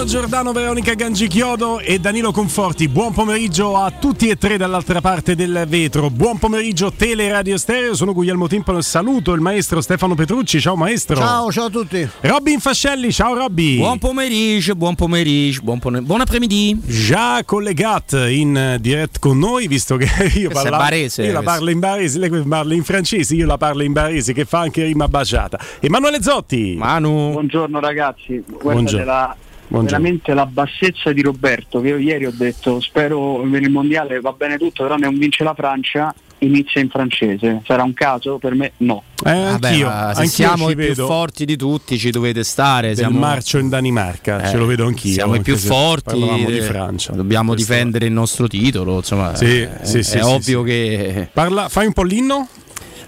Pino Giordano, Veronica Gangichiodo e Danilo Conforti. Buon pomeriggio a tutti e tre dall'altra parte del vetro. Buon pomeriggio Teleradio Stereo. Sono Guglielmo Timpano e saluto il maestro Stefano Petrucci. Ciao maestro. Ciao, ciao a tutti. Robin Fascelli, ciao Robby. Buon pomeriggio, buon pomeriggio, buon, pone- buon après-midi. Già collegato in diretta con noi, visto che io, parla- barese, io la parlo in barese, lei parla in francese, io la parlo in barese, che fa anche rima baciata. Emanuele Zotti. Manu. Buongiorno ragazzi. Guarda Buongiorno. Buongiorno. veramente la bassezza di Roberto, che io ieri ho detto spero per il mondiale va bene tutto, però non vince la Francia, inizia in francese. Sarà un caso? Per me no. Eh, Vabbè, anch'io, se anch'io siamo i più vedo forti di tutti, ci dovete stare. del Siamo, marcio in Danimarca, Eh, ce lo vedo anch'io. Siamo i più forti. Parlavamo di eh, Francia. Dobbiamo Questo- difendere il nostro titolo. Insomma, Sì, eh, sì, è sì, sì, ovvio sì. che. Parla, fai un po' l'inno?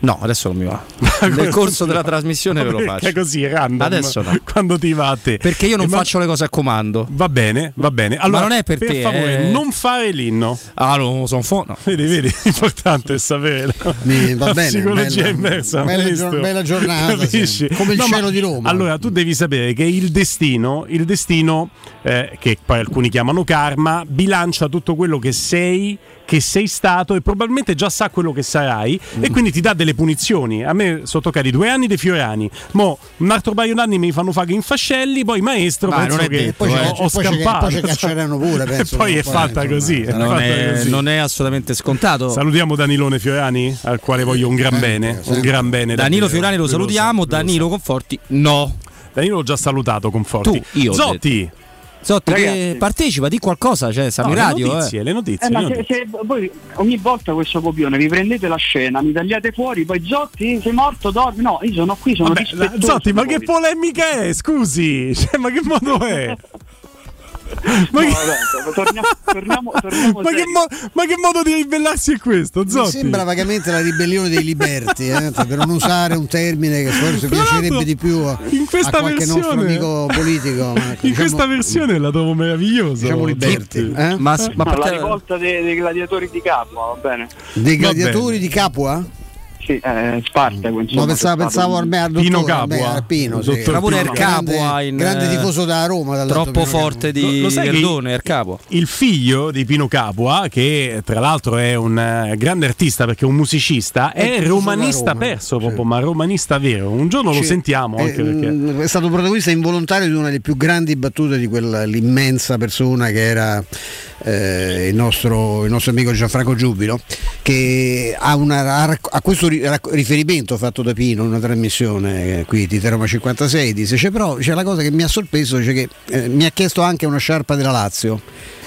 No, adesso non mi va. Nel corso della trasmissione ve lo faccio. è così random. Adesso no. Quando ti va a te. Perché io non Eh, ma- faccio le cose a comando. Va bene, va bene. Allora, non è per te, favore, eh. non fare l'inno. Ah, non sono fo- no. Vedi, vedi, l'importante è sapere. Mi- va La bene, psicologia bella- inversa. bella bella giornata, sì. Come il ma- cielo di Roma. Allora, tu devi sapere che il destino, il destino eh, che poi alcuni chiamano karma, bilancia tutto quello che sei, che sei stato e probabilmente già sa quello che sarai e Mm. quindi ti dà delle punizioni. A me sono toccati due anni dei Fiorani, mo un altro paio d'anni mi fanno fare in fascelli, poi maestro Ma penso non è che detto, poi c'è- ho, ho poi scampato. poi ci cacceranno pure, penso, e poi è fatta così. è Non fatta è, così. non è assolutamente scontato. Salutiamo Danilone Fiorani, al quale voglio un gran Sempre, bene. Un sempre. gran bene. Danilo Fiorani lo salutiamo, Danilo Conforti no. Danilo l'ho già salutato, Conforti. Tu, io Zotti. Zotti, che Ragazzi. partecipa, di qualcosa, cioè, siamo No, in le radio. notizie, eh. le notizie. Eh, le ma se, notizie. se voi ogni volta questo copione vi prendete la scena, mi tagliate fuori, poi Zotti sei morto, dormi. No, io sono qui, sono Vabbè, Zotti, ma che polemica è? Scusi, Cioè, ma che modo è? Ma, No, che... torniamo, torniamo, torniamo ma che mo- ma che modo di ribellarsi è questo, Mi Zotti? sembra vagamente la ribellione dei liberti, eh, per non usare un termine che forse piacerebbe di più a, a qualche nostro versione- amico politico. ma In diciamo- questa versione la trovo meravigliosa. Diciamo liberti. Eh? Ma, ma No, la rivolta dei, dei gladiatori di Capua, va bene? Dei Va gladiatori bene. di Capua? Sì, eh, Spartaco, insomma. Pensavo, pensavo un- a me al dottore, Pino Capua. Pino, sì. Pure Pino il grande, capo in, grande eh, tifoso da Roma. troppo Pino forte Lo- di lo sai che- Verdone, il capo. il figlio di Pino Capua, che tra l'altro è un eh, grande artista perché è un musicista, È è, romanista Roma, perso sì. proprio, ma romanista vero. Un giorno lo Sì. sentiamo È, anche perché. è stato protagonista involontario di una delle più grandi battute di quell'immensa persona che era eh, il, nostro, il nostro amico Gianfranco Giubilo, che ha, una, ha questo riferimento fatto da Pino in una trasmissione eh, qui di Roma 56, dice però c'è la cosa che mi ha sorpreso, dice che eh, mi ha chiesto anche una sciarpa della Lazio.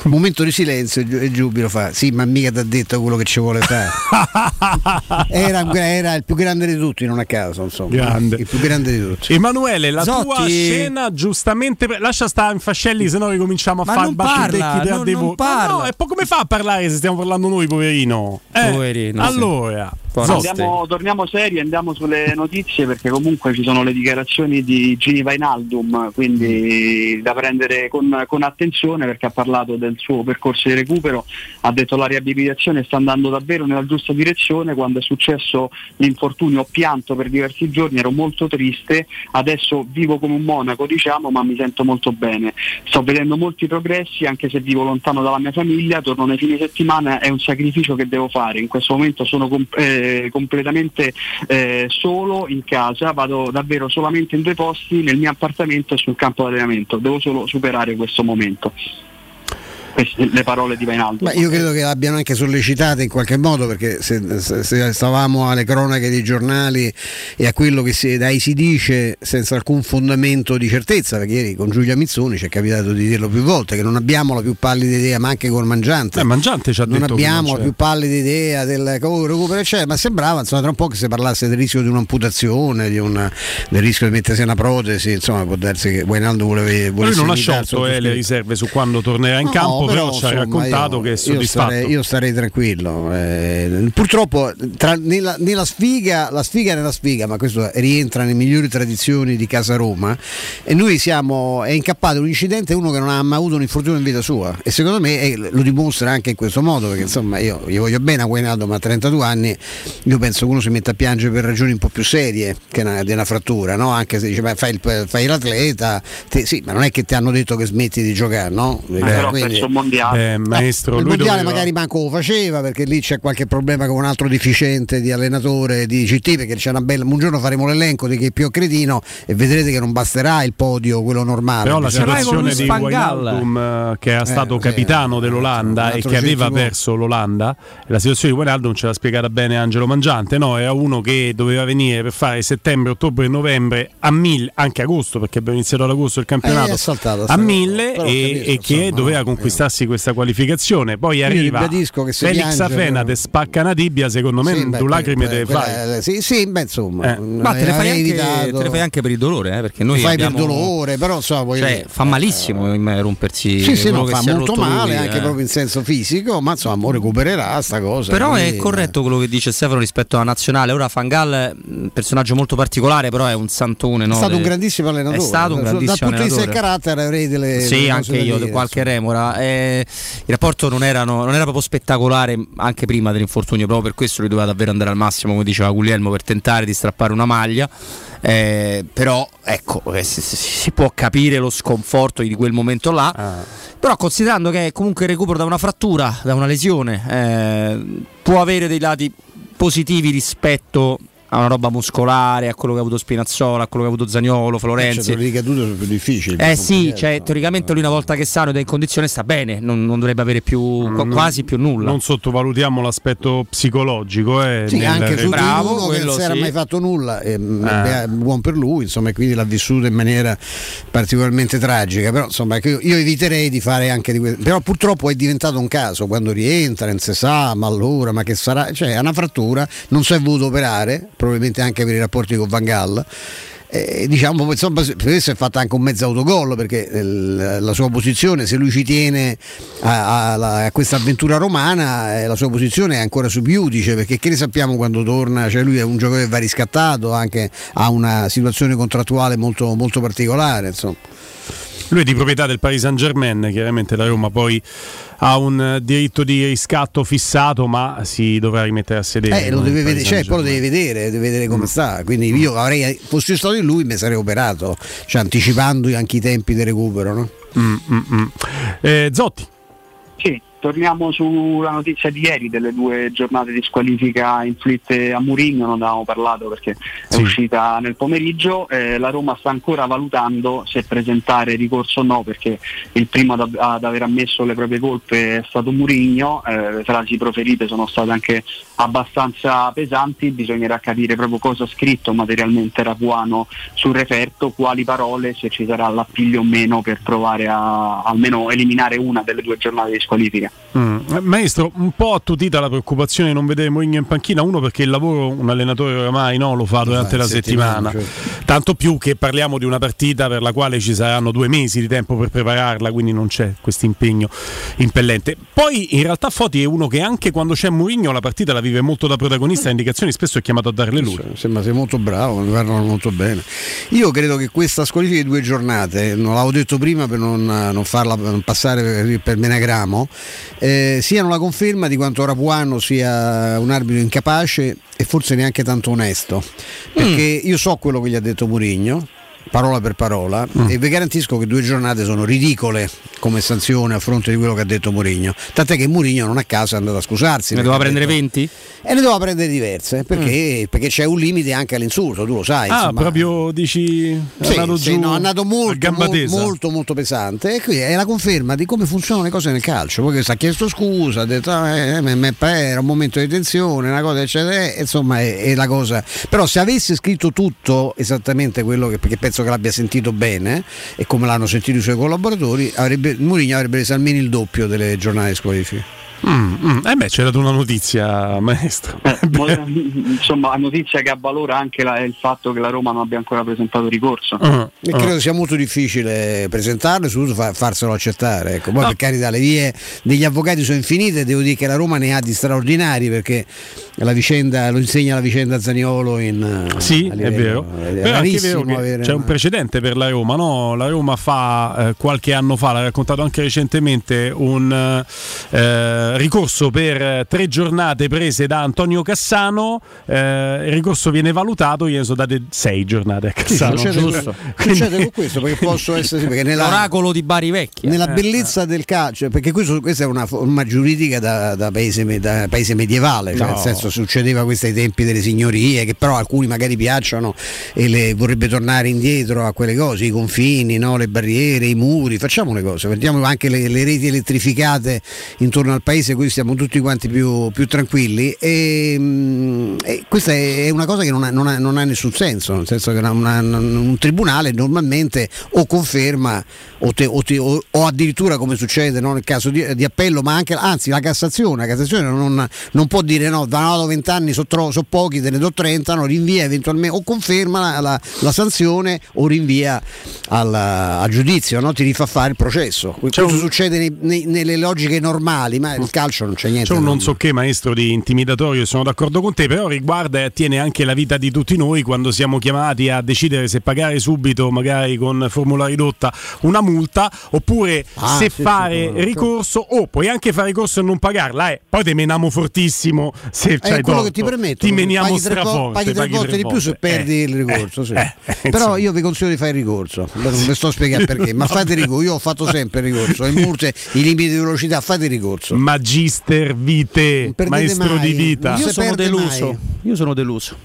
Un momento di silenzio e Giu- Giubilo fa sì ma mica ti ha detto quello che ci vuole fare era, era il più grande di tutti non a caso insomma Grande. il più grande di tutti Emanuele, la tua Zotti. scena giustamente. Lascia stare in fascelli, se no ricominciamo a fare non battutecchi non- non. Ma parla. no, e poi come fa a parlare se stiamo parlando noi, poverino? Eh, Poverino, sì. Allora, Zotti. Andiamo, torniamo seri, andiamo sulle notizie perché comunque ci sono le dichiarazioni di Gini Vainaldum, quindi da prendere con, con attenzione perché ha parlato del suo percorso di recupero, ha detto la riabilitazione sta andando davvero nella giusta direzione, quando è successo l'infortunio ho pianto per diversi giorni, ero molto triste, adesso vivo come un monaco diciamo ma mi sento molto bene, sto vedendo molti progressi anche se vivo lontano dalla mia famiglia, torno nei fine settimana, è un sacrificio che devo fare, in questo momento sono com- eh, completamente eh, solo in casa, vado davvero solamente in due posti, nel mio appartamento e sul campo di allenamento, devo solo superare questo momento. Queste le parole di Vainaldo. Ma io credo che l'abbiano anche sollecitate in qualche modo perché se, se- se stavamo alle cronache dei giornali e a quello che si, dai si dice senza alcun fondamento di certezza, perché ieri con Giulia Mizzoni ci è capitato di dirlo più volte, che non abbiamo la più pallida idea, ma anche con Mangiante. Eh, Mangiante ci ha non detto che abbiamo non la più pallida idea del recupero, eccetera, ma sembrava insomma, tra un po' che si parlasse del rischio di un'amputazione, di una- del rischio di mettersi una protesi, insomma può darsi che Guainaldo voleva, Lui non ha sciolto eh, le riserve su quando tornerà in No, campo. Dopo però, però ci ha raccontato io, che è soddisfatto. Io starei, io starei tranquillo. Eh, purtroppo tra, nella, nella, sfiga, la sfiga è nella sfiga, ma questo rientra nelle migliori tradizioni di Casa Roma. E noi siamo, è incappato un incidente uno che non ha mai avuto un infortunio in vita sua. E secondo me eh, lo dimostra anche in questo modo, perché insomma io gli voglio bene a Guainaldo, ma a 32 anni io penso che uno si metta a piangere per ragioni un po' più serie che una, di una frattura, no? anche se dice beh, fai, il, fai l'atleta, te, sì, ma non è che ti hanno detto che smetti di giocare, no? Eh, però Quindi, mondiale. Eh, maestro, il mondiale doveva... magari manco lo faceva perché lì c'è qualche problema con un altro deficiente di allenatore di GT perché c'è una bella un giorno faremo l'elenco di chi è più cretino e vedrete che non basterà il podio quello normale però la situazione di Wijnaldum eh, che è stato eh, capitano dell'Olanda e che aveva perso l'Olanda la situazione di Wijnaldum ce l'ha spiegata bene Angelo Mangiante no? era uno che doveva venire per fare settembre, ottobre novembre a mille anche agosto perché abbiamo iniziato ad agosto il campionato eh, saltato, a mille e, e, che doveva conquistarsi questa qualificazione poi arriva Felix Afena te spacca una tibia secondo me sì, due lacrime te fai. sì, sì beh insomma eh. ma te le, fai anche, te le fai anche per il dolore eh, perché noi fai abbiamo... per dolore però so, cioè, fa malissimo eh, rompersi sì, sì, no, fa molto male lui, anche eh. proprio in senso fisico ma insomma recupererà sta cosa però quindi... è corretto quello che dice Stefano rispetto alla nazionale. Ora Fangal personaggio molto particolare però è un santone no? è stato un grandissimo allenatore è stato un grandissimo dal punto di vista del carattere avrei delle sì anche io dire, qualche remora eh, il rapporto non, erano, non, era proprio spettacolare anche prima dell'infortunio proprio per questo lui doveva davvero andare al massimo come diceva Guglielmo per tentare di strappare una maglia eh, però ecco eh, si, si, può capire lo sconforto di quel momento là ah. però considerando che comunque il recupero da una frattura da una lesione eh, può avere dei lati positivi rispetto a una roba muscolare, a quello che ha avuto Spinazzola, a quello che ha avuto Zagnolo, Florenzi. Cioè, le ricadute sono più difficili. Eh sì, cioè, teoricamente lui una volta che è sano ed è in condizione sta bene, non, non dovrebbe avere più non, quasi più nulla. Non sottovalutiamo l'aspetto psicologico. Eh, sì, anche su bravo, uno che non si era sì. mai fatto nulla, eh, eh. buon per lui, insomma, e quindi l'ha vissuto in maniera particolarmente tragica. Però insomma, io, io eviterei di fare anche di questo. Però purtroppo è diventato un caso, quando rientra, non si sa, ma allora, ma che sarà? Cioè, è una frattura, non si è voluto operare probabilmente anche per i rapporti con Van Gaal. Eh, diciamo insomma questo è fatta anche un mezzo autogol perché il, la sua posizione se lui ci tiene a, a, a questa avventura romana eh, la sua posizione è ancora sub giudice perché che ne sappiamo quando torna cioè lui è un giocatore che va riscattato anche ha una situazione contrattuale molto, molto particolare insomma lui è di proprietà del Paris Saint Germain, chiaramente la Roma poi ha un diritto di riscatto fissato, ma si dovrà rimettere a sedere. Eh, lo deve vedere, cioè, poi lo deve vedere, deve vedere come mm. sta. Quindi io avrei, fossi stato in lui, mi sarei operato, cioè anticipando anche i tempi di recupero. No? Mm, mm, mm. eh, Zotti. Sì, torniamo sulla notizia di ieri delle due giornate di squalifica inflitte a Murigno, non avevamo parlato perché sì. è uscita nel pomeriggio, eh, la Roma sta ancora valutando se presentare ricorso o no perché il primo ad, ad aver ammesso le proprie colpe è stato Murigno, eh, le frasi proferite sono state anche abbastanza pesanti, bisognerà capire proprio cosa ha scritto materialmente Rapuano sul referto, quali parole, se ci sarà l'appiglio o meno per provare a almeno eliminare una delle due giornate di squalifica. Mm. Maestro, un po' attutita la preoccupazione di non vedere Mourinho in panchina, uno perché il lavoro un allenatore oramai no, lo fa durante la settimana, settimana certo. tanto più che parliamo di una partita per la quale ci saranno due mesi di tempo per prepararla, quindi non c'è questo impegno impellente. Poi in realtà Foti è uno che anche quando c'è Mourinho la partita la vive molto da protagonista, indicazioni spesso è chiamato a darle lui. Sembra sei molto bravo, mi parlano molto bene. Io credo che questa squalifica di due giornate, non l'avevo detto prima per non, non farla passare per, per menagramo, eh, siano la conferma di quanto Rapuano sia un arbitro incapace e forse neanche tanto onesto. Perché mm. io so quello che gli ha detto Murigno parola per parola mm. e vi garantisco che due giornate sono ridicole come sanzione a fronte di quello che ha detto Mourinho tant'è che Mourinho non a caso è andato a scusarsi ne doveva prendere detto, 20? e ne doveva prendere diverse perché, mm. perché, c'è un limite anche all'insulto tu lo sai ah insomma. proprio dici è sì, andato sì, giù no, è andato molto, molto, molto, molto pesante e qui è la conferma di come funzionano le cose nel calcio poi questo ha chiesto scusa ha detto ah, eh, era un momento di tensione una cosa eccetera insomma è, è, la cosa però se avesse scritto tutto esattamente quello che perché penso che l'abbia sentito bene e come l'hanno sentito i suoi collaboratori, avrebbe, avrebbe reso almeno il doppio delle giornate di squalifica. Mm, mm. Eh beh, c'è dato una notizia, maestro. Eh, insomma, la notizia che avvalora anche la, il fatto che la Roma non abbia ancora presentato ricorso. Uh, e credo sia molto difficile presentarlo e soprattutto farselo accettare. Ecco. Poi no. per carità le vie degli avvocati sono infinite, devo dire che la Roma ne ha di straordinari perché la vicenda, lo insegna la vicenda Zaniolo in Sì, è vero. Però è vero che c'è un precedente per la Roma, no? La Roma fa eh, qualche anno fa, l'ha raccontato anche recentemente, un eh, ricorso per tre giornate prese da Antonio Cassano. Eh, il ricorso viene valutato, gliene sono date sei giornate a Cassano. Sì, succede, succede con questo perché posso essere sì, perché nella, l'oracolo di Bari Vecchia. Nella bellezza del calcio, perché questo, questa è una forma giuridica da, da, paese, da paese, medievale, cioè no. nel senso succedeva questo ai tempi delle signorie, che però alcuni magari piacciono e le vorrebbe tornare indietro a quelle cose, i confini, no? le barriere, i muri, facciamo le cose, mettiamo anche le, le reti elettrificate intorno al paese così siamo tutti quanti più, più tranquilli e, mm, e, questa è una cosa che non ha, non ha, non ha nessun senso, nel senso che una, una, un tribunale normalmente o conferma o, te, o, te, o, o addirittura come succede no, nel caso di, di, appello, ma anche anzi la Cassazione, la Cassazione non, non può dire no, da 20 anni sono so pochi, te ne do 30, no, rinvia eventualmente o conferma la, la, la sanzione o rinvia al, al giudizio, no? ti rifà fare il processo. Questo un... succede nei, nei, nelle logiche normali, ma il calcio non c'è niente. Un non so che maestro di intimidatorio, sono d'accordo con te, però riguarda e attiene anche la vita di tutti noi quando siamo chiamati a decidere se pagare subito, magari con formula ridotta, una multa, oppure ah, se sì, fare sì, ricorso, o puoi anche fare ricorso e non pagarla, eh. poi te meniamo fortissimo se eh, c'hai quello che ti permetto. Ti meniamo straforte. Paghi tre volte di più se perdi il ricorso. Sì. Eh, eh, Però io vi consiglio di fare ricorso. Non vi sto a spiegare perché, ma fate ricorso. Io ho fatto sempre ricorso. In multe, i limiti di velocità, fate ricorso. Magister vite, maestro mai. di vita. Io sono deluso. Mai. Io sono deluso.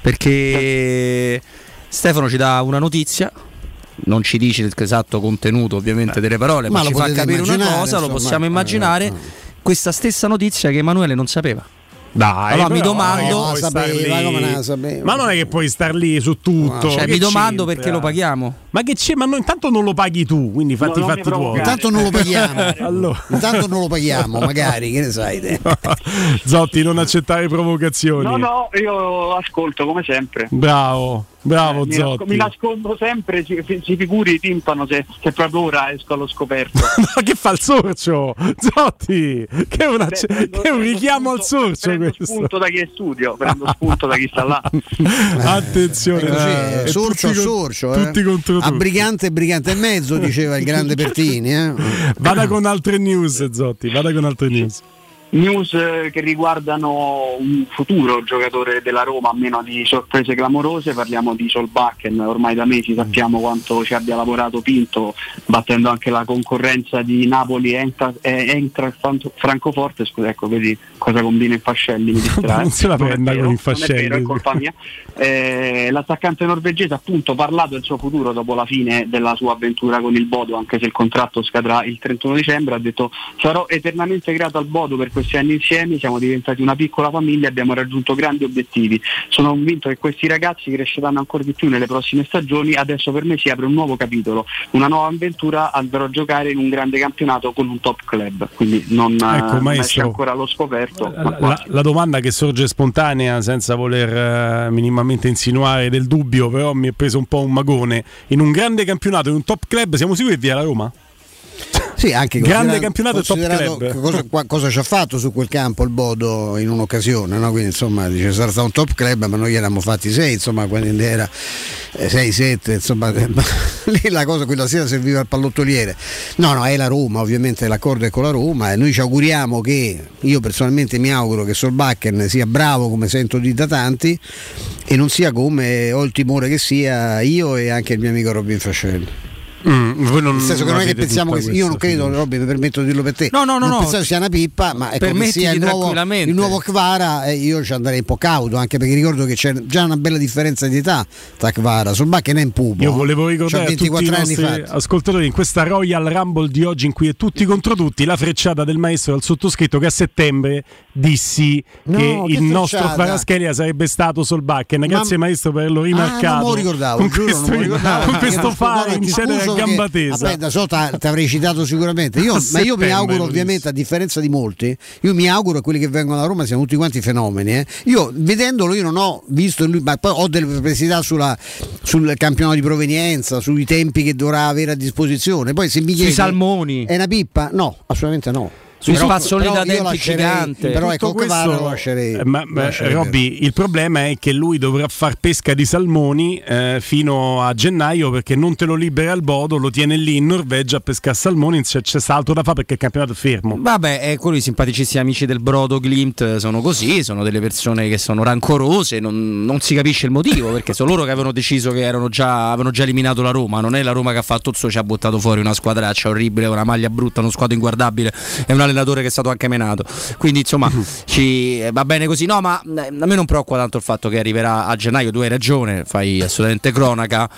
Perché Stefano ci dà una notizia non ci dice l'esatto contenuto ovviamente delle parole, ma, ma ci fa capire una cosa, insomma, lo possiamo immaginare. Eh, eh. Questa stessa notizia che Emanuele non sapeva. Dai, allora mi domando, no, sapeva, ma non è che puoi star lì su tutto. Cioè, mi domando perché lo paghiamo. Ma che c'è? Ma no, intanto non lo paghi tu, quindi fatti no, fatti tuoi. Intanto non lo paghiamo. allora. Intanto non lo paghiamo, magari, che ne sai te. Zotti, non accettare provocazioni. No, no, io ascolto come sempre. Bravo. Bravo eh, Zotti. Mi nascondo sempre, si, si figuri timpano se, se, proprio ora esco allo scoperto. Ma che fa il sorcio? Zotti, che è, una, Beh, prendo, che è un richiamo spunto, al sorcio prendo questo. spunto da chi è studio, prendo spunto da chi sta là. Attenzione, eh, sorcio, tutti, sorcio. Eh. Tutti contro tutti. A brigante e brigante e mezzo, diceva il grande Pertini. Eh. Vada con altre news, Zotti, vada con altre news news eh, che riguardano un futuro giocatore della Roma a meno di sorprese clamorose, parliamo di Solbakken, ormai da mesi sappiamo quanto ci abbia lavorato Pinto battendo anche la concorrenza di Napoli e Entra Francoforte, scusa ecco vedi cosa combina in Fascelli, mi distrae. non se la prenda con il Fascelli. Vero, è colpa mia. Eh, l'attaccante norvegese appunto ha parlato del suo futuro dopo la fine della sua avventura con il Bodo, anche se il contratto scadrà il 31 dicembre, ha detto sarò eternamente grato al Bodo per questo questi anni insieme siamo diventati una piccola famiglia e abbiamo raggiunto grandi obiettivi. Sono convinto che questi ragazzi cresceranno ancora di più nelle prossime stagioni, adesso per me si apre un nuovo capitolo, una nuova avventura, andrò a giocare in un grande campionato con un top club, quindi non ecco, maestro, ancora allo scoperto. La, la, domanda che sorge spontanea senza voler uh, minimamente insinuare del dubbio, però mi è preso un po' un magone, in un grande campionato, in un top club, siamo sicuri che via la Roma? Sì, anche grande campionato top club. Cosa, cosa, ci ha fatto su quel campo il Bodo in un'occasione, no? quindi insomma dice sarà stato un top club ma noi gli eravamo fatti 6, insomma quando era 6-7, eh, insomma lì la cosa quella sera serviva al pallottoliere. No, no, è la Roma, ovviamente l'accordo è con la Roma e noi ci auguriamo che, io personalmente mi auguro che Solbakken sia bravo come sento di da tanti e non sia come ho il timore che sia io e anche il mio amico Robin Fascelli. Mm, voi non, Nel senso che non è che pensiamo che io non credo, Robby, mi permetto di dirlo per te. No, no, no, non no. penso che sia una pippa, ma è come sia il nuovo, il nuovo Kvara, eh, io ci andrei un po' cauto, anche perché ricordo che c'è già una bella differenza di età tra Kvara, sul che ne è in pupo. Io volevo ricordare a tutti i nostri ascoltatori in questa Royal Rumble di oggi in cui è tutti contro tutti, la frecciata del maestro al sottoscritto che a settembre dissi no, che, che, il frecciata. nostro Paraschelia sarebbe stato Solbakken. Grazie ma... maestro per averlo rimarcato. Ah, non ricordavo, con giuro, questo, ricordavo, con questo fare in scena solo gamba tesa. Ti avrei citato sicuramente. Io, ma io mi auguro, ovviamente, a differenza di molti, io mi auguro che quelli che vengono da Roma siano tutti quanti fenomeni. eh. Io vedendolo, io non ho visto lui, ma poi ho delle perplessità sulla- sul campionato di provenienza, sui tempi che dovrà avere a disposizione. Poi se mi Sui chiedi, salmoni. È una pippa? No, assolutamente no. Sui Però- spazzoli però da denti lascerei- gigante. Però ecco, Cavaro questo- lo lascerei. eh, ma, ma, lascerei Robby, il problema è che lui dovrà far pesca di salmoni eh, fino a gennaio perché non te lo libera il Bodo, lo tiene lì in Norvegia a pescare salmoni, c'è, c'è salto da fare perché il campionato è fermo. Vabbè, eh, quelli simpaticissimi amici del Brodo Glimt eh, sono così, sono delle persone che sono rancorose, non, non si capisce il motivo, perché sono loro che avevano deciso che erano già, avevano già eliminato la Roma, non è la Roma che ha fatto Zozzo, ci ha buttato fuori una squadraccia orribile, una maglia brutta, uno squadro inguardabile e un allenatore che è stato anche menato. Quindi insomma ci, eh, va bene così, no ma eh, a me non preoccupa tanto il fatto che arriverà a gennaio, tu hai ragione, fai assolutamente cronaca.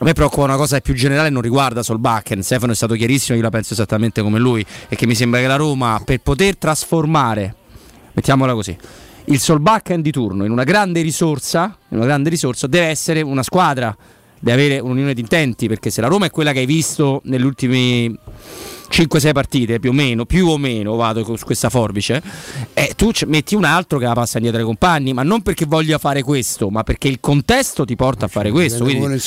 A me preoccupa una cosa più generale, non riguarda Solbakken. Stefano è stato chiarissimo, io la penso esattamente come lui. E che mi sembra che la Roma, per poter trasformare, mettiamola così, il Solbakken di turno in una grande risorsa, in una grande risorsa, deve essere una squadra, deve avere un'unione di intenti. Perché se la Roma è quella che hai visto negli ultimi 5-6 partite più o meno, più o meno vado su questa forbice, e tu ci metti un altro che la passa indietro ai compagni, ma non perché voglia fare questo, ma perché il contesto ti porta a fare questo. Quindi,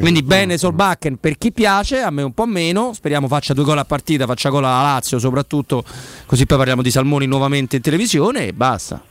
quindi bene Solbakken per chi piace, a me un po' meno, speriamo faccia due gol a partita, faccia gol alla Lazio soprattutto, così poi parliamo di Salmoni nuovamente in televisione e basta.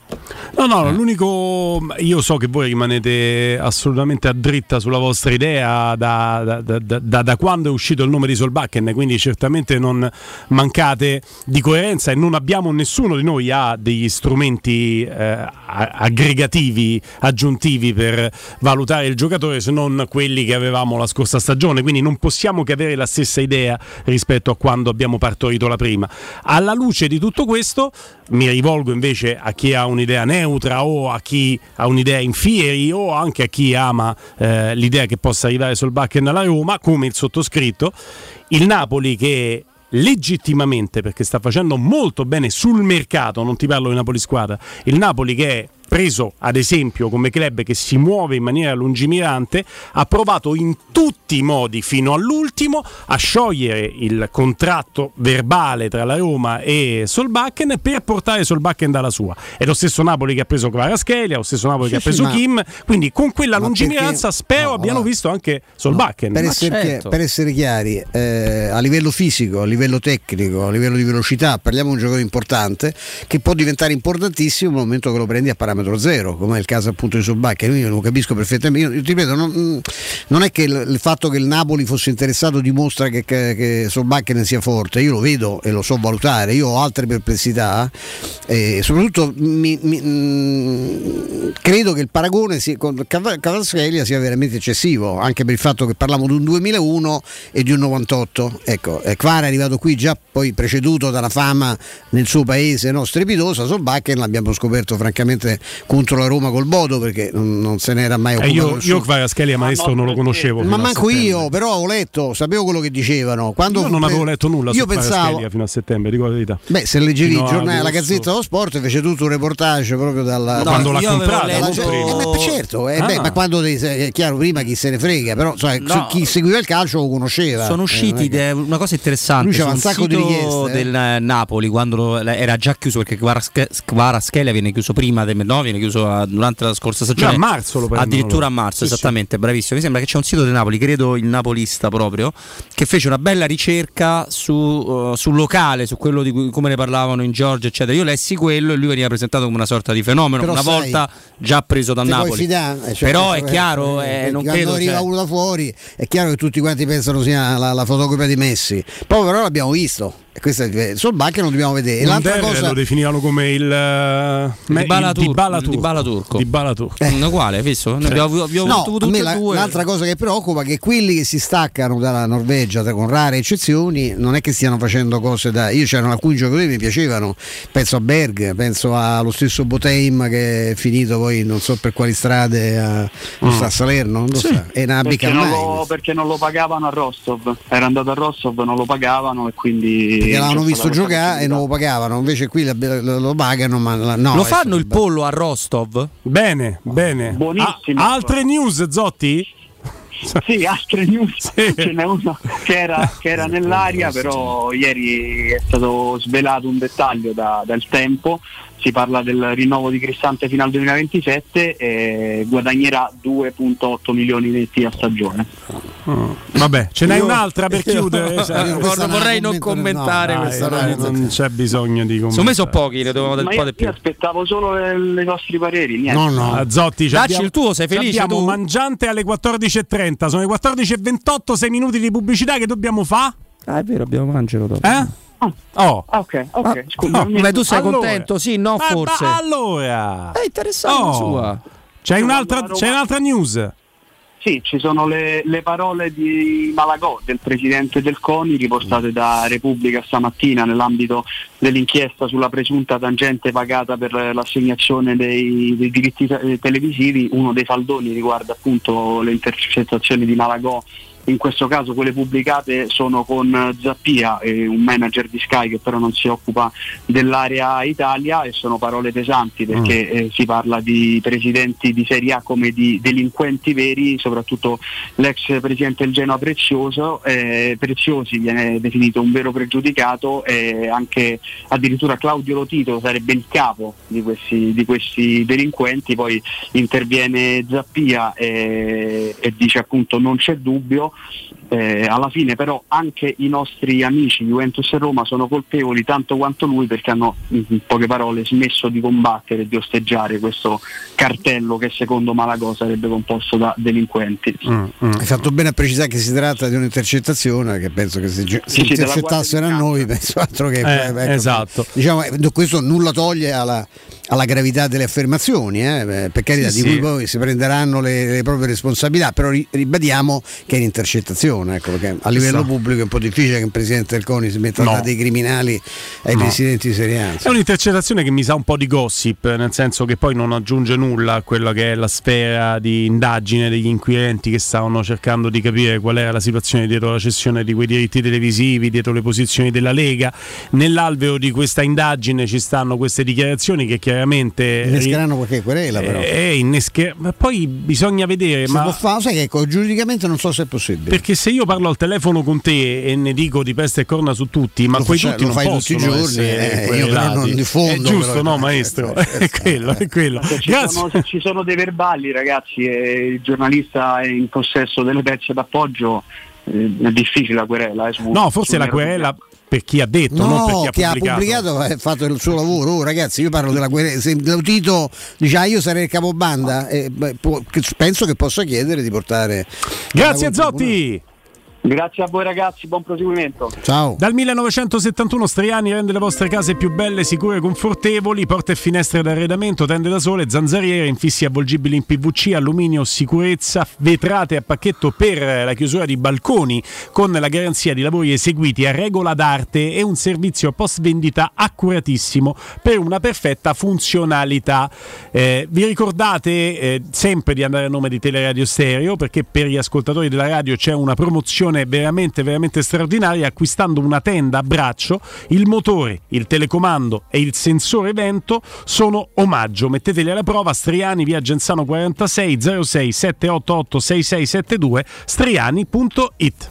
No, no, l'unico. Io so che voi rimanete assolutamente a dritta sulla vostra idea da, da- da- da- quando è uscito il nome di Solbakken, quindi certamente non mancate di coerenza e non abbiamo nessuno di noi ha degli strumenti eh, aggregativi aggiuntivi per valutare il giocatore se non quelli che avevamo la scorsa stagione, quindi non possiamo che avere la stessa idea rispetto a quando abbiamo partorito la prima. Alla luce di tutto questo mi rivolgo invece a chi ha un'idea neutra o a chi ha un'idea in fieri o anche a chi ama eh, l'idea che possa arrivare Solbakken alla Roma, come il sottoscritto, il Napoli che legittimamente, perché sta facendo molto bene sul mercato, non ti parlo di Napoli squadra, il Napoli che è preso ad esempio come club che si muove in maniera lungimirante, ha provato in tutti i modi fino all'ultimo a sciogliere il contratto verbale tra la Roma e Solbakken per portare Solbakken dalla sua. È lo stesso Napoli che ha preso Kvaratskhelia, lo stesso Napoli che Sì, ha sì, preso ma- Kim, quindi con quella ma lungimiranza perché- spero no, abbiano guarda. visto anche Solbakken. Per Ma essere, certo. per essere chiari, eh, a livello fisico, a livello tecnico, a livello di velocità, parliamo di un giocatore importante che può diventare importantissimo nel momento che lo prendi a parametro zero, come è il caso appunto di Sobacca. Io lo capisco perfettamente. Io, ti ripeto, non, non è che il, il fatto che il Napoli fosse interessato dimostra che, che, che Sobacca ne sia forte, io lo vedo e lo so valutare, io ho altre perplessità e soprattutto mi- mi- mh, credo che il paragone sia- con Cav- Kvaratskhelia sia veramente eccessivo, anche per il fatto che parliamo di un 2001 e di un 98. Ecco, eh, Kvara è arrivato qui già poi preceduto dalla fama nel suo paese no, Solbakken l'abbiamo scoperto francamente contro la Roma col Bodo perché non, non se n'era mai Eh, occupato io, nessuno. io Kvaratskhelia maestro no, non lo conoscevo. Ma manco io, però ho letto, sapevo quello che dicevano. Quando Io non pre- avevo letto nulla Io su pensavo, fino a settembre, dico la verità. Beh, se leggevi il giornale, la. Gazzetta dello Sport fece tutto un reportage proprio dalla. No, da- quando l'ha io comprata, letto- eh, ma certo, eh, Ah. beh, ma quando è chiaro prima chi se ne frega, però sai, No. chi seguiva il calcio lo conosceva. Sono Eh, usciti che- una cosa interessante Lui c'aveva un sacco di richieste, eh. del eh, Napoli quando era già chiuso perché Kvaratskhelia viene chiuso prima del no, viene chiuso a- durante la scorsa stagione. Già a marzo lo prendono addirittura a marzo Sì, sì. esattamente bravissimo. Mi sembra che c'è un sito del Napoli credo il Napolista proprio che fece una bella ricerca su, uh, sul locale su quello di cui come ne parlavano in Georgia eccetera. Io lessi quello e lui veniva presentato come una sorta di fenomeno Però una sai, volta già preso puoi Napoli. fidare, eh, cioè, però è questo chiaro eh, eh, non quando credo arriva cioè- uno da fuori è chiaro che tutti quanti pensano sia la, la fotocopia di Messi. Poi però l'abbiamo visto questo è sul Bacche non dobbiamo vedere e l'altra cosa lo definivano come il, eh, me- il turco, Dybala il turco. Turco. Dybala turco. Eh. Mm, uguale visto? Noi abbiamo, abbiamo No, avuto tutte la- due l'altra cosa che preoccupa è che quelli che si staccano dalla Norvegia con rare eccezioni non è che stiano facendo cose da io c'erano alcuni giocatori che mi piacevano penso a Berg penso allo stesso Boteim che è finito poi non so per quali strade a, non sta a Salerno non lo Sì. sa, è una Perché non, lo, perché non lo pagavano a Rostov, era andato a Rostov, non lo pagavano e quindi... perché l'avevano stata visto giocare e non lo pagavano invece qui lo, pagano ma no, lo fanno il pollo a Rostov? Bene, bene. Buonissimo. Ah, altre news, Zotti? sì, altre news, sì. ce n'è una che era, che era nell'aria, però ieri è stato svelato un dettaglio da, dal tempo si parla del rinnovo di Cristante fino al 2027 e guadagnerà 2.8 milioni netti a stagione. Mm. Vabbè, ce n'hai io, un'altra per chiudere. Io, cioè, io vorrei non commentare no, questa dai, Non c'è bisogno di commentare. Secondo me sono pochi, ne dovevamo del po' di più. Io aspettavo solo i vostri pareri. Niente. No, no. Ah, Zotti, Dacci abbiamo, il tuo, sei felice? Abbiamo tu? mangiante alle 14.30. Sono le 14.28, 6 minuti di pubblicità che dobbiamo fare. Ah, è vero, abbiamo mangiato dopo. Eh? Oh. Ok, ok. Ah, Scusa, no, ma tu sei allora. contento? Sì, no, ma, forse. Ma allora. È interessante oh. sua. C'è un'altra, c'è un'altra news. Sì, ci sono le, le, parole di Malagò, del presidente del CONI, riportate da Repubblica stamattina nell'ambito dell'inchiesta sulla presunta tangente pagata per l'assegnazione dei, dei diritti televisivi. Uno dei faldoni riguarda appunto le intercettazioni di Malagò in questo caso quelle pubblicate sono con Zappia, eh, un manager di Sky che però non si occupa dell'area Italia e sono parole pesanti perché mm. eh, si parla di presidenti di Serie A come di delinquenti veri, soprattutto l'ex presidente del Genoa Prezioso, eh, Preziosi viene definito un vero pregiudicato e anche addirittura Claudio Lotito sarebbe il capo di questi, di questi delinquenti, poi interviene Zappia e, e dice appunto non c'è dubbio eh, alla fine però anche i nostri amici Juventus e Roma sono colpevoli tanto quanto lui perché hanno in poche parole smesso di combattere e di osteggiare questo cartello che secondo Malagò sarebbe composto da delinquenti. Mm, mm. Hai fatto bene a precisare che si tratta di un'intercettazione che penso che se, se sì, intercettassero a noi penso altro che... Eh, ecco, esatto. Diciamo, questo nulla toglie alla, alla gravità delle affermazioni, eh? per carità sì, di cui poi si prenderanno le, le, proprie responsabilità, però ribadiamo che è un'intercettazione, ecco, perché a livello so. pubblico è un po' difficile che un presidente del CONI si metta no. dei criminali ai no. presidenti di Serie A. È un'intercettazione che mi sa un po' di gossip, nel senso che poi non aggiunge nulla a quella che è la sfera di indagine degli inquirenti che stavano cercando di capire qual era la situazione dietro la cessione di quei diritti televisivi, dietro le posizioni della Lega. Nell'alveo di questa indagine ci stanno queste dichiarazioni che chiaramente innescheranno qualche querela però eh, innesche... ma poi bisogna vedere si ma... può fare sai che ecco, giuridicamente non so se è possibile perché se io parlo al telefono con te e ne dico di peste e corna su tutti ma lo quei tutti lo non fai tutti i giorni eh, io però non diffondo è giusto però, no maestro? è quello è quello. Se ci, sono, se ci sono dei verbali ragazzi e il giornalista è in possesso delle pezze d'appoggio eh, è difficile la querela. Eh, su, no, forse la querela per chi ha detto, no, non per chi ha chi pubblicato. ha pubblicato ha fatto il suo lavoro. Oh, ragazzi, io parlo della guerra. Se Tito dice ah, io sarei il capobanda, eh, beh, può, penso che possa chiedere di portare. Grazie Zotti! Grazie a voi ragazzi, buon proseguimento. Ciao. Dal 1971 Striani rende le vostre case più belle, sicure e confortevoli, porte e finestre d'arredamento, tende da sole, zanzariere, infissi avvolgibili in PVC, alluminio, sicurezza, vetrate a pacchetto per la chiusura di balconi con la garanzia di lavori eseguiti a regola d'arte e un servizio post vendita accuratissimo per una perfetta funzionalità. Eh, vi ricordate eh, sempre di andare a nome di Teleradio Stereo perché per gli ascoltatori della radio c'è una promozione promozione veramente, veramente straordinaria acquistando una tenda a braccio, il motore, il telecomando e il sensore vento sono omaggio. Metteteli alla prova, Striani via Genzano 46 06 788 6672 striani.it.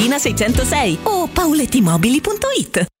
606 o paulettimobili.it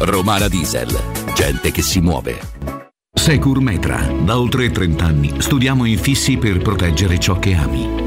Romana Diesel. Gente che si muove. Secur Metra. Da oltre 30 anni studiamo infissi per proteggere ciò che ami.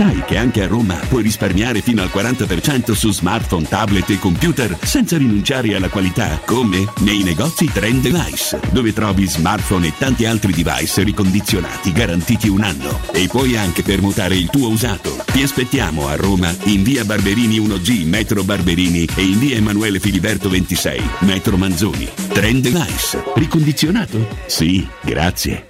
Sai che anche a Roma puoi risparmiare fino al 40% su smartphone, tablet e computer senza rinunciare alla qualità? Come? Nei negozi Trend Device, dove trovi smartphone e tanti altri device ricondizionati garantiti un anno. E puoi anche permutare il tuo usato. Ti aspettiamo a Roma in via Barberini 1G, metro Barberini e in via Emanuele Filiberto 26, metro Manzoni. Trend Device. Ricondizionato? Sì, grazie.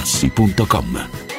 materassi.com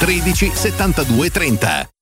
13 72 30.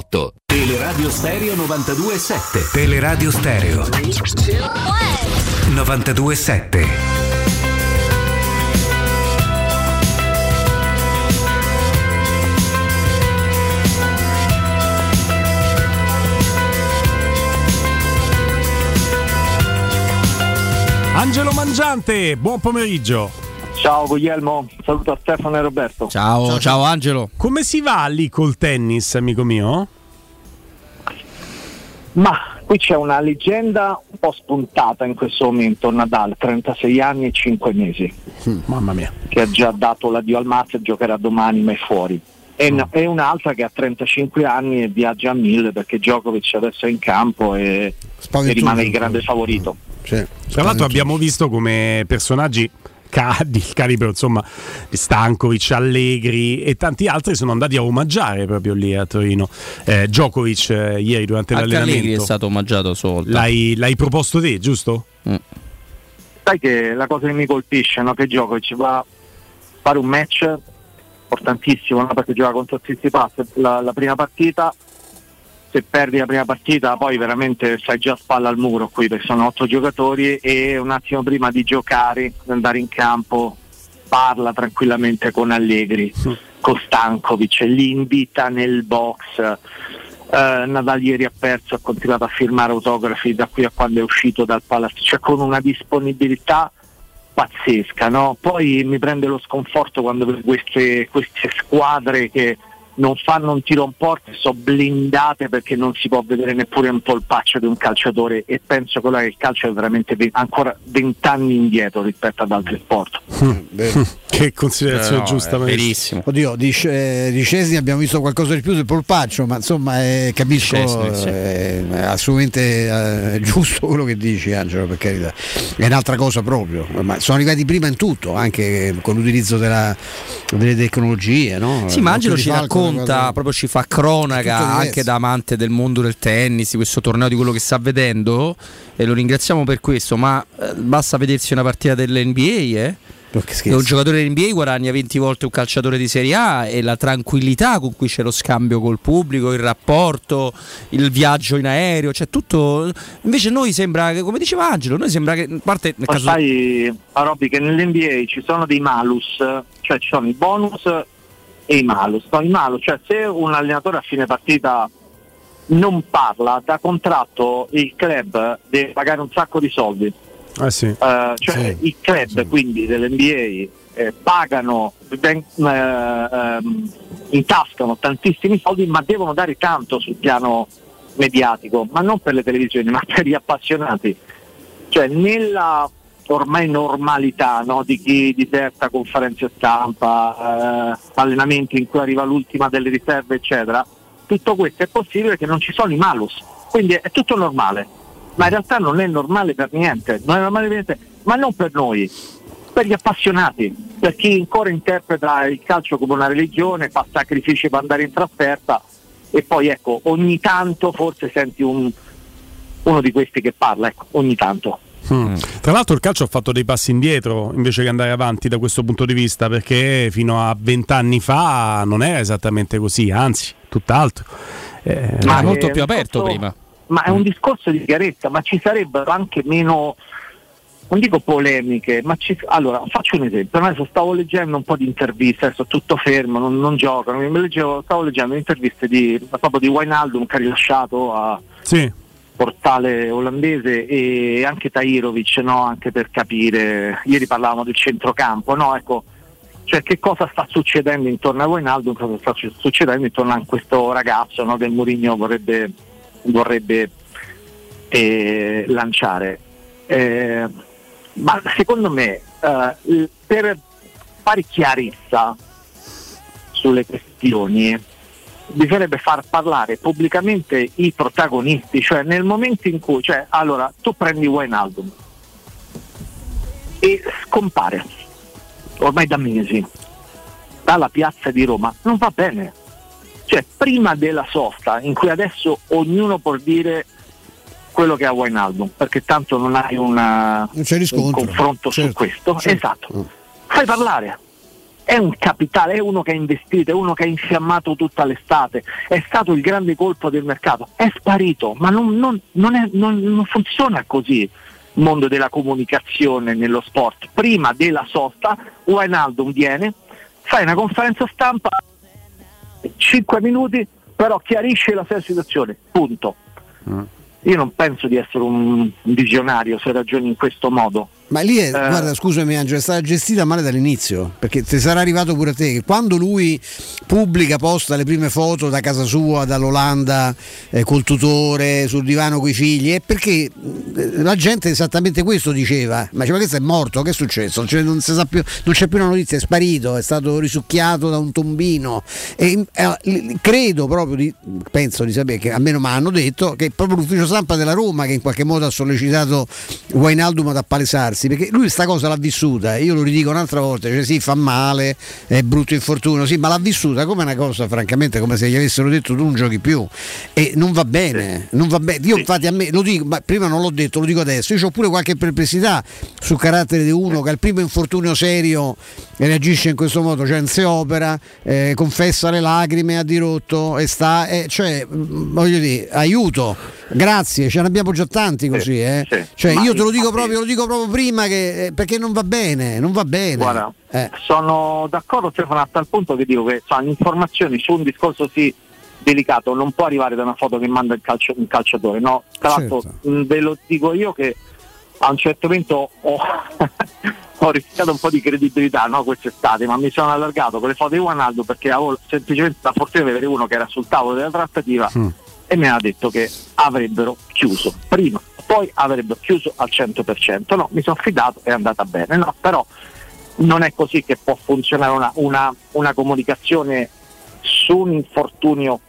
Teleradio Stereo 92.7 Teleradio Stereo 92.7 Angelo Mangiante, buon pomeriggio. Ciao Guglielmo, saluto a Stefano e Roberto. Ciao, ciao, Angelo. Come si va lì col tennis, amico mio? Ma qui c'è una leggenda un po' spuntata in questo momento, Nadal, 36 anni e 5 mesi. mamma mia. Che ha già dato l'addio al Master, giocherà domani ma è fuori. E, n- e un'altra che ha 35 anni e viaggia a mille perché Djokovic adesso è in campo e, e rimane il grande favorito. Tra l'altro abbiamo visto come personaggi ca- di calibro insomma di Stankovic, Allegri e tanti altri sono andati a omaggiare proprio lì a Torino. Eh, Djokovic eh, ieri durante Anche l'allenamento. Allegri è stato omaggiato a sua volta. L'hai, l'hai proposto te, giusto? Sai che la cosa che mi colpisce no? che Djokovic va a fare un match importantissimo no? perché gioca contro Tsitsipas la, la prima partita se perdi la prima partita poi veramente stai già a spalla al muro qui perché sono otto giocatori e un attimo prima di giocare, di andare in campo, parla tranquillamente con Allegri, con Stankovic, li invita nel box. Eh, Nadal ieri ha perso, ha continuato a firmare autografi da qui a quando è uscito dal palazzo, cioè con una disponibilità pazzesca. No? Poi mi prende lo sconforto quando vedo queste, queste squadre che non fanno un tiro in porta e sono blindate perché non si può vedere neppure un polpaccio di un calciatore e penso che il calcio è veramente ve- ancora vent'anni indietro rispetto ad altri sport. che considerazione Eh, no, giusta, maestro. Oddio, di, Sce- di Scesni abbiamo visto qualcosa di più del polpaccio, ma insomma eh, capisco, eh, è assolutamente eh, giusto quello che dici Angelo, per carità. È un'altra cosa proprio, ma sono arrivati prima in tutto, anche con l'utilizzo della- delle tecnologie. No? Sì, ma Angelo ci falco, racconta, proprio ci fa cronaca anche da amante del mondo del tennis, di questo torneo, di quello che sta vedendo e lo ringraziamo per questo, ma eh, basta vedersi una partita dell'NBA, eh? Un giocatore dell'NBA guadagna 20 volte un calciatore di Serie A e la tranquillità con cui c'è lo scambio col pubblico, il rapporto, il viaggio in aereo, cioè tutto. Invece noi sembra che, come diceva Angelo, noi sembra che, parte nel Ma caso sai, a Robby, che nell'NBA ci sono dei malus, cioè ci sono i bonus e i malus. No, i malus, cioè se un allenatore a fine partita non parla, da contratto il club deve pagare un sacco di soldi. Eh sì. Eh, cioè i club quindi dell'NBA eh, pagano, ben- eh, ehm, intascano tantissimi soldi ma devono dare tanto sul piano mediatico, ma non per le televisioni, ma per gli appassionati. Cioè nella ormai normalità no, di chi diserta conferenze stampa, eh, allenamenti in cui arriva l'ultima delle riserve, eccetera, tutto questo è possibile perché non ci sono i malus, quindi è tutto normale. Ma in realtà non è normale per niente, non è normale per niente, ma non per noi, per gli appassionati, per chi ancora interpreta il calcio come una religione, fa sacrifici per andare in trasferta. E poi ecco, ogni tanto forse senti un- uno di questi che parla, ecco, ogni tanto. Mm. Tra l'altro il calcio ha fatto dei passi indietro invece che andare avanti da questo punto di vista perché fino a vent'anni fa non era esattamente così, anzi tutt'altro. Eh, Ma era molto è più aperto discorso- prima. Ma è un discorso di chiarezza, ma ci sarebbero anche meno non dico polemiche, ma ci, allora faccio un esempio. Adesso stavo leggendo un po' di interviste, adesso tutto fermo, non, non giocano. Mi leggevo, stavo leggendo interviste di, proprio di Wijnaldum che ha rilasciato a Sì. Portale olandese e anche Tairovic, no? anche per capire. Ieri parlavamo del centrocampo, no? Ecco, cioè che cosa sta succedendo intorno a Wijnaldum, cosa sta su- succedendo intorno a questo ragazzo no? che Mourinho vorrebbe, vorrebbe eh, lanciare. Eh, ma secondo me eh, per fare chiarezza sulle questioni bisognerebbe far parlare pubblicamente i protagonisti, cioè nel momento in cui, cioè, allora tu prendi Wijnaldum e scompare ormai da mesi dalla piazza di Roma, non va bene. Cioè, prima della sosta, in cui adesso ognuno può dire quello che ha Wijnaldum, perché tanto non hai una- Non un confronto su Certo, questo. certo. Esatto. Fai parlare. È un capitale, è uno che ha investito, è uno che ha infiammato tutta l'estate, è stato il grande colpo del mercato, è sparito, ma non, non- non è- non- funziona così il mondo della comunicazione nello sport. Prima della sosta, Wijnaldum viene, fai una conferenza stampa, 5 minuti, però chiarisce la sua situazione, punto. Io non penso di essere un visionario se ragioni in questo modo. Ma lì è, Eh. guarda, scusami Angelo, è stata gestita male dall'inizio, perché ti sarà arrivato pure a te che quando lui pubblica, posta le prime foto da casa sua, dall'Olanda, eh, col tutore, sul divano coi figli, è perché eh, la gente esattamente questo diceva, ma diceva questo è morto, che è successo? Cioè, non, si sa più- non c'è più una notizia, è sparito, è stato risucchiato da un tombino. E, eh, credo proprio, di, penso di sapere che almeno mi hanno detto che è proprio l'ufficio stampa della Roma che in qualche modo ha sollecitato Wijnaldum ad appalesarsi perché lui questa cosa l'ha vissuta io lo ridico un'altra volta cioè sì fa male è brutto infortunio sì ma l'ha vissuta come una cosa francamente come se gli avessero detto tu non giochi più e non va bene non va bene io infatti a me lo dico ma prima non l'ho detto lo dico adesso io ho pure qualche perplessità sul carattere di uno che al primo infortunio serio reagisce in questo modo cioè non si opera eh, confessa le lacrime ha dirotto e sta eh, cioè mh, voglio dire aiuto grazie ce ne abbiamo già tanti così eh. cioè io te lo dico proprio lo dico proprio prima che eh, perché non va bene non va bene Guarda, Eh. sono d'accordo Stefano a tal punto che dico che cioè, informazioni su un discorso così delicato non può arrivare da una foto che manda il, calcio- un calciatore, no? Tra l'altro Certo. mh, ve lo dico io che a un certo momento ho, ho rischiato un po' di credibilità no, quest'estate, ma mi sono allargato con le foto di Guanaldo perché avevo semplicemente la fortuna di avere uno che era sul tavolo della trattativa e mi ha detto che avrebbero chiuso prima, poi avrebbero chiuso al 100%. No, mi sono fidato, è andata bene, no, però non è così che può funzionare una, una- una comunicazione su un infortunio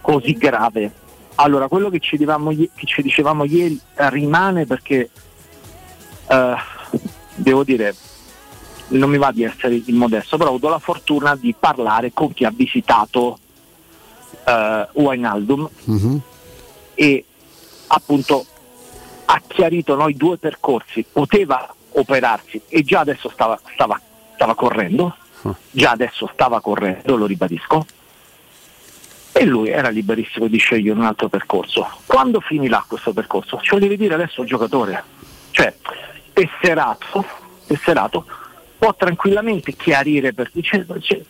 così grave. Allora, quello che ci, dicevamo che ci dicevamo ieri rimane perché eh, devo dire, non mi va di essere immodesto, però ho avuto la fortuna di parlare con chi ha visitato eh, Wijnaldum Mhm. e appunto ha chiarito noi due percorsi, poteva operarsi e già adesso stava, stava, stava correndo, già adesso stava correndo, lo ribadisco, e lui era liberissimo di scegliere un altro percorso. Quando finirà questo percorso? Ce lo deve dire adesso il giocatore, cioè tesserato, tesserato può tranquillamente chiarire per cioè, cioè,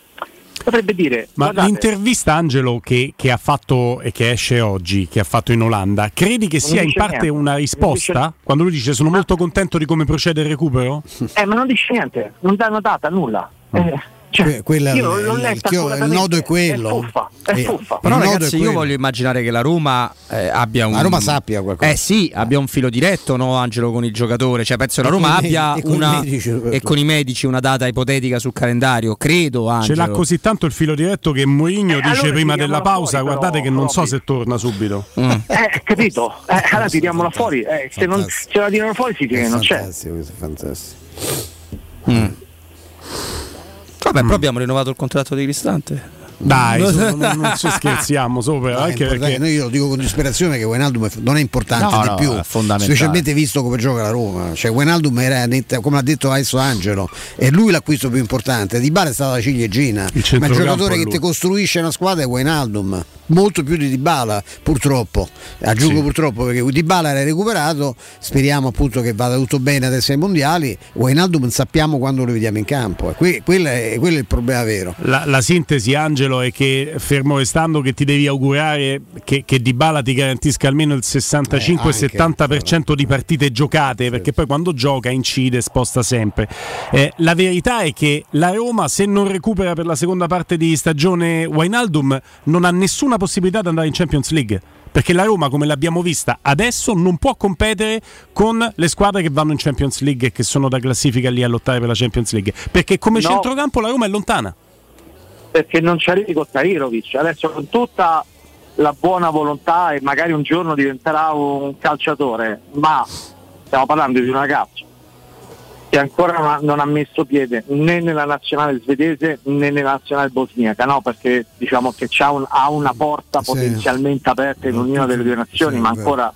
potrebbe dire Ma guardate, l'intervista Angelo che, che ha fatto e che esce oggi, che ha fatto in Olanda, credi che sia in parte niente. una risposta? dice- Quando lui dice sono molto contento di come procede il recupero? Eh, ma non dice niente, non dà una data, nulla. Eh, cioè, Que- quella- io l'ho il- letta il chio- il nodo è quello. È fuffa, è Eh, fuffa. Però ragazzi è io voglio immaginare che la Roma eh, abbia un... La Roma sappia qualcosa. Eh sì, abbia un filo diretto, no Angelo, con il giocatore. Cioè penso la Roma con abbia e con i una... medici, e con i medici una data ipotetica sul calendario. Credo, Ce Angelo. l'ha così tanto il filo diretto che Mourinho Eh, dice allora prima della pausa fuori, guardate però, che non so proprio. se torna subito. Mm. Eh, capito? Eh, allora tiriamola fuori. Eh, se non se la tirano fuori si dice che non c'è. fantastico questo è fantastico Mm. Vabbè, però abbiamo rinnovato il contratto di Cristante. Dai, non, non ci scherziamo sopra, No, anche perché Noi io lo dico con disperazione che Wijnaldum non è importante No, di no, più, è specialmente visto come gioca la Roma. Cioè, Wijnaldum era, come ha detto adesso Angelo, è lui l'acquisto più importante. Di Bale è stata la ciliegina, ma il giocatore che ti costruisce una squadra è Wijnaldum. molto più di Dybala purtroppo. Aggiungo Sì. purtroppo perché Dybala era recuperato. Speriamo appunto che vada tutto bene adesso ai mondiali. Wijnaldum sappiamo quando lo vediamo in campo. Que- quello, è, quello è il problema vero. La, la sintesi, Angelo, è che fermo restando che ti devi augurare che, che Dybala ti garantisca almeno il 65-70% di partite giocate, perché poi quando gioca incide, sposta sempre. Eh, la verità è che la Roma, se non recupera per la seconda parte di stagione Wijnaldum, non ha nessuna possibilità di andare in Champions League. Perché la Roma, come l'abbiamo vista adesso, non può competere con le squadre che vanno in Champions League e che sono da classifica lì a lottare per la Champions League. Perché come No. centrocampo la Roma è lontana. Perché non ci arrivi con Tahirovic. Adesso con tutta la buona volontà e magari un giorno diventerà un calciatore, ma stiamo parlando di un ragazzo che ancora non ha, non ha messo piede né nella nazionale svedese né nella nazionale bosniaca, no? perché diciamo che c'ha un- ha una porta Sì. potenzialmente aperta in ognuna delle due nazioni, Sì, ma ancora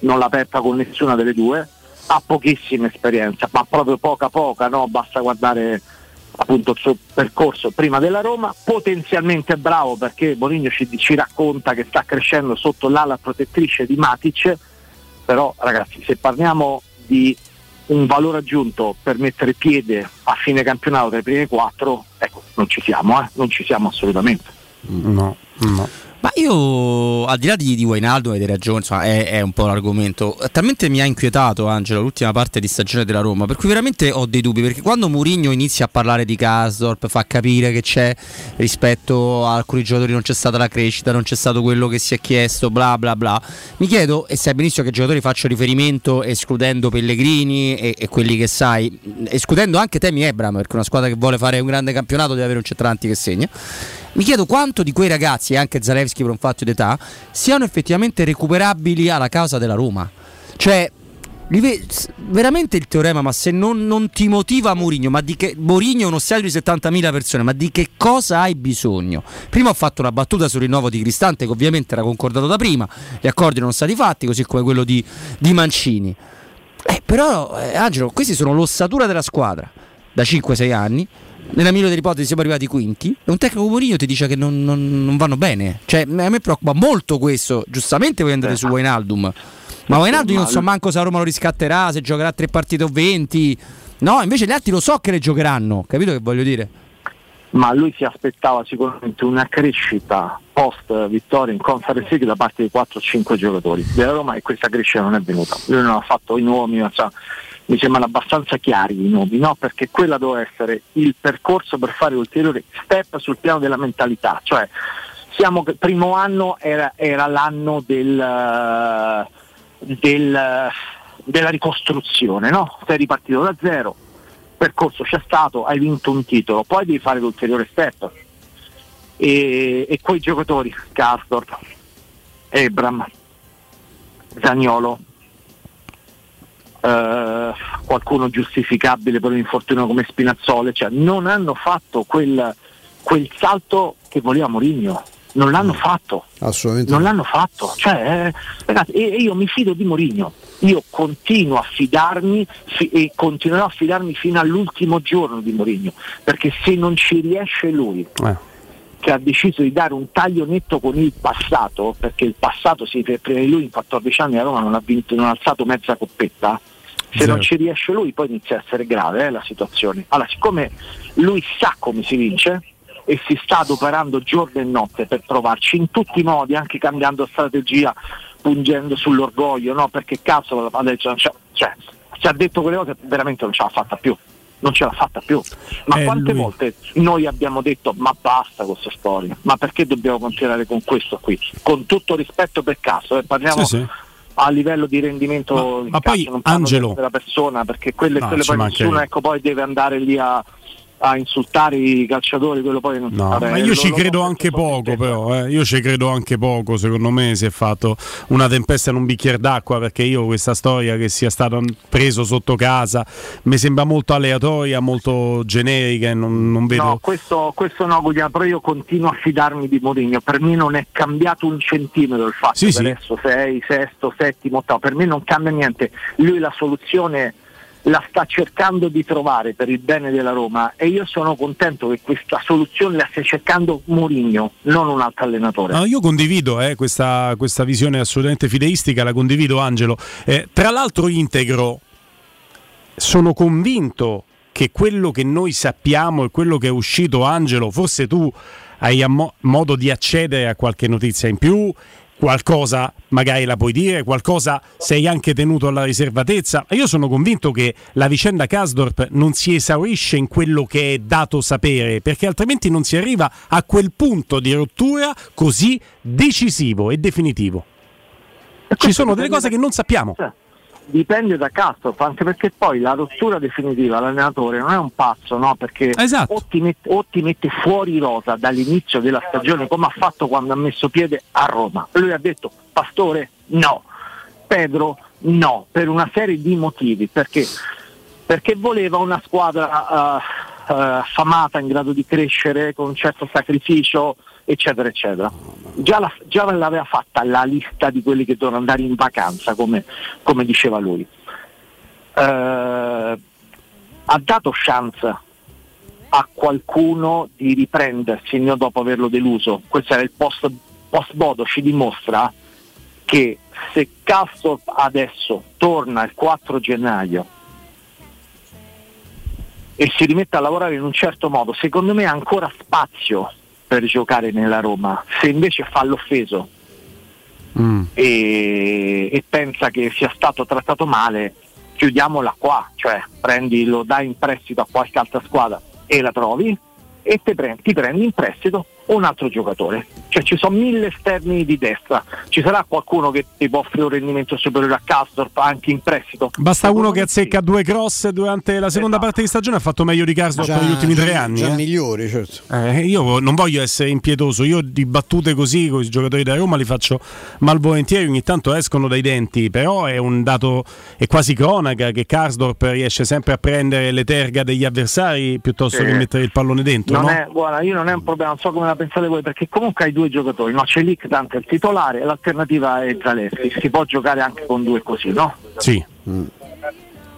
non l'ha aperta con nessuna delle due, ha pochissima esperienza, ma proprio poca poca, no? basta guardare appunto il suo percorso prima della Roma, potenzialmente bravo perché Bonigno ci, ci racconta che sta crescendo sotto l'ala protettrice di Matic, però ragazzi se parliamo di un valore aggiunto per mettere piede a fine campionato tra i primi quattro, ecco, non ci siamo, eh? non ci siamo assolutamente. No, no. Ma io, al di là di, di Wijnaldum, avete ragione, insomma, è, è un po' l'argomento. Talmente mi ha inquietato, Angelo, l'ultima parte di stagione della Roma, per cui veramente ho dei dubbi, perché quando Mourinho inizia a parlare di Kasdorp, fa capire che c'è rispetto a alcuni giocatori non c'è stata la crescita, non c'è stato quello che si è chiesto, bla bla bla. Mi chiedo, e sai benissimo che giocatori faccio riferimento escludendo Pellegrini e, e quelli che sai, escludendo anche Temi Ebram, perché una squadra che vuole fare un grande campionato deve avere un centrante che segna. Mi chiedo quanto di quei ragazzi, e anche Zalewski per un fatto di età, siano effettivamente recuperabili alla causa della Roma. Cioè, veramente il teorema, ma se non, non ti motiva Mourinho, ma di che Mourinho è uno stadio di 70.000 persone, ma di che cosa hai bisogno? Prima ho fatto una battuta sul rinnovo di Cristante, che ovviamente era concordato da prima, gli accordi non sono stati fatti, così come quello di, di Mancini. Eh, però, eh, Angelo, questi sono l'ossatura della squadra da 5-6 anni. Nella migliore delle ipotesi siamo arrivati quinti e un tecnico Mourinho ti dice che non, non- non vanno bene. Cioè, a me preoccupa molto questo. Giustamente vuoi andare su Wijnaldum. Ma Wijnaldum io non so manco se a Roma lo riscatterà, se giocherà tre partite o 20. No, invece gli altri lo so che le giocheranno. Capito che voglio dire? ma lui si aspettava sicuramente una crescita post vittoria in Conference League da parte di 4-5 giocatori della Roma e questa crescita non è venuta. Lui non ha fatto i nomi, ma sa- mi sembrano abbastanza chiari i nomi, no? perché quella doveva essere il percorso per fare ulteriori step sul piano della mentalità. Cioè, siamo, primo anno era, era l'anno del, eh, del, della ricostruzione, no? sei ripartito da zero, percorso c'è stato, hai vinto un titolo, poi devi fare l'ulteriore step. E, e quei giocatori, Karsdorp, Ebram, Zagnolo, eh, qualcuno giustificabile per un infortunio come Spinazzole, cioè non hanno fatto quel, quel salto che voleva Mourinho, non l'hanno fatto assolutamente non l'hanno fatto. Cioè, eh, ragazzi, e, e io mi fido di Mourinho. Io continuo a fidarmi fi- e continuerò a fidarmi fino all'ultimo giorno di Mourinho, perché se non ci riesce lui, che ha deciso di dare un taglio netto con il passato, perché il passato si prima di lui in 14 anni a Roma non ha vinto, non ha alzato mezza coppetta. Se non ci riesce lui poi inizia a essere grave eh, la situazione. Allora, siccome lui sa come si vince e si sta adoperando giorno e notte per provarci in tutti i modi, anche cambiando strategia, pungendo sull'orgoglio, no? perché cazzo adesso, cioè, cioè, ci ha detto quelle cose veramente non ce l'ha fatta più. Non ce l'ha fatta più. Ma Eh, quante lui- volte noi abbiamo detto ma basta con questa storia, ma perché dobbiamo continuare con questo qui? Con tutto rispetto per caso, eh, parliamo Sì, sì. A livello di rendimento ma calcio, poi, Angelo- della persona, perché quelle, No, quelle poi nessuno ecco, poi deve andare lì a, a insultare i calciatori, quello poi non No, vabbè, ma io ci credo anche poco, però. eh. Io ci credo anche poco. Secondo me si è fatto una tempesta in un bicchiere d'acqua. Perché io questa storia che sia stato preso sotto casa mi sembra molto aleatoria, molto generica. E non, non vedo. No, questo, questo no, Guglielmo, però io continuo a fidarmi di Mourinho. Per me non è cambiato un centimetro il fatto Sì, che sì. adesso sei, sesto, settimo, ottavo. Per me non cambia niente. Lui la soluzione la sta cercando di trovare per il bene della Roma e io sono contento che questa soluzione la stia cercando Mourinho, non un altro allenatore. No, io condivido eh, questa, questa, visione assolutamente fideistica, la condivido Angelo. Eh, tra l'altro integro, sono convinto che quello che noi sappiamo e quello che è uscito Angelo, forse tu hai mo- modo di accedere a qualche notizia in più qualcosa magari la puoi dire, qualcosa sei anche tenuto alla riservatezza. Io sono convinto che la vicenda Kasdorp non si esaurisce in quello che è dato sapere, perché altrimenti non si arriva a quel punto di rottura così decisivo e definitivo. Ci sono delle cose che non sappiamo dipende da Castro, anche perché poi la rottura definitiva all'allenatore non è un passo, no? perché esatto. o, ti mette, o, ti mette, fuori rosa dall'inizio della stagione come ha fatto quando ha messo piede a Roma. Lui ha detto Pastore no, Pedro no, per una serie di motivi, perché, perché voleva una squadra uh, uh, affamata in grado di crescere con un certo sacrificio, eccetera, eccetera. Già, la, già, l'aveva fatta la lista di quelli che devono andare in vacanza, come, come diceva lui. Eh, ha dato chance a qualcuno di riprendersi dopo averlo deluso. Questo era il post, post Bodo, ci dimostra che se Castro adesso torna il 4 gennaio e si rimette a lavorare in un certo modo, secondo me ha ancora spazio per giocare nella Roma, se invece fa l'offeso mm. e, e, pensa che sia stato trattato male, chiudiamola qua, cioè prendi, lo dai in prestito a qualche altra squadra e la trovi e prendi, ti prendi in prestito un altro giocatore. Cioè ci sono mille esterni di destra, ci sarà qualcuno che ti può offrire un rendimento superiore a Castorp anche in prestito. Basta uno che azzecca sì. due cross durante la seconda esatto. parte di stagione, ha fatto meglio di Castorp negli ultimi tre anni. Già eh? migliori, certo. Eh, io non voglio essere impietoso, io di battute così con i giocatori da Roma li faccio malvolentieri, ogni tanto escono dai denti, però è un dato, è quasi cronaca che Karsdorp riesce sempre a prendere le terga degli avversari piuttosto sì. che mettere il pallone dentro. Non no? è, guarda, io non è un problema, non so come la pensate voi perché comunque hai due giocatori, no? c'è Lick tanto il titolare e l'alternativa è Zaleschi, si può giocare anche con due così, no? Sì. Mm.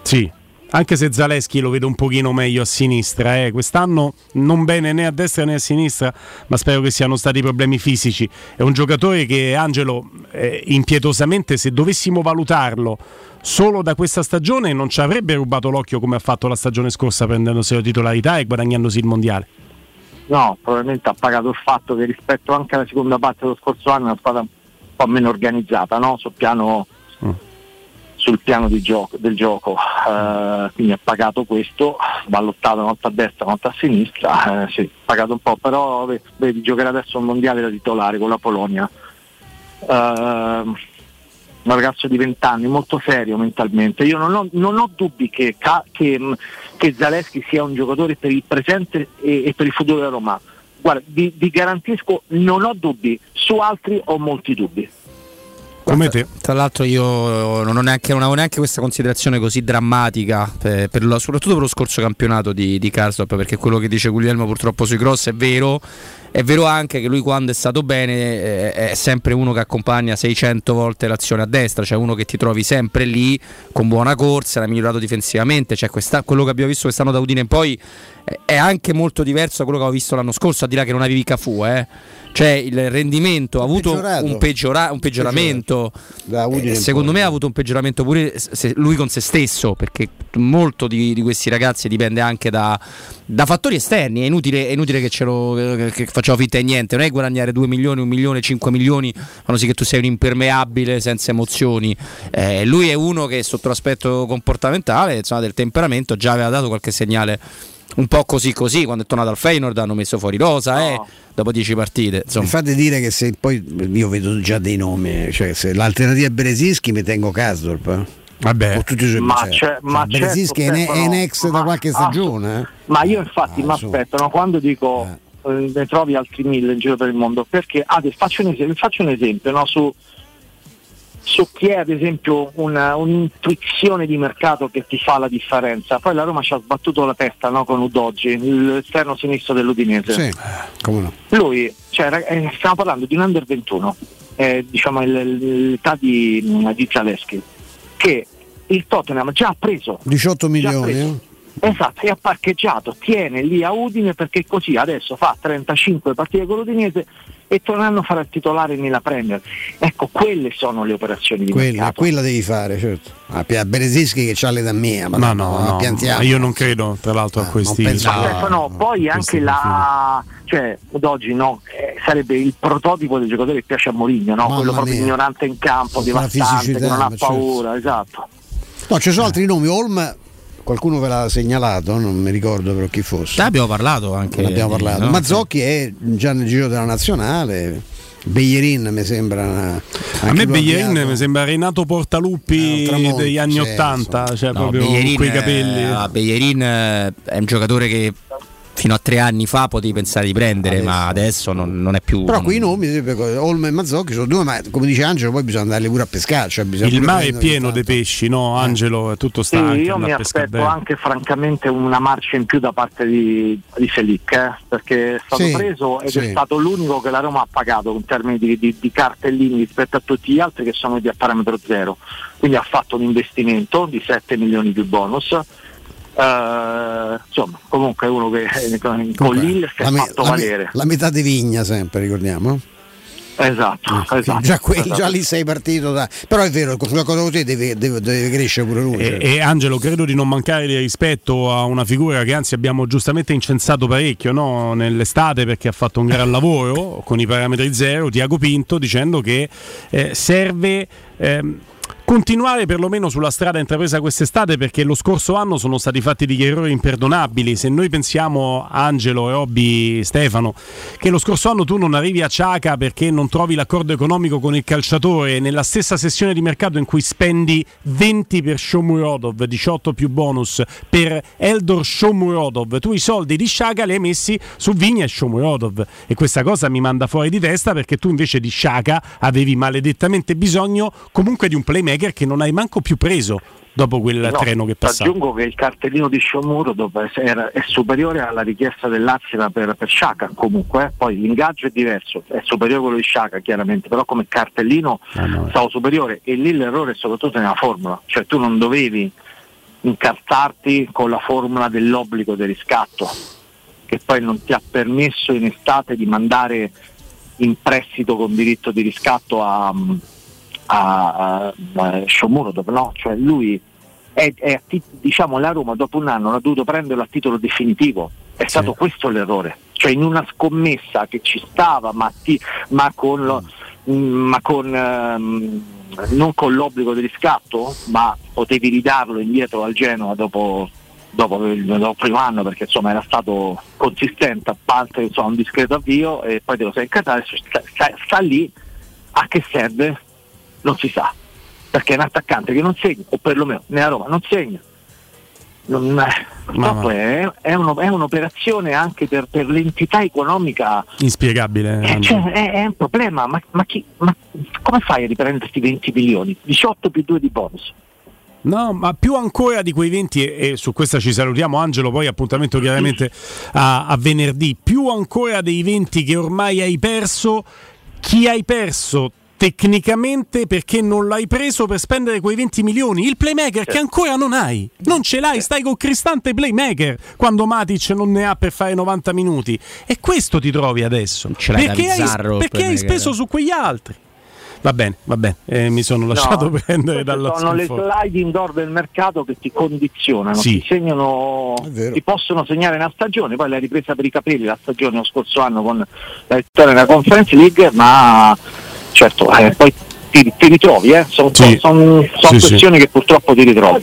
Sì. Anche se Zaleschi lo vedo un pochino meglio a sinistra, eh. quest'anno non bene né a destra né a sinistra, ma spero che siano stati problemi fisici. È un giocatore che Angelo, eh, impietosamente, se dovessimo valutarlo solo da questa stagione, non ci avrebbe rubato l'occhio come ha fatto la stagione scorsa prendendosi la titolarità e guadagnandosi il mondiale. No, probabilmente ha pagato il fatto che rispetto anche alla seconda parte dello scorso anno è una squadra un po' meno organizzata, no? sul, piano, mm. sul piano gioco, del gioco. Uh, quindi ha pagato questo, ballottato una volta a destra, una volta a sinistra, uh, sì, ha pagato un po', però vedi giocare adesso un mondiale da titolare con la Polonia. Uh, un ragazzo di 20 anni, molto serio mentalmente. Io non ho, non ho dubbi che, che, che, Zaleschi sia un giocatore per il presente e, e per il futuro della Roma. Guarda, vi, vi, garantisco, non ho dubbi, su altri ho molti dubbi. Come te. Tra l'altro io non neanche, non avevo neanche questa considerazione così drammatica, per, per lo, soprattutto per lo scorso campionato di, di Karsdorp, perché quello che dice Guglielmo purtroppo sui cross è vero è vero anche che lui quando è stato bene eh, è sempre uno che accompagna 600 volte l'azione a destra, cioè uno che ti trovi sempre lì con buona corsa, l'ha migliorato difensivamente, cioè questa, quello che abbiamo visto quest'anno da Udine in poi è anche molto diverso da quello che avevo visto l'anno scorso, a dire che non avevi Cafu, eh cioè il rendimento ha avuto un, peggiora- un, peggioramento. Eh, secondo me ha avuto un peggioramento pure lui con se stesso, perché molto di, di questi ragazzi dipende anche da, da fattori esterni. È inutile, è inutile che, lo, che facciamo finta di niente. Non è guadagnare 2 milioni, 1 milione, 5 milioni, fanno sì che tu sei un impermeabile senza emozioni. Eh, lui è uno che sotto l'aspetto comportamentale, insomma, del temperamento, già aveva dato qualche segnale un po' così così quando è tornato al Feyenoord hanno messo fuori Rosa no. eh, dopo 10 partite insomma. mi fate dire che se poi io vedo già dei nomi cioè se l'alternativa è Beresischi mi tengo Casdorp eh. Vabbè, ma, c'è, ma Beresischi certo, è, è, in ex da qualche stagione eh. ma io infatti ah, mi aspettano quando dico eh. eh. ne trovi altri mille in giro per il mondo perché adesso, faccio un esempio, faccio un esempio no, su su chi è ad esempio una, un'intuizione di mercato che ti fa la differenza. Poi la Roma ci ha sbattuto la testa no, con Udoggi, l'esterno sinistro dell'Udinese. Sì, come no. Lui, cioè, eh, stiamo parlando di un under 21, eh, diciamo l'età di, di Zaleschi, che il Tottenham già ha preso 18 già milioni. preso. eh? Esatto, è parcheggiato, tiene lì a Udine perché così adesso fa 35 partite con l'Udinese e tornando a fare il titolare nella Premier. Ecco, quelle sono le operazioni di Quella, mercato. quella devi fare, certo. A Pia- Beresischi che c'ha l'età mia, ma Ma no, no, piantiamo. ma io non credo tra l'altro a questi. Ma Stefano, poi anche la cioè ad oggi no, eh, sarebbe il prototipo del giocatore che piace a Mourinho, no? Quello proprio mia. ignorante in campo, devastante, che non ha ma certo. paura, esatto. No, ci sono altri nomi. Olm, qualcuno ve l'ha segnalato, non mi ricordo però chi fosse. Ne abbiamo parlato anche. Ne abbiamo parlato. no? Mazzocchi è già nel giro della nazionale. Beglierin mi sembra. una- A me Beglierin mi sembra Renato Portaluppi Tramonti, degli anni sì, 80, cioè No, proprio Bellerin, quei eh, capelli. ah, Bellerin, eh, è un giocatore che fino a tre anni fa potevi pensare di prendere, ma adesso non, non è più. Però quei nomi, ad esempio, Olm e Mazzocchi, sono due, ma come dice Angelo, poi bisogna andarli pure a pescare. Cioè bisogna Il mare è pieno di pesci, no? Angelo, è tutto Sì, stanco. io mi aspetto anche francamente una marcia in più da parte di, di Felic, eh, perché è stato Sì, preso ed sì. è stato l'unico che la Roma ha pagato in termini di, di- di cartellini rispetto a tutti gli altri che sono di a parametro zero. Quindi ha fatto un investimento di 7 milioni più bonus. Eh, insomma, comunque è uno che eh, con con Lille si è me- fatto la me- valere. la metà di Vigna sempre, ricordiamo. Esatto, esatto. Già, quelli- esatto. già lì sei partito da. Però è vero, una cosa così deve, deve- deve crescere pure lui. E, cioè. e Angelo, credo di non mancare di rispetto a una figura che anzi abbiamo giustamente incensato parecchio no? nell'estate perché ha fatto un gran lavoro con i parametri zero, Tiago Pinto, dicendo che eh, serve ehm, continuare perlomeno sulla strada intrapresa quest'estate perché lo scorso anno sono stati fatti degli errori imperdonabili. Se noi pensiamo, Angelo e Robby Stefano, che lo scorso anno tu non arrivi a Ciaca perché non trovi l'accordo economico con il calciatore nella stessa sessione di mercato in cui spendi 20 per Shomurodov, 18 più bonus per Eldor Shomurodov, tu i soldi di Sciaca li hai messi su Vigna e Shomurodov e questa cosa mi manda fuori di testa perché tu invece di Sciaca avevi maledettamente bisogno comunque di un playmaker che non hai manco più preso dopo quel No, treno che passava. Aggiungo che il cartellino di Sciomuro è superiore alla richiesta dell'Azzina per, per Sciaca comunque, eh. poi l'ingaggio è diverso, è superiore a quello di Sciaca chiaramente, però come cartellino Ah, stavo superiore e lì l'errore è soprattutto nella formula, cioè tu non dovevi incartarti con la formula dell'obbligo del riscatto, che poi non ti ha permesso in estate di mandare in prestito con diritto di riscatto a, a, a Shomurodov, no? Cioè lui è, è a tit- diciamo la Roma dopo un anno ha dovuto prenderlo a titolo definitivo. È stato questo l'errore. Cioè in una scommessa che ci stava, ma, ti- ma con, lo- mm, ma con ehm, non con l'obbligo di riscatto, ma potevi ridarlo indietro al Genoa dopo, dopo il, dopo il primo anno perché insomma era stato consistente a parte insomma, un discreto avvio e poi te lo sei incartato, adesso sta, sta- sta lì a che serve non si sa perché è un attaccante che non segna o perlomeno nella Roma non segna. Non, è, è uno- è un'operazione anche per, per l'entità economica. Inspiegabile. eh, cioè, è, è un problema ma, ma chi- ma come fai a riprenderti 20 milioni? 18 più 2 di bonus. No, ma più ancora di quei 20, e, e su questa ci salutiamo Angelo, poi appuntamento chiaramente a, a venerdì, più ancora dei 20 che ormai hai perso, chi hai perso tecnicamente perché non l'hai preso per spendere quei 20 milioni, il playmaker che ancora non hai, non ce l'hai, stai con Cristante playmaker quando Matic non ne ha per fare 90 minuti. E questo ti trovi adesso, Ce l'hai perché, hai, perché hai speso su quegli altri. Va bene, va bene, eh, mi sono lasciato No, prendere dallo sono le slide indoor del mercato che ti condizionano, Sì. ti segnano, ti possono segnare una stagione, poi l'hai ripresa per i capelli la stagione lo scorso anno con la vittoria della Conference League, ma certo eh, poi ti, ti ritrovi, eh. sono Sì. son- son Sì, sì. questioni che purtroppo ti ritrovi.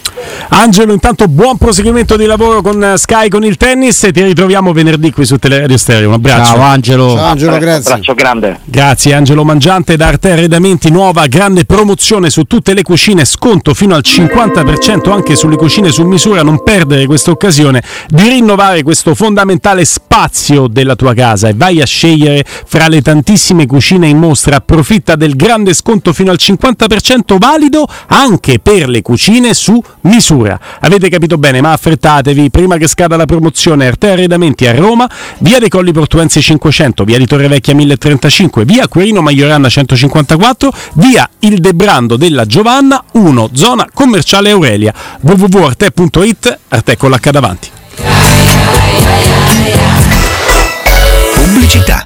Angelo, intanto buon proseguimento di lavoro con eh, Sky con il tennis e ti ritroviamo venerdì qui su Teleradio Stereo. Un abbraccio. Ciao, Angelo. Ciao, Angelo, grazie. Abbraccio grande. Grazie Angelo Mangiante da Arte Arredamenti, nuova grande promozione su tutte le cucine, sconto fino al 50% anche sulle cucine su misura, non perdere questa occasione di rinnovare questo fondamentale spazio della tua casa e vai a scegliere fra le tantissime cucine in mostra, approfitta del grande sconto fino fino al 50% valido anche per le cucine su misura. Avete capito bene, ma affrettatevi prima che scada la promozione Arte Arredamenti a Roma, via dei Colli Portuensi 500, via di Torrevecchia 1035, via Quirino Maioranna 154, via Il Debrando della Giovanna 1, zona commerciale Aurelia. www.arte.it, Arte con l'H davanti. Pubblicità.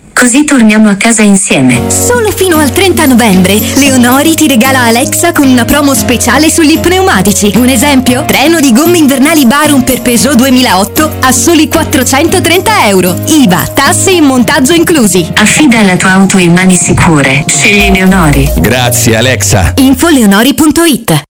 così torniamo a casa insieme. Solo fino al 30 novembre, Leonori ti regala Alexa con una promo speciale sugli pneumatici. Un esempio? Treno di gomme invernali Barum per Peugeot 2008 a soli 430 euro. IVA, tasse e montaggio inclusi. Affida la tua auto in mani sicure. Scegli Leonori. Grazie Alexa. Infoleonori.it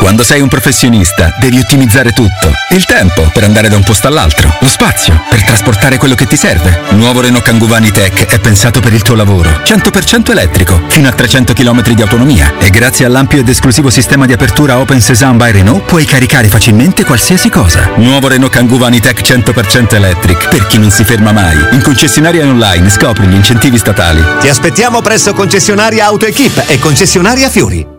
Quando sei un professionista devi ottimizzare tutto. Il tempo per andare da un posto all'altro, lo spazio per trasportare quello che ti serve. Nuovo Renault Kangoo Vanitech è pensato per il tuo lavoro. 100% elettrico, fino a 300 km di autonomia. E grazie all'ampio ed esclusivo sistema di apertura Open Sesame by Renault puoi caricare facilmente qualsiasi cosa. Nuovo Renault Kangoo Vanitech 100% electric, per chi non si ferma mai. In concessionaria online scopri gli incentivi statali. Ti aspettiamo presso concessionaria AutoEquip e concessionaria Fiori.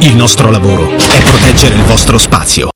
Il nostro lavoro è proteggere il vostro spazio.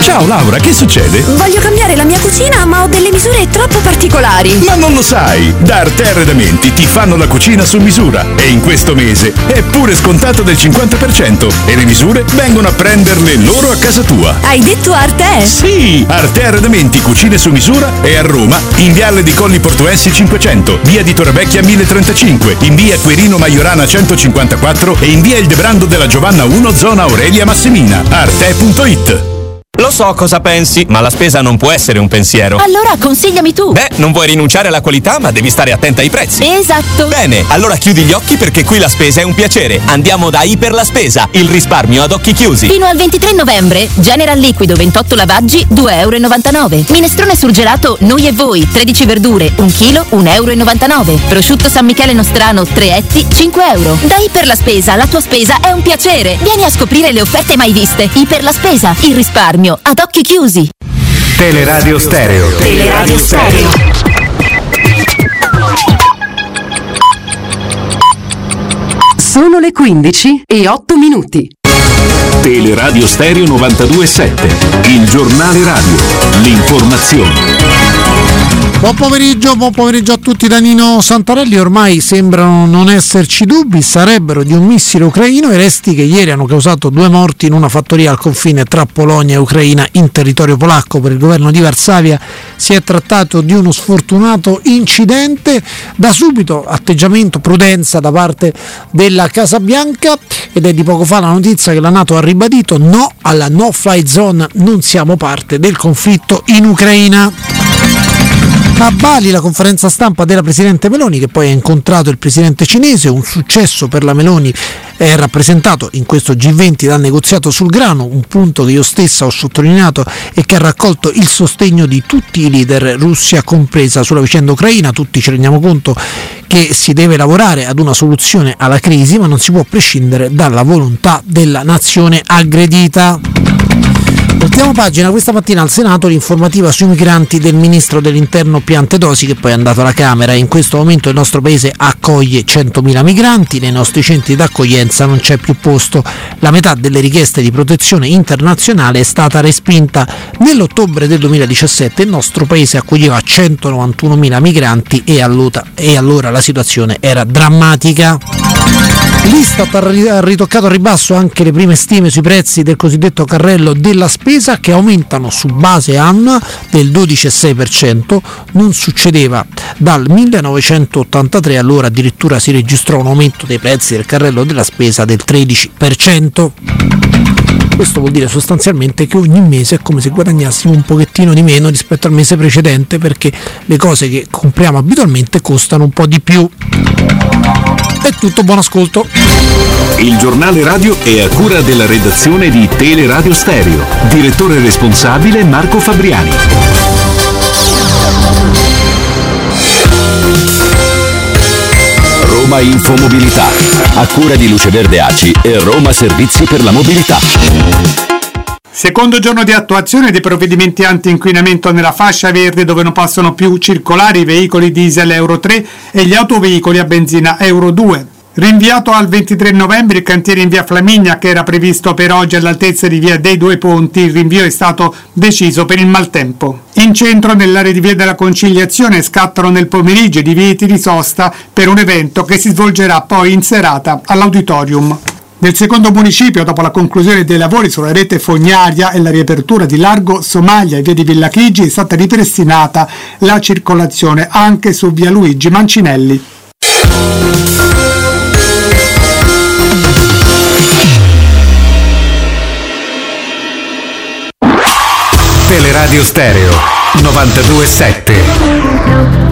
Ciao Laura, che succede? Voglio cambiare la mia cucina, ma ho delle misure troppo particolari. Ma non lo sai! Da Arte Arredamenti ti fanno la cucina su misura e in questo mese è pure scontato del 50% e le misure vengono a prenderle loro a casa tua. Hai detto Arte? Sì! Arte Arredamenti Cucine su misura è a Roma, in Viale di Colli Portuensi 500, via di Torrevecchia 1035, in via Querino Maiorana 154 e in via Il Debrando della Giovanna 1 zona Aurelia Massimina. Arte.it Lo so cosa pensi, ma la spesa non può essere un pensiero. Allora consigliami tu. Beh, non vuoi rinunciare alla qualità, ma devi stare attenta ai prezzi. Esatto. Bene, allora chiudi gli occhi perché qui la spesa è un piacere. Andiamo da Iper la Spesa, il risparmio ad occhi chiusi. Fino al 23 novembre, General Liquido 28 lavaggi, 2,99 euro. Minestrone surgelato, noi e voi, 13 verdure, 1 kg, 1,99 euro. Prosciutto San Michele Nostrano, 3 etti, 5 euro. Da Iper la Spesa, la tua spesa è un piacere. Vieni a scoprire le offerte mai viste. Iper la Spesa, il risparmio ad occhi chiusi. Teleradio Stereo. Teleradio Stereo. Sono le 15 e 8 minuti. Teleradio Stereo 927, il giornale radio, l'informazione. Buon pomeriggio, buon pomeriggio a tutti da Nino Santarelli. Ormai sembrano non esserci dubbi, sarebbero di un missile ucraino i resti che ieri hanno causato due morti in una fattoria al confine tra Polonia e Ucraina in territorio polacco. Per il governo di Varsavia si è trattato di uno sfortunato incidente. Da subito atteggiamento, prudenza da parte della Casa Bianca ed è di poco fa la notizia che la Nato ha ribadito no alla no-fly zone, non siamo parte del conflitto in Ucraina. A Bali la conferenza stampa della Presidente Meloni che poi ha incontrato il Presidente cinese, un successo per la Meloni è rappresentato in questo G20 dal negoziato sul grano, un punto che io stessa ho sottolineato e che ha raccolto il sostegno di tutti i leader, Russia compresa, sulla vicenda ucraina. Tutti ci rendiamo conto che si deve lavorare ad una soluzione alla crisi, ma non si può prescindere dalla volontà della nazione aggredita. Voltiamo pagina questa mattina al Senato l'informativa sui migranti del ministro dell'interno Piantedosi che poi è andato alla Camera. In questo momento il nostro paese accoglie 100.000 migranti, nei nostri centri d'accoglienza non c'è più posto. La metà delle richieste di protezione internazionale è stata respinta. Nell'ottobre del 2017 il nostro paese accoglieva 191.000 migranti e allora la situazione era drammatica. L'Istat ha ritoccato a ribasso anche le prime stime sui prezzi del cosiddetto carrello della spesa che aumentano su base annua del 12,6%, non succedeva dal 1983, allora addirittura si registrò un aumento dei prezzi del carrello della spesa del 13%. Questo vuol dire sostanzialmente che ogni mese è come se guadagnassimo un pochettino di meno rispetto al mese precedente perché le cose che compriamo abitualmente costano un po' di più. È tutto, buon ascolto. Il giornale radio è a cura della redazione di Teleradio Stereo. Direttore responsabile Marco Fabriani. Roma Infomobilità, a cura di Luce Verde ACI e Roma Servizi per la Mobilità. Secondo giorno di attuazione dei provvedimenti anti-inquinamento nella fascia verde dove non possono più circolare i veicoli diesel Euro 3 e gli autoveicoli a benzina Euro 2. Rinviato al 23 novembre il cantiere in via Flaminia che era previsto per oggi all'altezza di via dei Due Ponti, il rinvio è stato deciso per il maltempo. In centro, nell'area di via della Conciliazione, scattano nel pomeriggio i divieti di sosta per un evento che si svolgerà poi in serata all'auditorium. Nel secondo municipio, dopo la conclusione dei lavori sulla rete fognaria e la riapertura di Largo Somalia e via di Villa Chigi, è stata ripristinata la circolazione anche su via Luigi Mancinelli. Teleradio Stereo 927.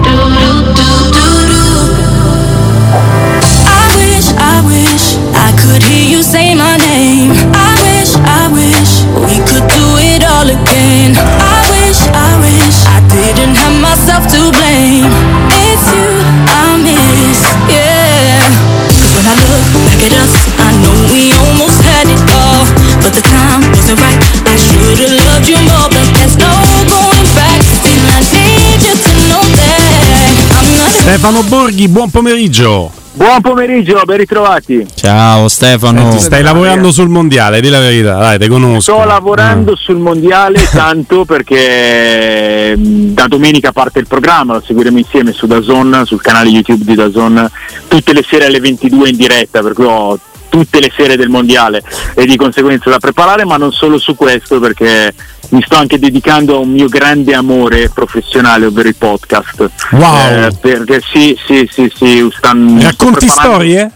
Stefano Borghi, buon pomeriggio. Buon pomeriggio, ben ritrovati. Ciao Stefano. Eh, stai lavorando sul mondiale, di la verità, dai, te conosco. Sto lavorando sul mondiale tanto perché mh, da domenica parte il programma, lo seguiremo insieme su Dazon, sul canale YouTube di Dazon, tutte le sere alle 22 in diretta, per cui ho tutte le sere del mondiale e di conseguenza da preparare, ma non solo su questo perché mi sto anche dedicando a un mio grande amore professionale, ovvero i podcast. Wow. Eh, perché sì, sì, sì, sì, stanno Racconti storie?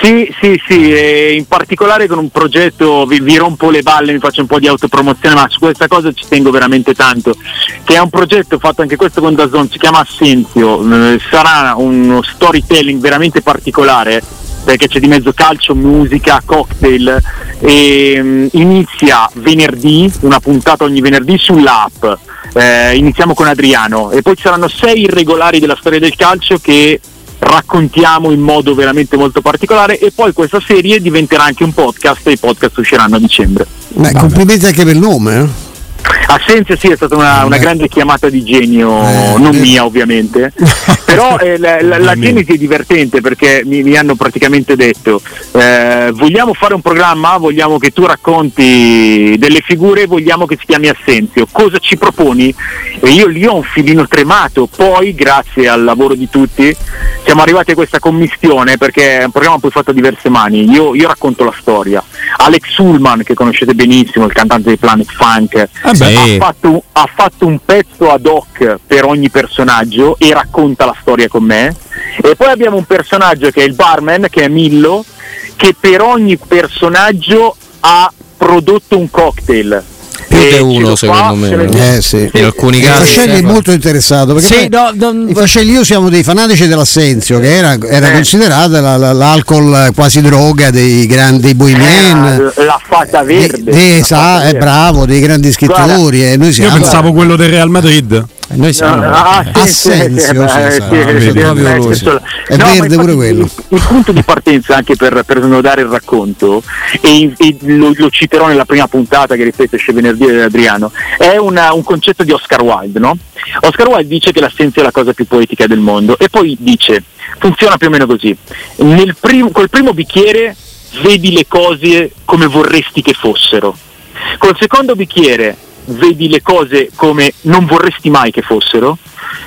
sì, sì, sì, e in particolare con un progetto, vi, vi rompo le balle, mi faccio un po' di autopromozione, ma su questa cosa ci tengo veramente tanto, che è un progetto fatto anche questo con Dazon, si chiama Assenzio, eh, sarà uno storytelling veramente particolare, perché c'è di mezzo calcio, musica, cocktail, e mm, inizia venerdì, una puntata ogni venerdì sull'app, Eh, iniziamo con Adriano, e poi ci saranno sei irregolari della storia del calcio che raccontiamo in modo veramente molto particolare e poi questa serie diventerà anche un podcast e i podcast usciranno a dicembre. Beh, complimenti anche per il nome. eh. Assenzio sì è stata una, una grande chiamata di genio, non mia ovviamente, però eh, la, la- la genesi è divertente perché mi, mi hanno praticamente detto eh, vogliamo fare un programma, vogliamo che tu racconti delle figure, vogliamo che si chiami Assenzio, cosa ci proponi? E io lì ho un filino tremato, poi grazie al lavoro di tutti siamo arrivati a questa commistione perché è un programma poi fatto a diverse mani, io, io racconto la storia, Alex Ullman che conoscete benissimo, il cantante dei Planet Funk, beh. Ha, fatto, ha fatto un pezzo ad hoc per ogni personaggio e racconta la storia con me. E poi abbiamo un personaggio che è il barman, che è Millo, che per ogni personaggio ha prodotto un cocktail. Più di uno secondo me. lo- Eh sì. In alcuni casi. Fascelli è molto interessato perché Sì, no, no, i Fascelli io siamo dei fanatici dell'Assenzio che era, era considerata la- la- l'alcol quasi droga dei grandi bohemian Eh, l'ha fatta verde. dei- l'ha sa- fatta è verde. bravo dei grandi scrittori e noi Io siamo pensavo quello del Real Madrid. Noi siamo ah, Assenzio, eh, eh, È verde pure quello. Il, il punto di partenza anche per, per snodare il racconto, e, e lo, lo citerò nella prima puntata che ripeto esce venerdì Adriano, è una- un concetto di Oscar Wilde, no? Oscar Wilde dice che l'assenza è la cosa più poetica del mondo e poi dice, funziona più o meno così, Nel prim- col primo bicchiere vedi le cose come vorresti che fossero, col secondo bicchiere vedi le cose come non vorresti mai che fossero,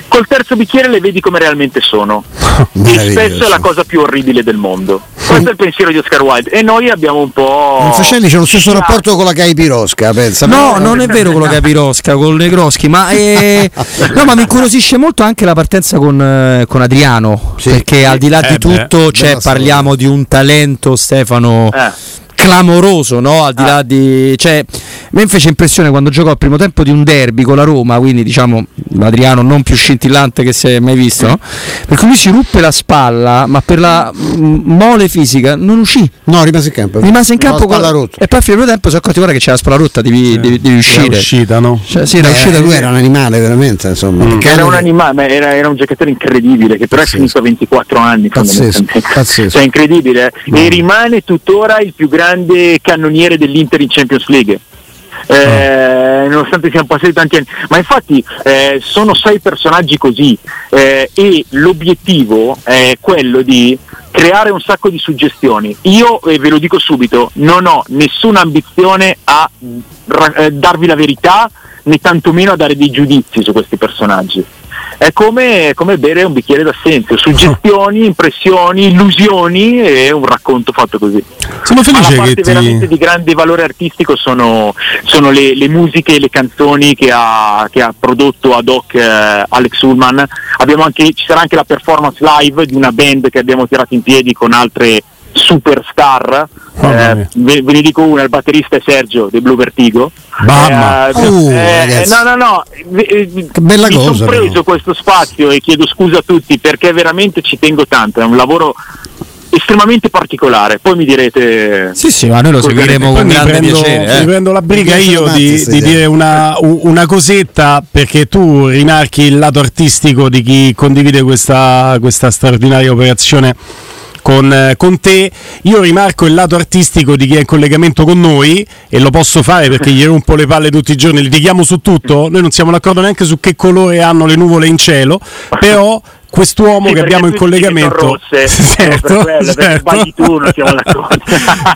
col terzo bicchiere le vedi come realmente sono. E spesso è la cosa più orribile del mondo. Questo è il pensiero di Oscar Wilde. E noi abbiamo un po'... il Fascelli c'ha lo stesso rapporto con la Caipirosca pensa No, non è vero quello Capirosca, con Negroschi, ma, eh, no, ma mi incuriosisce molto anche la partenza con, eh, con Adriano, perché al di là Eh di beh, tutto cioè, parliamo di un talento, Stefano, clamoroso, no? Al di là di... Cioè, a me fece impressione quando giocò al primo tempo di un derby con la Roma, quindi diciamo Adriano non più scintillante che si è mai visto, no? Perché lui si ruppe la spalla, ma per la mm, mole fisica non uscì. no rimase in campo Rimase in campo No, spalla con- rotta. e poi a fine primo tempo si è accorti guarda che c'è la spalla rotta, devi, devi, devi uscire. Era uscita, no? Cioè, sì, era Beh, uscita lui era un animale veramente insomma Mm. Era un, animale, ma era, era un giocatore incredibile che però è finito a 24 anni. Pazzesco, fondamentalmente. Cioè, incredibile. E rimane tuttora il più grande cannoniere dell'Inter in Champions League. Eh, nonostante siano passati tanti anni, ma infatti eh, sono sei personaggi così eh, e l'obiettivo è quello di creare un sacco di suggestioni. Io, e ve lo dico subito, non ho nessuna ambizione a eh, darvi la verità né tantomeno a dare dei giudizi su questi personaggi. È come, come bere un bicchiere d'assenzio, suggestioni, impressioni, illusioni e un racconto fatto così. Sono Ma felice la parte che ti- veramente di grande valore artistico sono, sono le, le musiche e le canzoni che ha, che ha prodotto ad hoc eh, Alex Ullman. Abbiamo anche, ci sarà anche la performance live di una band che abbiamo tirato in piedi con altre superstar. Eh, ve, ve ne dico una, il batterista è Sergio dei Blue Vertigo. Mamma. Eh, Uh, eh, ragazzi. no, no, no, che bella mi cosa, sono preso questo spazio e chiedo scusa a tutti perché veramente ci tengo tanto, è un lavoro estremamente particolare. Poi mi direte Sì, sì, ma noi lo seguiremo con mi grande prendo, piacere. mi eh. prendo la briga Mi io di, di dire una, una cosetta perché tu rimarchi il lato artistico di chi condivide questa, questa straordinaria operazione con, eh, con te. Io rimarco il lato artistico di chi è in collegamento con noi e lo posso fare perché gli rompo le palle tutti i giorni, litighiamo su tutto. Noi non siamo d'accordo neanche su che colore hanno le nuvole in cielo, però quest'uomo Sì, che abbiamo in collegamento. rosse, certo, quello, certo. tu,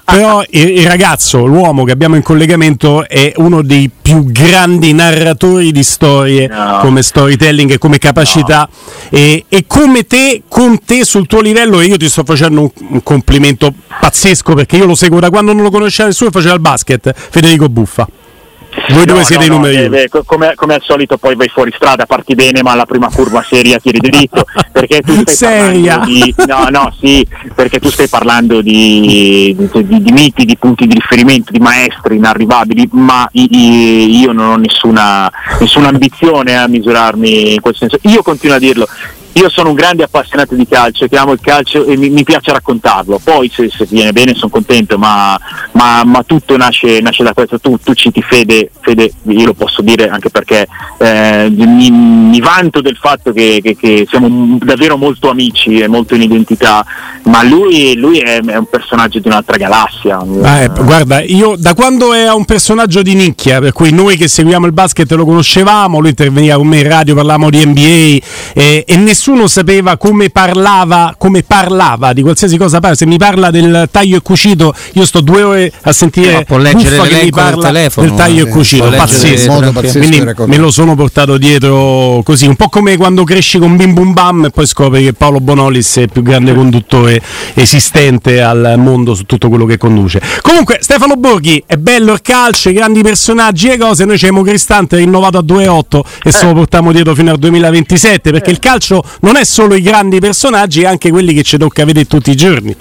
però il, il ragazzo, l'uomo che abbiamo in collegamento è uno dei più grandi narratori di storie come storytelling e come capacità. E, e come te, con te sul tuo livello e io ti sto facendo un, un complimento pazzesco perché io lo seguo da quando non lo conosceva nessuno e faceva il basket, Federico Buffa. Voi due No, siete no, i no, numeri eh, beh, co- come, come al solito poi vai fuori strada, parti bene, ma alla prima curva seria tiri dritto. Perché tu stai Seria? parlando di. No, no, sì, perché tu stai parlando di, di- di- di miti, di punti di riferimento, di maestri inarrivabili, ma io non ho nessuna, nessuna ambizione a misurarmi in quel senso. Io continuo a dirlo. Io sono un grande appassionato di calcio, che amo il calcio e mi, mi piace raccontarlo. Poi se, se viene bene sono contento, ma, ma- ma tutto nasce, nasce da questo. Tu, tu citi Fede, Fede, io lo posso dire anche perché eh, mi, mi vanto del fatto che, che- che siamo davvero molto amici e molto in identità, ma lui, lui è, è un personaggio di un'altra galassia. Ah, eh, guarda, io da quando era un personaggio di nicchia, per cui noi che seguiamo il basket lo conoscevamo, lui interveniva con me in radio, parlavamo di NBA eh, e nessuno sapeva come parlava, come parlava di qualsiasi cosa parla. Se mi parla del taglio e cucito, io sto due ore a sentire può leggere Buffa che mi l'elenco del parla telefono, del taglio eh, e cucito, pazzesco. modo pazzesco Quindi me lo sono portato dietro così, un po' come quando cresci con Bim Bum Bam e poi scopri che Paolo Bonolis è il più grande conduttore esistente al mondo su tutto quello che conduce. Comunque, Stefano Borghi, è bello il calcio, i grandi personaggi e cose. Noi c'è Cristante rinnovato a 2,8 e se lo portiamo dietro fino al 2027 perché il calcio non è solo i grandi personaggi, è anche quelli che ci tocca vedere tutti i giorni.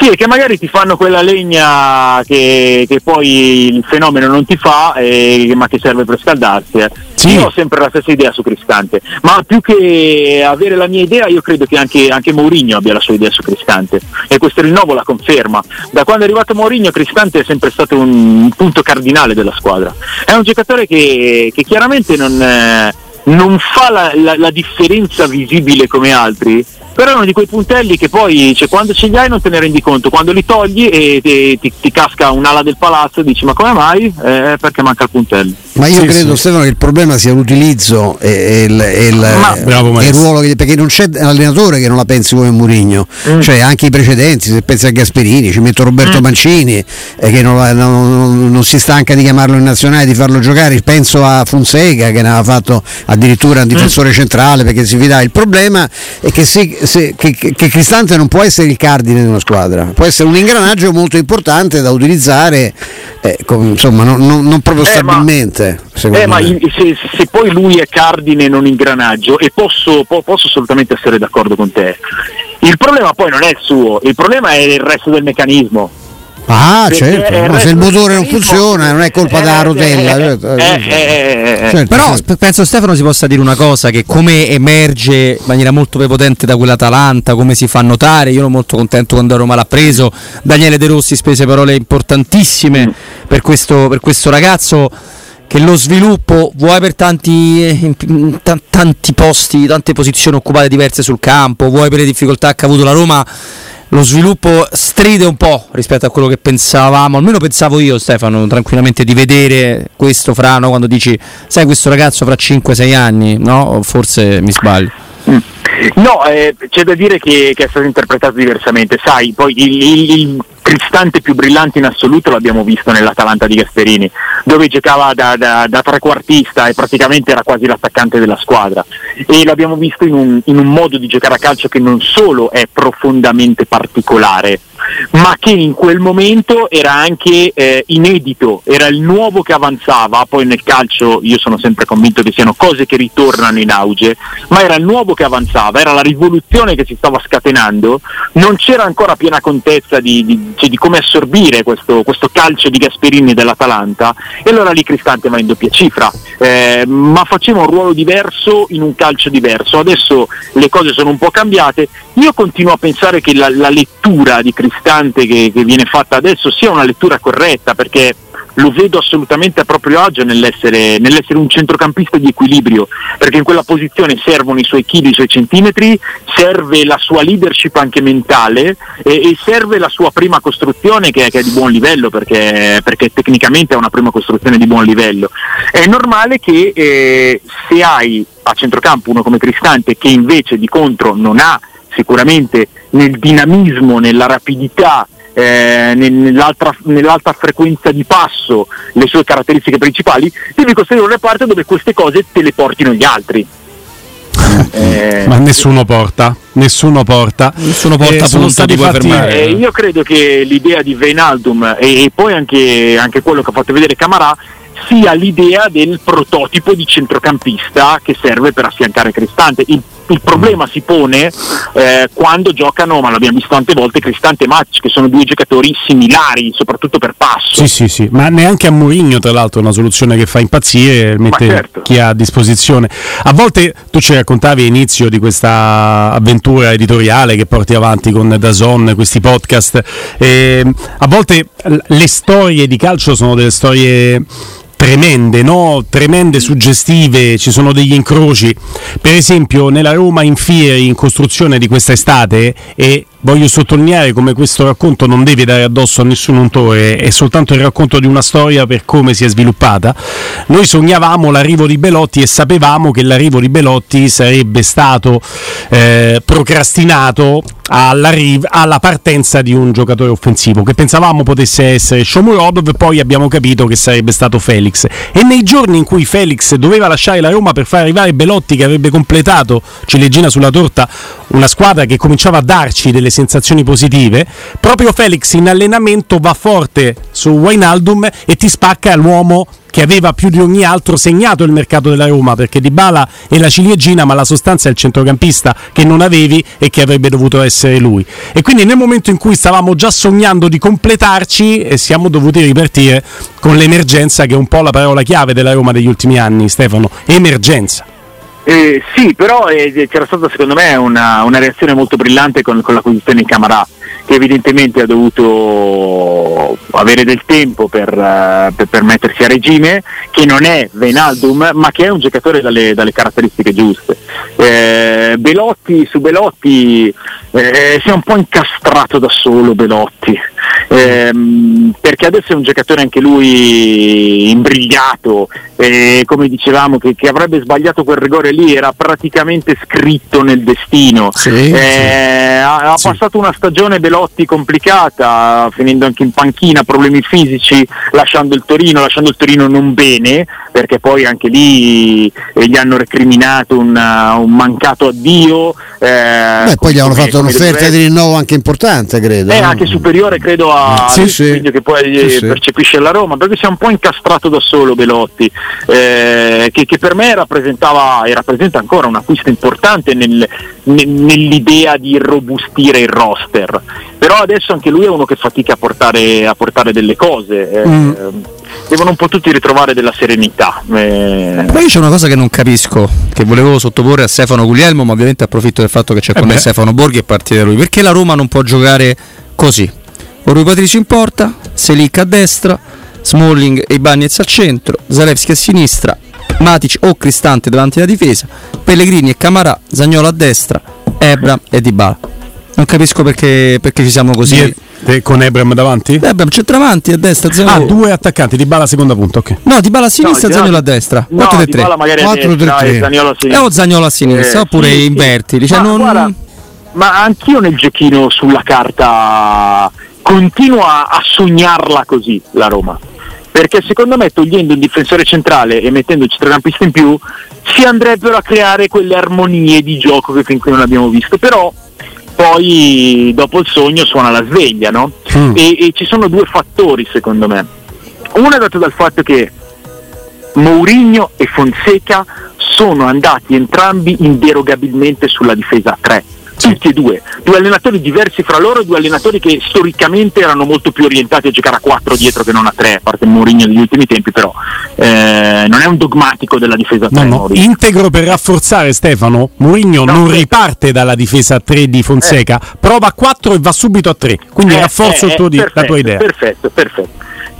Sì, e che magari ti fanno quella legna che, che poi il fenomeno non ti fa, eh, ma che serve per scaldarsi. eh. Io ho sempre la stessa idea su Cristante, ma più che avere la mia idea, io credo che anche, anche Mourinho abbia la sua idea su Cristante e questo rinnovo la conferma. Da quando è arrivato Mourinho, Cristante è sempre stato un punto cardinale della squadra. È un giocatore che, che chiaramente non, eh, non fa la, la- la differenza visibile come altri, però è uno di quei puntelli che poi cioè, quando ce li hai non te ne rendi conto, quando li togli e te- ti, ti casca un'ala del palazzo e dici ma come mai? Eh, perché manca il puntello. Ma io Sì, credo, sì. Stefano, che il problema sia l'utilizzo e, e il, e il- Ma- e il ruolo che, perché non c'è allenatore che non la pensi come Mourinho, Mm. cioè anche i precedenti, se pensi a Gasperini, ci metto Mm. Roberto Mancini eh, che non, non- non- non si stanca di chiamarlo in nazionale, di farlo giocare, penso a Fonseca che ne aveva fatto addirittura un Mm. difensore centrale perché si fidava. Il problema è che, se- se- che- che- che Cristante non può essere il cardine di una squadra, può essere un ingranaggio molto importante da utilizzare, eh, con- insomma, non, non- non proprio Eh, ma- secondo Eh, ma se, se poi lui è cardine non ingranaggio, e posso, po- posso assolutamente essere d'accordo con te, il problema poi non è il suo, il problema è il resto del meccanismo. Ah, Perché certo, il no, resto se il motore non funziona non è colpa della rotella. eh, eh, eh, eh. Certo, Però certo. penso Stefano si possa dire una cosa che come emerge in maniera molto prepotente da quell'Atalanta, come si fa notare, io ero molto contento quando Roma l'ha preso, Daniele De Rossi spese parole importantissime per, questo, per questo ragazzo che lo sviluppo vuoi per tanti, eh, ta- tanti posti, tante posizioni occupate diverse sul campo, vuoi per le difficoltà che ha avuto la Roma, lo sviluppo stride un po' rispetto a quello che pensavamo, almeno pensavo io Stefano, tranquillamente di vedere questo fra, no? quando dici, sai questo ragazzo fra 5-6 anni, no? Forse mi sbaglio. No, eh, c'è da dire che, che è stato interpretato diversamente, sai, poi il, il- il Cristante più brillante in assoluto l'abbiamo visto nell'Atalanta di Gasperini, dove giocava da, da- da trequartista e praticamente era quasi l'attaccante della squadra. E l'abbiamo visto in un, in un modo di giocare a calcio che non solo è profondamente particolare, ma che in quel momento era anche eh, inedito, era il nuovo che avanzava, poi nel calcio io sono sempre convinto che siano cose che ritornano in auge, ma era il nuovo che avanzava, era la rivoluzione che si stava scatenando, non c'era ancora piena contezza di, di- cioè, di come assorbire questo, questo calcio di Gasperini dell'Atalanta. E allora lì Cristante va in doppia cifra, eh, ma faceva un ruolo diverso in un calcio diverso, adesso le cose sono un po' cambiate, io continuo a pensare che la, la lettura di Cristante che, che viene fatta adesso sia una lettura corretta perché lo vedo assolutamente a proprio agio nell'essere, nell'essere un centrocampista di equilibrio, perché in quella posizione servono i suoi chili, i suoi centimetri, serve la sua leadership anche mentale e, e serve la sua prima costruzione che, è- che è di buon livello, perché, perché tecnicamente è una prima costruzione di buon livello. È normale che eh, se hai a centrocampo uno come Cristante che invece di contro non ha sicuramente nel dinamismo, nella rapidità, eh, nell'alta frequenza di passo le sue caratteristiche principali, devi costruire un reparto dove queste cose te le portino gli altri. Eh, Ma nessuno porta, nessuno porta. Nessuno porta sono stati fatti eh, io credo che l'idea di Veinaldum e, e poi anche, anche quello che ha fatto vedere Camarà sia l'idea del prototipo di centrocampista che serve per affiancare Cristante. Il, il problema si pone eh, quando giocano, ma l'abbiamo visto tante volte, Cristante e Matic, che sono due giocatori similari, soprattutto per passo. Sì, sì, sì, ma neanche a Mourinho, tra l'altro, è una soluzione che fa impazzire, mette certo. chi ha a disposizione. A volte tu ci raccontavi all'inizio di questa avventura editoriale che porti avanti con Dazon, questi podcast. e a volte le storie di calcio sono delle storie tremende, no? tremende, suggestive, ci sono degli incroci. Per esempio, nella Roma in Fieri, in costruzione di quest'estate, e voglio sottolineare come questo racconto non deve dare addosso a nessun autore, è soltanto il racconto di una storia per come si è sviluppata. Noi sognavamo l'arrivo di Belotti e sapevamo che l'arrivo di Belotti sarebbe stato eh, procrastinato all'arriv- alla partenza di un giocatore offensivo che pensavamo potesse essere Shomurodov, poi abbiamo capito che sarebbe stato Felix. E nei giorni in cui Felix doveva lasciare la Roma per far arrivare Belotti che avrebbe completato ciliegina sulla torta una squadra che cominciava a darci delle sensazioni positive, proprio Felix in allenamento va forte su Wijnaldum e ti spacca l'uomo che aveva più di ogni altro segnato il mercato della Roma perché Dybala è la ciliegina ma la sostanza è il centrocampista che non avevi e che avrebbe dovuto essere lui. E quindi nel momento in cui stavamo già sognando di completarci eh, siamo dovuti ripartire con l'emergenza che è un po' la parola chiave della Roma degli ultimi anni Stefano emergenza Eh, sì, però eh, c'era stata secondo me una, una reazione molto brillante con, con l'acquisizione di Camarà, che evidentemente ha dovuto avere del tempo per, eh, per- per mettersi a regime, che non è Venaldum, ma che è un giocatore dalle, dalle caratteristiche giuste. Eh, Belotti, su Belotti eh, si è un po' incastrato da solo Belotti. Ehm, perché adesso è un giocatore anche lui imbrigliato, e come dicevamo che, che avrebbe sbagliato quel rigore lì era praticamente scritto nel destino. Eh, Ha, ha passato una stagione Belotti complicata, finendo anche in panchina, problemi fisici, lasciando il Torino, lasciando il Torino non bene, perché poi anche lì eh, gli hanno recriminato una- un mancato addio. eh, Beh, poi gli hanno fatto un'offerta di rinnovo anche importante, credo. eh, no? anche superiore credo a Sì, al sì. che poi eh, Sì, sì. percepisce la Roma perché si è un po' incastrato da solo Belotti eh, che, che per me rappresentava e rappresenta ancora un acquisto importante nel- ne- nell'idea di robustire il roster però adesso anche lui è uno che fatica a portare, a portare delle cose eh, Mm. devono un po' tutti ritrovare della serenità eh, Ma io c'è una cosa che non capisco, che volevo sottoporre a Stefano Guglielmo, ma ovviamente approfitto del fatto che c'è con Eh me beh. Stefano Borghi e partire da lui. Perché la Roma non può giocare così? Rui Patricio in porta, Selic a destra, Smalling e Bagnez al centro, Zalewski a sinistra, Matic o Cristante davanti alla difesa, Pellegrini e Camarà, Zagnolo a destra, Ebra e Dybala. Non capisco perché, perché ci siamo così. Die- te- con Ebram davanti? Ebram centravanti a destra, Ah, Zagnolo. due attaccanti, di bala seconda punta, ok. No, Dybala a sinistra, No, Zagnolo a destra. no, 4-3-3. Dybala magari a destra e Zaniolo a sinistra o Zagnolo a sinistra, Eh, oppure sì, sì. invertili. Cioè Ma non- guarda, ma anch'io nel giochino sulla carta continua a sognarla così la Roma. Perché secondo me togliendo un difensore centrale e mettendo un centrocampista in più si andrebbero a creare quelle armonie di gioco che fin qui non abbiamo visto. Però poi dopo il sogno suona la sveglia, no? Mm. E, e ci sono due fattori secondo me. Uno è dato dal fatto che Mourinho e Fonseca sono andati entrambi inderogabilmente sulla difesa a 3. Tutti e due, due allenatori diversi fra loro, due allenatori che storicamente erano molto più orientati a giocare a 4 dietro che non a 3, a parte Mourinho degli ultimi tempi, però eh, non è un dogmatico della difesa a 3. No, no, integro per rafforzare Stefano. Mourinho non riparte dalla difesa a 3 di Fonseca, prova a 4 e va subito a 3. Quindi Eh, rafforzo eh, tuo di- la perfetto, tua idea. Perfetto, perfetto.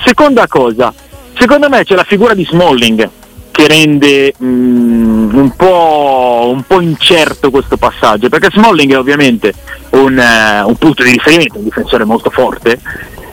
Seconda cosa, secondo me c'è la figura di Smalling che rende mm, un, po', un po' incerto questo passaggio, perché Smalling è ovviamente un, eh, un punto di riferimento, un difensore molto forte,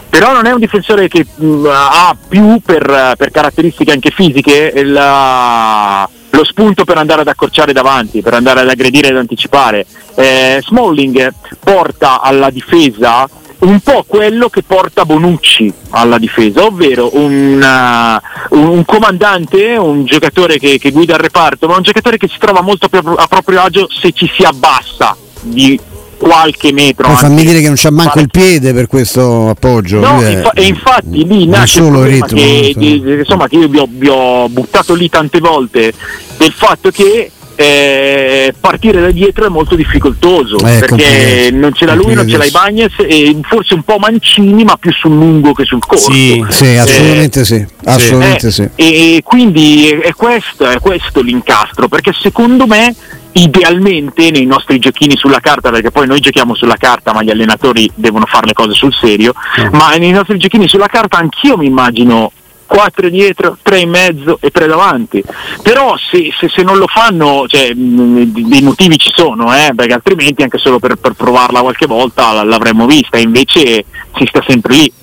però non è un difensore che mm, ha più per, per caratteristiche anche fisiche la- lo spunto per andare ad accorciare davanti, per andare ad aggredire ed anticipare. Eh, Smalling porta alla difesa un po' quello che porta Bonucci alla difesa, ovvero un, uh, un- comandante, un giocatore che, che guida il reparto, ma un giocatore che si trova molto a proprio agio se ci si abbassa di qualche metro. Anche. fammi dire che non c'ha manco il piede per questo appoggio. No, è- infa- e infatti lì nasce il problema ritmo, che, di- di- insomma, che io vi ho, vi ho buttato lì tante volte del fatto che eh, partire da dietro è molto difficoltoso Eh, perché complicato, non ce l'ha lui, non ce l'ha i Bagnes e forse un po' Mancini ma più sul lungo che sul corto Sì, assolutamente Eh, sì. Assolutamente eh, sì. E quindi è, questo, è questo l'incastro, perché secondo me idealmente nei nostri giochini sulla carta, perché poi noi giochiamo sulla carta ma gli allenatori devono fare le cose sul serio, ma nei nostri giochini sulla carta anch'io mi immagino 4 dietro, 3 in mezzo e 3 davanti. Però se, se- se non lo fanno, cioè, mh, dei motivi ci sono, eh, perché altrimenti anche solo per, per provarla qualche volta l'avremmo vista, invece si sta sempre lì.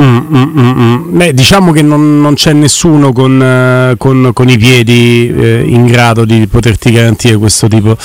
Mm, mm, mm, mm. Beh, diciamo che non, non c'è nessuno con, eh, con- con i piedi eh, in grado di poterti garantire questo tipo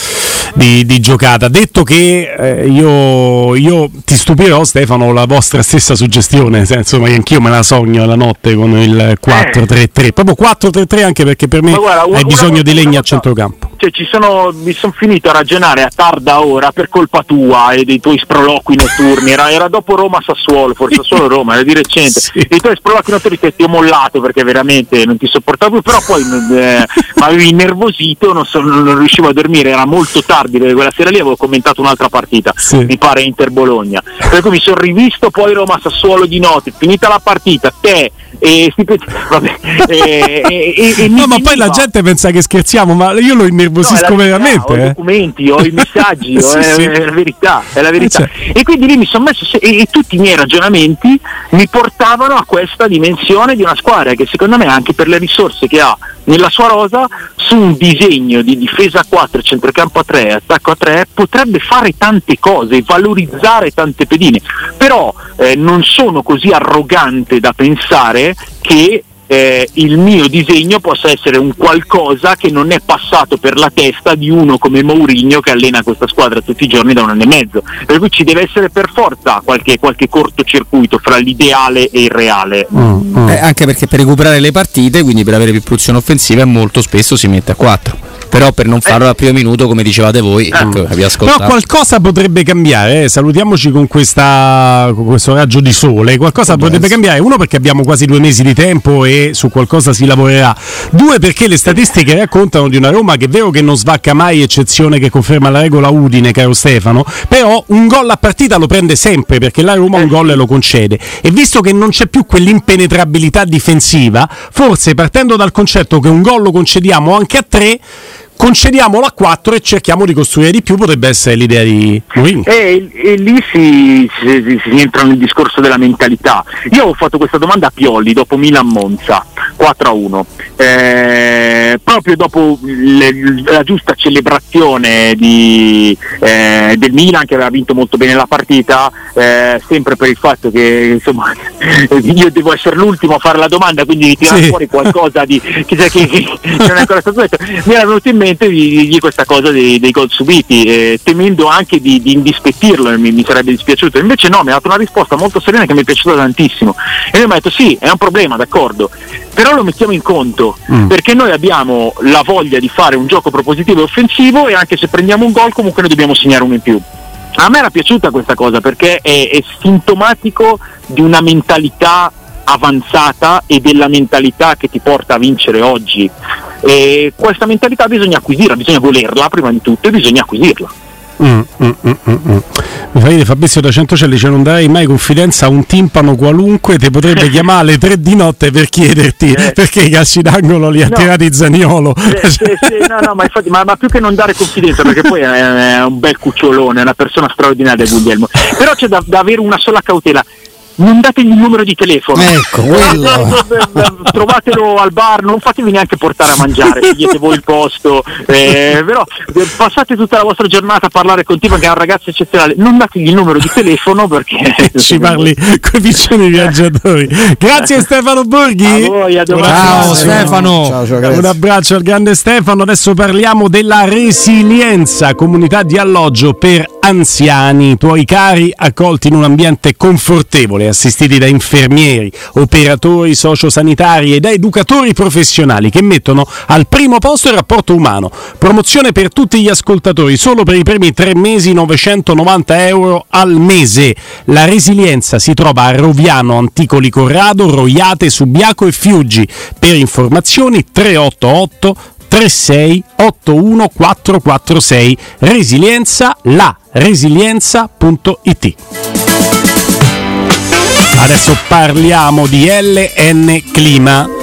di, di giocata. Detto che eh, io, io ti stupirò, Stefano, la vostra stessa suggestione, senso, ma anch'io me la sogno la notte con il 4-3-3, proprio 4-3-3 anche perché per me guarda, una- hai bisogno una- di legna a centrocampo. Cioè, ci sono, mi sono finito a ragionare a tarda ora per colpa tua e dei tuoi sproloqui notturni. Era, era dopo Roma-Sassuolo, forse solo Roma, era di recente. I tuoi sproloqui notturni che ti ho mollato perché veramente non ti sopportavo più, però poi eh, mi avevi innervosito, non, so- non riuscivo a dormire, era molto tardi perché quella sera lì avevo commentato un'altra partita, mi pare Inter-Bologna. Per cui mi sono rivisto poi Roma-Sassuolo di notte, finita la partita, te e pezzi- vabbè, e- e- e- e mi No, ma poi la gente pensa che scherziamo, ma io lo innervosisco No, la verità, veramente. Ho i eh. documenti, ho i messaggi, Sì, è, sì. è la verità, è la verità. Eh, E quindi lì mi sono messo se- e, e tutti i miei ragionamenti mi portavano a questa dimensione di una squadra che secondo me anche per le risorse che ha nella sua rosa su un disegno di difesa a 4, centrocampo a 3, attacco a 3 potrebbe fare tante cose, valorizzare tante pedine. Però eh, non sono così arrogante da pensare che eh, il mio disegno possa essere un qualcosa che non è passato per la testa di uno come Mourinho che allena questa squadra tutti i giorni da un anno e mezzo. Per cui ci deve essere per forza qualche, qualche cortocircuito fra l'ideale e il reale. Eh, anche perché per recuperare le partite, quindi per avere più produzione offensiva, molto spesso si mette a 4. Però per non farlo al primo minuto, come dicevate voi, ecco, vi Però ascoltato. qualcosa potrebbe cambiare, eh. salutiamoci con, questa, con questo raggio di sole, qualcosa potrebbe cambiare, uno perché abbiamo quasi due mesi di tempo e su qualcosa si lavorerà, due perché le statistiche raccontano di una Roma che è vero che non svacca mai, eccezione che conferma la regola Udine, caro Stefano, però un gol a partita lo prende sempre perché la Roma un gol lo concede. E visto che non c'è più quell'impenetrabilità difensiva, forse partendo dal concetto che un gol lo concediamo anche a tre, concediamolo a 4 e cerchiamo di costruire di più, potrebbe essere l'idea di Mourinho. E, e lì si, si- si entra nel discorso della mentalità. Io ho fatto questa domanda a Pioli dopo Milan-Monza, 4 a 1. Eh, proprio dopo le- la giusta celebrazione di, eh, del Milan che aveva vinto molto bene la partita, eh, sempre per il fatto che insomma, io devo essere l'ultimo a fare la domanda, quindi di tirare Sì. fuori qualcosa di, che- che- che non è ancora stato detto, mi era venuto in mente di dirgli questa cosa dei, dei gol subiti, eh, temendo anche di, di indispettirlo, e mi, mi sarebbe dispiaciuto. Invece no, mi ha dato una risposta molto serena che mi è piaciuta tantissimo. E lui mi ha detto sì, è un problema, d'accordo, però lo mettiamo in conto, perché noi abbiamo la voglia di fare un gioco propositivo e offensivo e anche se prendiamo un gol comunque noi dobbiamo segnare uno in più. A me era piaciuta questa cosa perché è, è sintomatico di una mentalità avanzata e della mentalità che ti porta a vincere oggi. E questa mentalità bisogna acquisirla, bisogna volerla prima di tutto e bisogna acquisirla. Mm, mm, mm. Mi fa dire Fabrizio da Centocelli, cioè non darei mai confidenza a un timpano qualunque, ti potrebbe chiamare alle tre di notte per chiederti perché i calci d'angolo li ha Eh. No. tirati Zaniolo. Sì, sì, sì, no, no, ma infatti, ma, ma più che non dare confidenza, perché poi è, è un bel cucciolone, è una persona straordinaria Guglielmo. Però c'è da, da avere una sola cautela. Non dategli il numero di telefono. Ecco, quello. Trovatelo al bar, non fatevi neanche portare a mangiare, scegliete voi il posto. eh, però eh, passate tutta la vostra giornata a parlare con Tifa che è un ragazzo eccezionale. Non dategli il numero di telefono perché Ci parli con i piccioni viaggiatori. Grazie Stefano Borghi. A voi, a domani. Ciao Stefano. Ciao, ciao. Un abbraccio al grande Stefano. Adesso parliamo della resilienza, comunità di alloggio per anziani, i tuoi cari accolti in un ambiente confortevole, assistiti da infermieri, operatori sociosanitari e da educatori professionali che mettono al primo posto il rapporto umano. Promozione per tutti gli ascoltatori, solo per i primi tre mesi 990 euro al mese. La resilienza si trova a Roviano, Anticoli Corrado, Roiate, Subiaco e Fiuggi. Per informazioni 388 36 81 446 Resilienza la resilienza.it Adesso parliamo di LN Clima.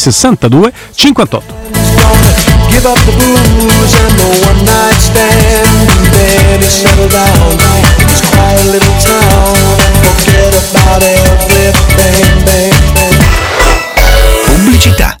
58. Give up the booze and the one night stand and then settle down in this quiet little town and forget about everything, baby. Pubblicità.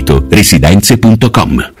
residenze.com.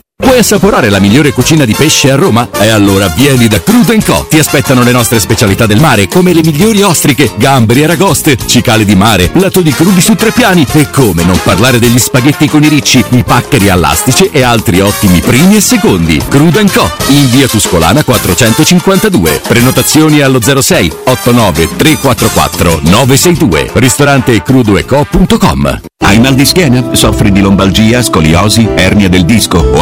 Vuoi assaporare la migliore cucina di pesce a Roma? E allora vieni da Crudo Co. Ti aspettano le nostre specialità del mare, come le migliori ostriche, gamberi, aragoste, cicale di mare, plato di crudi su tre piani e come non parlare degli spaghetti con i ricci, i paccheri all'astice e altri ottimi primi e secondi. Crudo Co. In via Tuscolana 452. Prenotazioni allo 06 89 344 962. Ristorante crudoeco.com. Hai mal di schiena? Soffri di lombalgia, scoliosi, ernia del disco o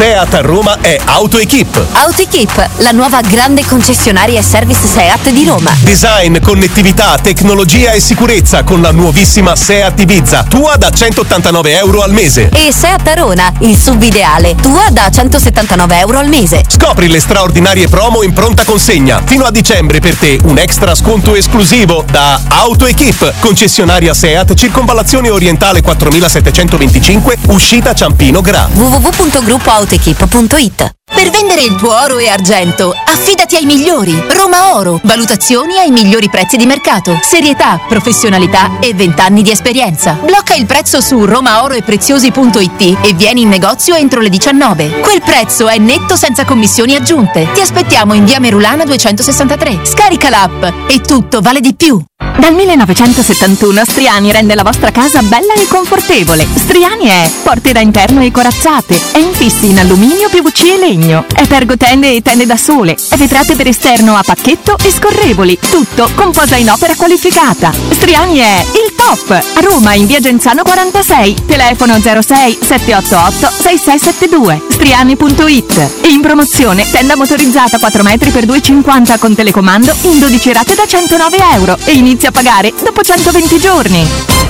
Seat a Roma è AutoEquip. AutoEquip, la nuova grande concessionaria e service Seat di Roma. Design, connettività, tecnologia e sicurezza con la nuovissima Seat Ibiza, tua da 189 euro al mese. E Seat Arona, il sub ideale, tua da 179 euro al mese. Scopri le straordinarie promo in pronta consegna. Fino a dicembre per te un extra sconto esclusivo da AutoEquip, concessionaria Seat, circonvallazione orientale 4725, uscita Ciampino Gra. www.gruppoautoequip.it per vendere il tuo oro e argento, affidati ai migliori. Roma Oro. Valutazioni ai migliori prezzi di mercato. Serietà, professionalità e 20 anni di esperienza. Blocca il prezzo su romaoroepreziosi.it e vieni in negozio entro le 19. Quel prezzo è netto senza commissioni aggiunte. Ti aspettiamo in via Merulana 263. Scarica l'app e tutto vale di più. Dal 1971 Striani rende la vostra casa bella e confortevole. Striani è porte da interno e corazzate, è infissi in alluminio, PVC e legno, è pergotende e tende da sole, è vetrate per esterno a pacchetto e scorrevoli, tutto con posa in opera qualificata. Striani è il top! A Roma in via Genzano 46, telefono 06 788 6672, striani.it e in promozione tenda motorizzata 4 metri per 2,50 con telecomando in 12 rate da 109 euro. E inizia a pagare dopo 120 giorni.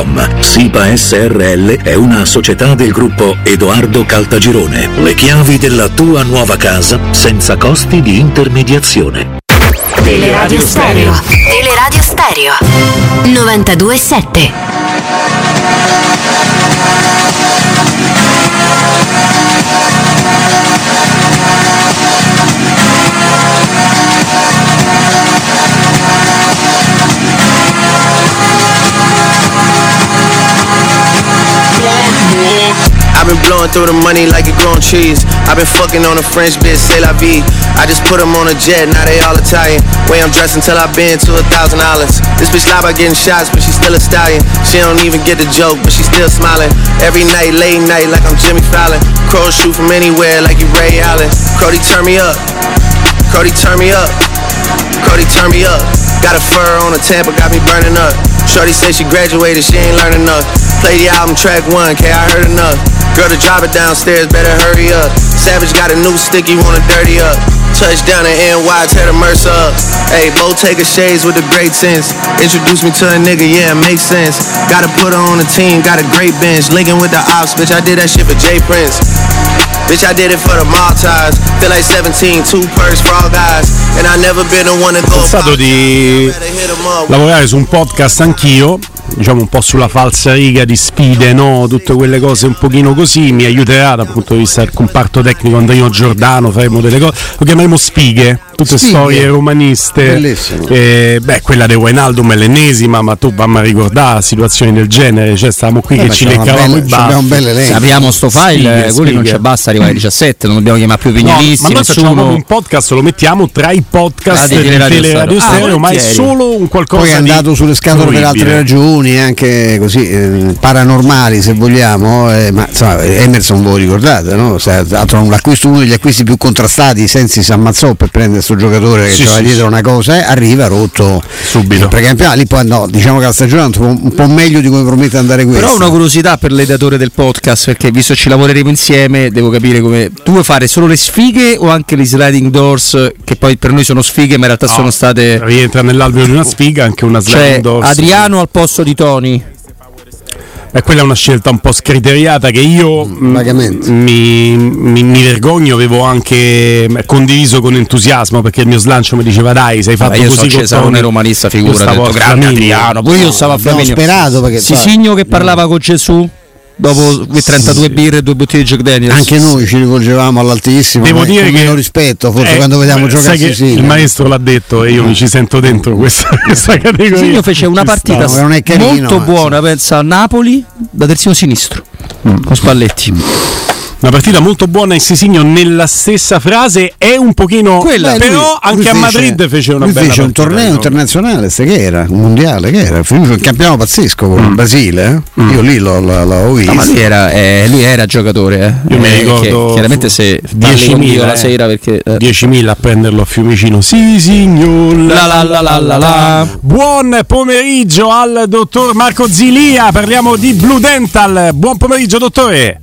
www.keicalt.com. SIPA SRL è una società del gruppo Edoardo Caltagirone. Le chiavi della tua nuova casa senza costi di intermediazione. Teleradio Stereo. Teleradio Stereo. 92.7. I've been blowing through the money like it growing trees. I've been fucking on a French bitch, say la vie. I just put them on a jet, now they all Italian. Way I'm dressed until I've been to a thousand dollars. This bitch lie about getting shots, but she's still a stallion. She don't even get the joke, but she's still smiling. Every night, late night, like I'm Jimmy Fallon. Crows shoot from anywhere, like you Ray Allen. Cody, turn me up. Cody, turn me up. Cody, turn me up. Got a fur on a Tampa, got me burning up. Shorty said she graduated, she ain't learned enough. Play the album track one, K, I heard enough. Girl, to drive it downstairs, better hurry up. Savage got a new stick, you wanna dirty up. Touchdown in NY, tear the Mercer up. Hey, Bo Taker shades with the great sense. Introduce me to a nigga, yeah, it makes sense. Gotta put her on the team, got a great bench. Linking with the ops, bitch, I did that shit for Jay Prince. Bitch, I did it for the Maltese. Feel like 17, two purse for all guys. And I never been the one to go. pensato di lavorare su un podcast anch'io, diciamo un po' sulla falsa riga di sfide, no? tutte quelle cose un pochino così, mi aiuterà dal punto di vista del comparto tecnico Andrino Giordano, faremo delle cose, lo chiameremo sfighe, tutte Sfighe. storie romaniste. Bellissimo. Eh, beh, quella di Wijnaldum è l'ennesima, ma tu vamma a ricordare situazioni del genere. Cioè, stavamo qui Eh, che ci leccavamo i c'abbiamo un bel baffi. apriamo sto file, quelli non ci basta arrivare ai 17, non dobbiamo chiamare più No, opinionisti, ma noi facciamo nessuno. un podcast, lo mettiamo tra i podcast Ah, di di Teleradio Stereo. Ah, ma è solo un qualcosa Poi è andato sulle scatole per altre ragioni, anche così eh, paranormali se vogliamo, eh, ma insomma, Emerson voi ricordate, no? L'altro l'acquisto, uno degli acquisti più contrastati, Sensi si ammazzò per prendere questo giocatore che Sì, c'era sì, dietro sì. una cosa, eh, arriva rotto subito. precampionato, lì poi no, diciamo che la stagione è un po', un po' meglio di come promette andare questo. Però ho una curiosità per l'editatore del podcast, perché visto che ci lavoreremo insieme, devo capire come. Tu vuoi fare solo le sfighe o anche le sliding doors, che poi per noi sono sfighe, ma in realtà No, sono state. Rientra nell'alveo di una sfiga anche una Cioè, sliding doors. Adriano al posto di Tony. E quella è una scelta un po' scriteriata che io Mm, mh, mi, mi- mi vergogno, avevo anche condiviso con entusiasmo perché il mio slancio mi diceva dai, sei fatto Vabbè, io così sono con Cesarone Tony, romanista, figura, ho detto grande. Adriano. Pure io stavo a Flaminio. sperato perché, Sisigno che parlava con Gesù dopo quei 32 birre e due bottiglie di Jack Daniels. Anche noi ci rivolgevamo all'altissimo, Devo ma dire con che- meno rispetto, forse Eh, quando vediamo giocare sai che Sicilia. il maestro l'ha detto e io mi ci sento dentro questa, questa categoria. Sisigno fece una partita è carino, molto buona, pensa a Napoli da terzino sinistro con Spalletti. Una partita molto buona in Sisigno nella stessa frase è un pochino Quella, però lui- anche lui a fece- Madrid fece una lui bella fece un partita, torneo no? internazionale, sai che era? Un mondiale, che era? Fece un campionato pazzesco con il Brasile, eh? io lì l'ho, l'ho- l'ho visto. No, ma lui era, eh, lui era giocatore. eh. Io mi Eh, ricordo che chiaramente se parli 10.000 con Dio la eh. sera perché eh, 10.000 a prenderlo a Fiumicino. Sì, signor. La la la la la la. Buon pomeriggio al dottor Marco Zilia. Parliamo di Blue Dental. Buon pomeriggio, dottore.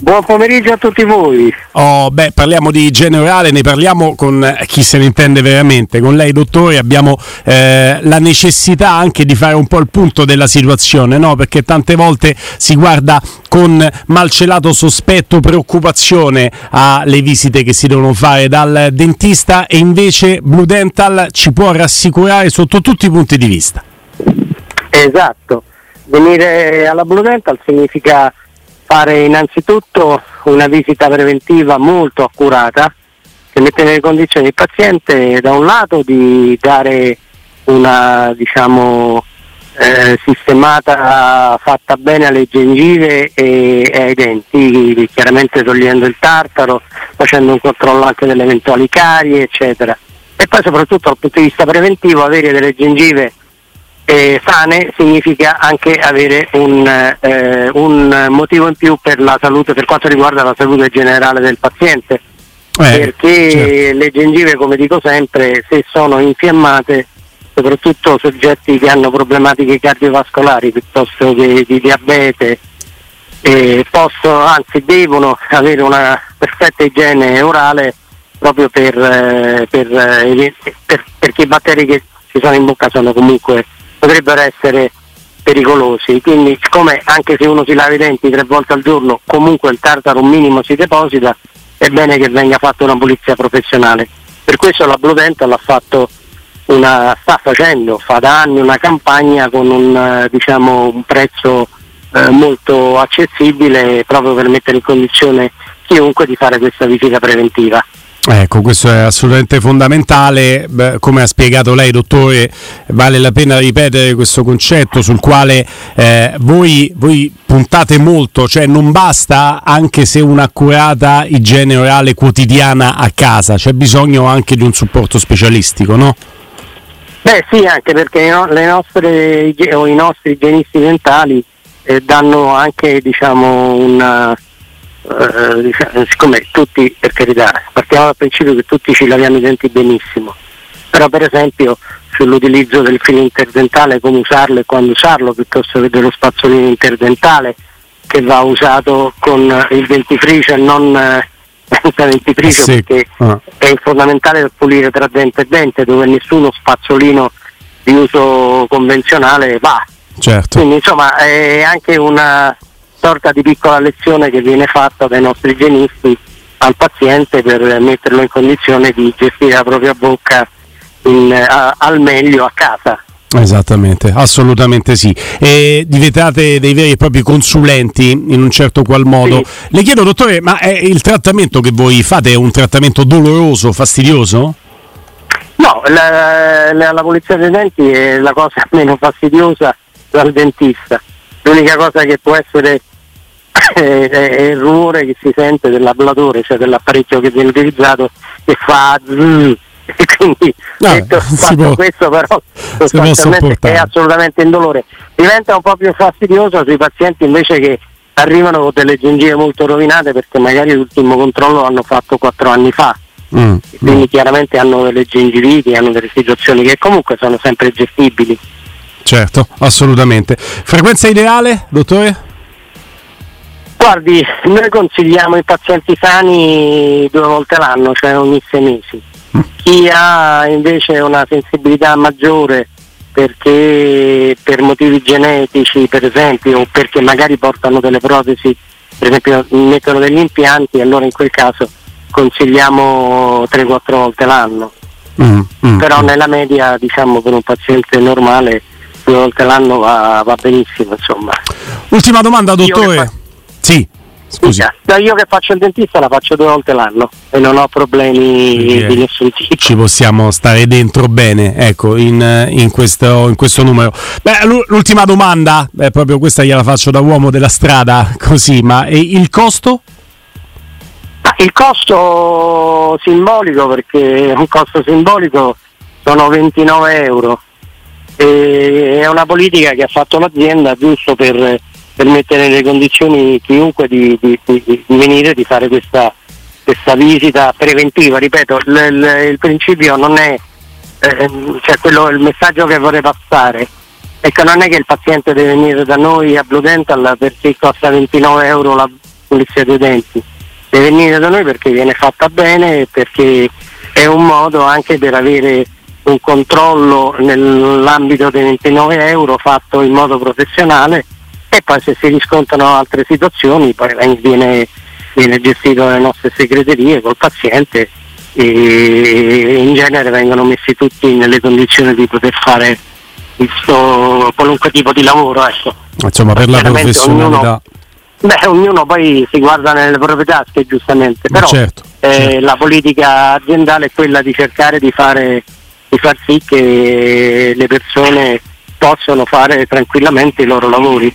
Buon pomeriggio a tutti voi. Oh, beh, parliamo di generale, ne parliamo con eh, chi se ne intende veramente. Con lei, dottore, abbiamo eh, la necessità anche di fare un po' il punto della situazione, no? Perché tante volte si guarda con malcelato sospetto, preoccupazione alle visite che si devono fare dal dentista e invece Blue Dental ci può rassicurare sotto tutti i punti di vista. Esatto. Venire alla Blue Dental significa fare innanzitutto una visita preventiva molto accurata che mette nelle condizioni il paziente da un lato di dare una diciamo eh, sistemata fatta bene alle gengive e, e ai denti, chiaramente togliendo il tartaro, facendo un controllo anche delle eventuali carie, eccetera. E poi soprattutto dal punto di vista preventivo avere delle gengive eh, sane significa anche avere un, eh, un motivo in più per la salute, per quanto riguarda la salute generale del paziente. Eh, perché certo. le gengive, come dico sempre, se sono infiammate, soprattutto soggetti che hanno problematiche cardiovascolari piuttosto che di diabete, eh, possono, anzi devono avere una perfetta igiene orale proprio per, eh, per, eh, per- perché i batteri che ci sono in bocca sono comunque potrebbero essere pericolosi. Quindi siccome anche se uno si lava i denti tre volte al giorno comunque il tartaro un minimo si deposita, è bene che venga fatta una pulizia professionale. Per questo la Blue Dental una, sta facendo, fa da anni una campagna con un, eh, diciamo, un prezzo eh, molto accessibile proprio per mettere in condizione chiunque di fare questa visita preventiva. Ecco, questo è assolutamente fondamentale. Beh, come ha spiegato lei, dottore, vale la pena ripetere questo concetto sul quale eh, voi, voi puntate molto, cioè non basta anche se un'accurata igiene orale quotidiana a casa, c'è bisogno anche di un supporto specialistico, no? Beh sì, anche perché nostre, i nostri igienisti dentali eh, danno anche diciamo una eh, diciamo, siccome tutti per carità partiamo dal principio che tutti ci laviamo i denti benissimo però per esempio sull'utilizzo del filo interdentale come usarlo e quando usarlo piuttosto che dello spazzolino interdentale che va usato con eh, il dentifricio e non eh, senza dentifricio Sì. perché Ah. è fondamentale per pulire tra dente e dente dove nessuno spazzolino di uso convenzionale va. Certo. Quindi insomma è anche una sorta di piccola lezione che viene fatta dai nostri igienisti al paziente per metterlo in condizione di gestire la propria bocca in- a- al meglio a casa. Esattamente, assolutamente sì. E diventate dei veri e propri consulenti in un certo qual modo. Le chiedo, dottore, ma è il trattamento che voi fate è un trattamento doloroso, fastidioso? No, la, la, la pulizia dei denti è la cosa meno fastidiosa dal dentista. L'unica cosa che può essere è, è il rumore che si sente dell'ablatore, cioè dell'apparecchio che viene utilizzato che fa zzz, e quindi Ah, detto, fatto può- questo però sostanzialmente è assolutamente indolore. Diventa un po' più fastidioso sui pazienti invece che arrivano con delle gengive molto rovinate perché magari l'ultimo controllo l'hanno fatto quattro anni fa. Mm, quindi chiaramente hanno delle gengiviti, hanno delle situazioni che comunque sono sempre gestibili. Certo, assolutamente. Frequenza ideale, dottore? Guardi, noi consigliamo ai pazienti sani due volte l'anno, cioè ogni sei mesi. Chi ha invece una sensibilità maggiore perché per motivi genetici, per esempio, o perché magari portano delle protesi, per esempio mettono degli impianti, allora in quel caso consigliamo 3-4 volte l'anno. Mm, mm. Però nella media, diciamo, per un paziente normale due volte l'anno va, va benissimo, insomma. Ultima domanda, dottore. Sì, scusi. Io che faccio il dentista la faccio due volte l'anno e non ho problemi Eh, di nessun tipo. Ci possiamo stare dentro bene, ecco, in, in questo, in questo numero. Beh, l'u- l'ultima domanda, beh, proprio questa gliela faccio da uomo della strada, così, ma il costo? Ma il costo simbolico, perché un costo simbolico sono 29 euro. E è una politica che ha fatto l'azienda giusto per, per mettere nelle condizioni chiunque di, di- di- di venire di fare questa, questa visita preventiva. Ripeto, il, il- il principio non è, ehm, cioè quello, il messaggio che vorrei passare è che non è che il paziente deve venire da noi a Blue Dental perché costa 29 euro la pulizia dei denti deve venire da noi perché viene fatta bene e perché è un modo anche per avere un controllo nell'ambito dei 29 euro fatto in modo professionale e poi se si riscontrano altre situazioni poi viene, viene gestito dalle nostre segreterie col paziente e in genere vengono messi tutti nelle condizioni di poter fare questo qualunque tipo di lavoro ecco. Insomma, per la professionalità. Beh, ognuno poi si guarda nelle proprie tasche, giustamente, però certo, eh, la politica aziendale è quella di cercare di, fare, di far sì che le persone possano fare tranquillamente i loro lavori.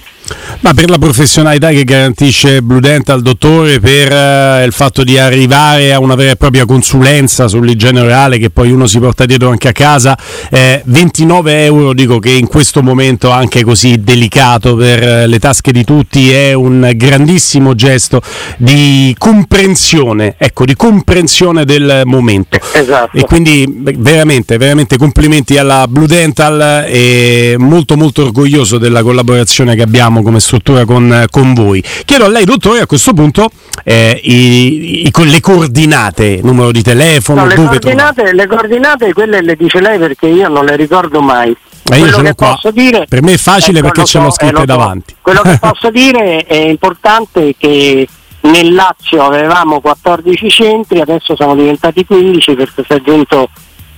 Ma per la professionalità che garantisce Blue Dental, dottore, per eh, il fatto di arrivare a una vera e propria consulenza sull'igiene orale che poi uno si porta dietro anche a casa, eh, 29 euro dico che in questo momento anche così delicato per eh, le tasche di tutti è un grandissimo gesto di comprensione, ecco, di comprensione del momento. Esatto. E quindi beh, veramente, veramente complimenti alla Blue Dental e molto molto orgoglioso della collaborazione che abbiamo come struttura con, con voi. Chiedo a lei, dottore, a questo punto eh, i- i- con le coordinate, numero di telefono, No, le, coordinate, le coordinate quelle le dice lei perché io non le ricordo mai. Ma io Quello ce l'ho che qua. dire, Per me è facile Ecco, perché ce l'ho so, scritte eh, so. davanti. Quello che posso dire è importante che nel Lazio avevamo 14 centri, adesso sono diventati 15 perché si è aggiunto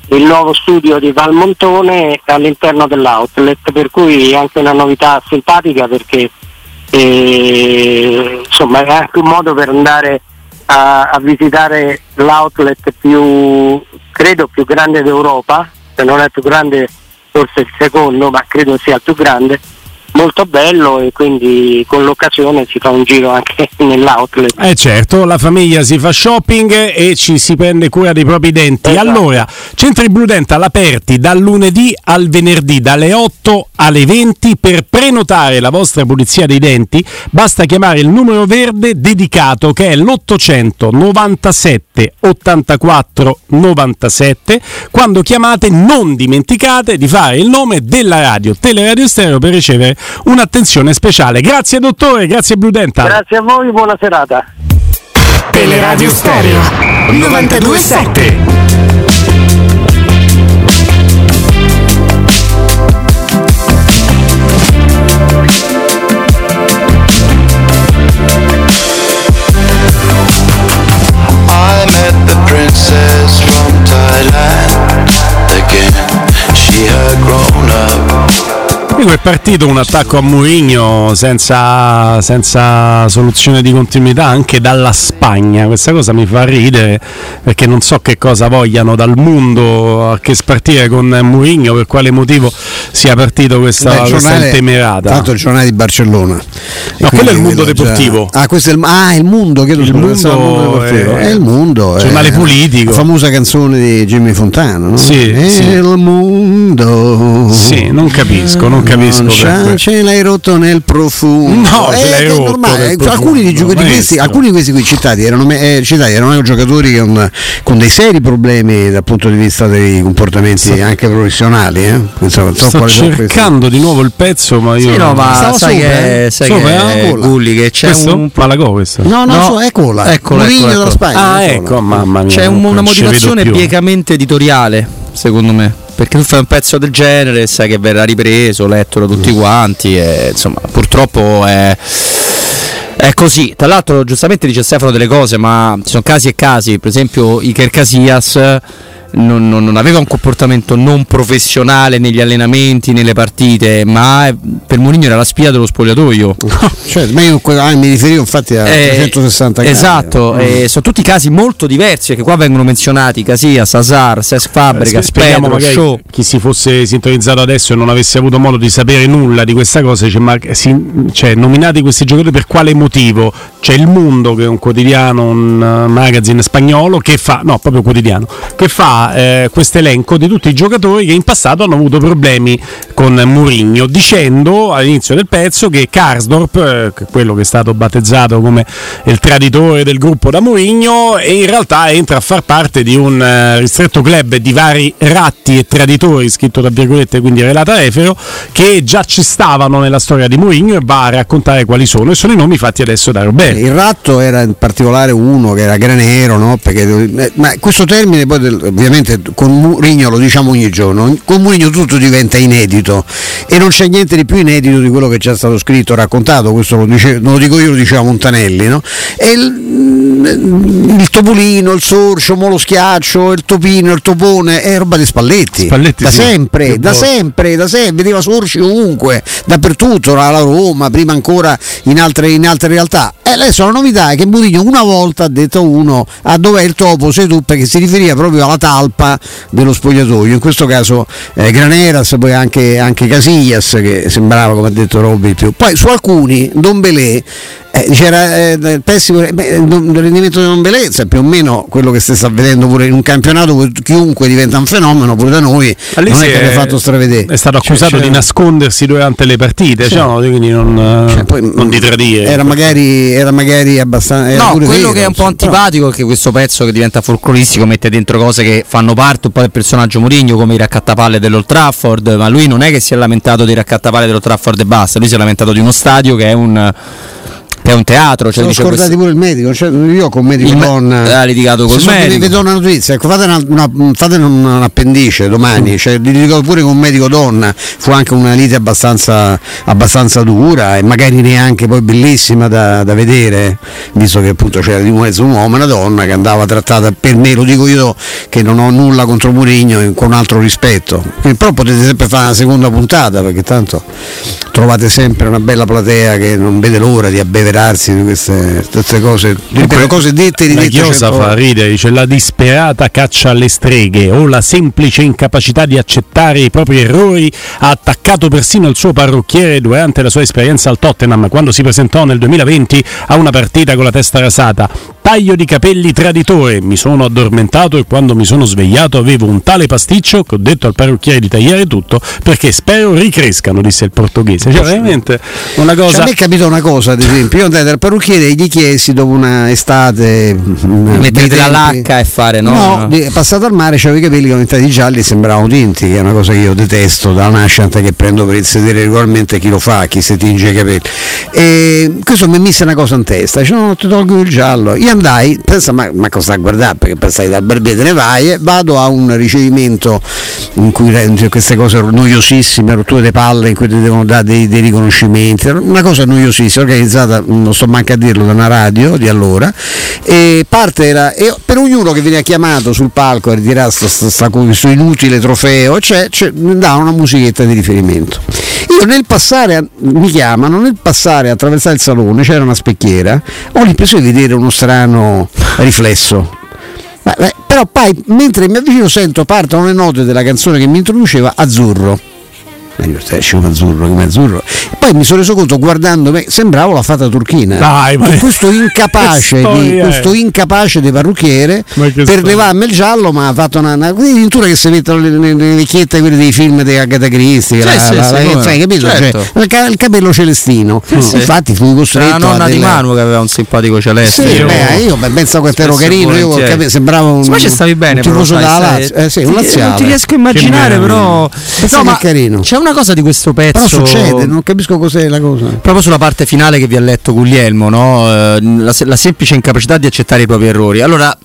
il nuovo studio di Valmontone all'interno dell'outlet, per cui è anche una novità simpatica perché eh, insomma è anche un modo per andare a, a visitare l'outlet più credo più grande d'Europa, se non è il più grande forse il secondo, ma credo sia il più grande, molto bello e quindi con l'occasione si fa un giro anche nell'outlet. Eh certo, la famiglia si fa shopping e ci si prende cura dei propri denti. Esatto. Allora, centri Blue Dental aperti dal lunedì al venerdì dalle 8 alle 20 per prenotare la vostra pulizia dei denti basta chiamare il numero verde dedicato che è l'897 84 97. Quando chiamate non dimenticate di fare il nome della radio Teleradio Stereo per ricevere un'attenzione speciale. Grazie dottore, grazie Blue Dental. Grazie a voi, buona serata. Teleradio Stereo 927 Comunque è partito un attacco a Mourinho senza, senza soluzione di continuità anche dalla Spagna. Questa cosa mi fa ridere perché non so che cosa vogliano dal mondo a che spartire con Mourinho, per quale motivo sia partito questa, Beh, il questa giornale- intemerata. Tanto il giornale di Barcellona. No, quello è il mondo già- deportivo. Ah, questo è il, ah, il mondo, chiedo Il scusa, mondo è- è il mondo. giornale è politico. La famosa canzone di Jimmy Fontana, no? Sì, È sì. il mondo. Sì, non capisco, non capisco Non ce l'hai rotto nel profondo. No, Eh, ce l'hai è rotto normale, nel eh, profondo, alcuni, di, di questi, alcuni di questi qui citati erano, eh, citati erano giocatori con, con dei seri problemi dal punto di vista dei comportamenti anche professionali. Eh? So Sto questi. cercando di nuovo il pezzo, ma io Sì, no, ma sai sopra, che, eh? sai Sopra, che eh? Gulli che c'è questo? un Malagò questo. No, no, No. so, eccola. Eccolo, Mourinho eccolo, della eccolo. Spagna. Ah, eccola. ecco, mamma mia. C'è una motivazione più. biecamente editoriale, secondo me. Perché tu fai un pezzo del genere, sai che verrà ripreso, letto da tutti quanti, e insomma, purtroppo è. È così, tra l'altro giustamente dice Stefano delle cose, ma ci sono casi e casi, per esempio Iker Casillas non, non- non aveva un comportamento non professionale negli allenamenti, nelle partite, ma eh, per Mourinho era la spia dello spogliatoio. Cioè, ma io ah, mi riferivo infatti a Eh, 360 gradi. Esatto, Mm. eh, sono tutti casi molto diversi perché qua vengono menzionati Casia, Sasar, Cesc Fabregas, Spieghiamo Pedro, magari Show. chi si fosse sintonizzato adesso e non avesse avuto modo di sapere nulla di questa cosa, dice, ma si- cioè, nominati questi giocatori per quale motivo? C'è il Mondo che è un quotidiano, un eh, magazine spagnolo che fa, no proprio quotidiano, che fa eh, questo elenco di tutti i giocatori che in passato hanno avuto problemi con Mourinho, dicendo all'inizio del pezzo che Karsdorp, eh, quello che è stato battezzato come il traditore del gruppo da Mourinho, in realtà entra a far parte di un eh, ristretto club di vari ratti e traditori, scritto tra virgolette, quindi relata Efero, che già ci stavano nella storia di Mourinho e va a raccontare quali sono, e sono i nomi fatti adesso da Roberto. Il ratto era in particolare uno che era granero, no? Perché, eh, ma questo termine poi del- ovviamente con Mourinho lo diciamo ogni giorno, con Mourinho tutto diventa inedito e non c'è niente di più inedito di quello che già è stato scritto, raccontato, questo lo, dice- non lo dico io, lo diceva Montanelli, no? E il, il topolino, il sorcio, mo lo schiaccio, il topino, il topone, è roba di Spalletti. Spalletti, da sì. sempre, da sempre, da sempre, vedeva sorci ovunque, dappertutto, alla Roma, prima ancora in altre, in altre realtà. E adesso la novità è che Mourinho una volta ha detto uno a dov'è il topo, sei tu, perché si riferiva proprio alla talpa dello spogliatoio, in questo caso eh, Graneras, poi anche, anche Casillas che sembrava come ha detto Robby più. Poi su alcuni, Don Belé, eh, c'era eh, il pessimo beh, il rendimento di non bellezza, più o meno quello che si sta vedendo pure in un campionato chiunque diventa un fenomeno, pure da noi, non Alessi è che è- fatto stravedere. È stato Cioè, accusato c'era- di nascondersi durante le partite, Sì. cioè, no, quindi non, Cioè, poi, non di tradire. Era magari, era magari abbastanza. era No, pure quello vero, che è un po' antipatico è che questo pezzo che diventa folcloristico mette dentro cose che fanno parte un po' del personaggio Mourinho come i raccattapalle dell'Old Trafford, ma lui non è che si è lamentato dei raccattapalle dell'Old Trafford e basta, lui si è lamentato di uno stadio che è un, che è un teatro. Cioè Sono scordati questo- pure il medico, cioè, io con medico Il donna. ha litigato col medico. Vi do una notizia, ecco, fate, una, una- fate un, appendice domani, cioè, litigò pure con un medico donna, fu anche una lite abbastanza, abbastanza dura e magari neanche poi bellissima da, da vedere, visto che appunto c'era di mezzo un uomo e una donna che andava trattata, per me lo dico io che non ho nulla contro Murigno con altro rispetto, E però potete sempre fare una seconda puntata perché tanto trovate sempre una bella platea che non vede l'ora di abbeverarsi di queste, queste cose, di quelle cose dette e La ridette chiosa cento fa volte. ridere, dice la disperata caccia alle streghe o la semplice incapacità di accettare i propri errori ha attaccato persino il suo parrucchiere durante la sua esperienza al Tottenham quando si presentò nel 2020 a una partita con la testa rasata. Taglio di capelli traditore, mi sono addormentato e quando mi sono svegliato avevo un tale pasticcio che ho detto al parrucchiere di tagliare tutto perché spero ricrescano, disse il portoghese. Cioè, veramente una Cioè, cosa... a me è capita una cosa, ad esempio, io andai dal parrucchiere e gli chiesi dopo una estate mm, Mettere la lacca e fare no? No, passato al mare c'avevo i capelli che diventati gialli e sembravano tinti, che è una cosa che io detesto dalla nascita che prendo per il sedere regolarmente chi lo fa, chi si tinge i capelli. E questo mi mise una cosa in testa, dice no, ti tolgo il giallo. Io andai, pensa ma, ma cosa a guardare, perché passai dal barbiere ne vai e vado a un ricevimento in cui queste cose noiosissime, rotture di palle, in cui ti devono dare dei, dei riconoscimenti, una cosa noiosissima, organizzata, non sto manco a dirlo, da una radio di allora, e parte era, e per ognuno che veniva chiamato sul palco sta- sta- questo inutile trofeo, cioè, cioè, mi davano una musichetta di riferimento. Io nel passare, a- mi chiamano, nel passare, attraversare il salone, c'era una specchiera, ho l'impressione di vedere uno strano riflesso. Ma- ma- però poi mentre mi avvicino sento partono le note della canzone che mi introduceva Azzurro. E io, "Stai, esce un azzurro come azzurro. E poi mi sono reso conto guardando me, sembravo la fata turchina. Dai, ma- questo incapace, Che di, questo incapace di parrucchiere che per storia. levarmi il giallo, ma ha fatto una, una addirittura che si mettono le, le, le vecchiette quelle dei film di Agatha Christie, Sì, la- sì, la- sì, la- come no. sai, capito? Certo. Cioè, il, ca- il capello celestino. sì. Infatti fui costretto la nonna a di delle- Manu che aveva un simpatico celeste. Sì, Io- beh, io beh, penso quanto ero carino, io capello- sembrava un, Ma ci stavi bene, un tifoso della Lazio, eh, sì, un laziale. Non ti riesco a Che immaginare, però. Pensa No, che carino. c'è una cosa di questo pezzo. Però succede, non capisco cos'è la cosa. Proprio sulla parte finale che vi ha letto Guglielmo, no? Eh, la, la semplice incapacità di accettare i propri errori. Allora,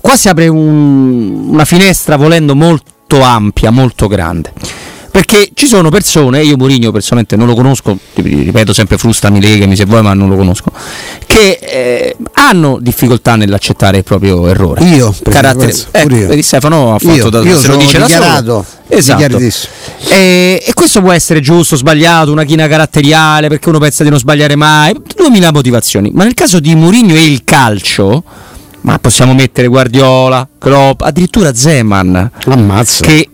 qua si apre un- una finestra volendo molto ampia, molto grande. Perché ci sono persone, io Mourinho personalmente non lo conosco, ripeto sempre frustami, legami se vuoi, ma non lo conosco, che eh, hanno difficoltà nell'accettare il proprio errore. Io, per Carattere, ecco, io. vedi, Stefano ha fatto Io- da, io se lo dice da solo. Esatto. E, e questo può essere giusto, sbagliato, una china caratteriale, perché uno pensa di non sbagliare mai, 2000 motivazioni. Ma nel caso di Mourinho e il calcio, ma possiamo mettere Guardiola, Klopp, addirittura Zeman, Ammazza. che,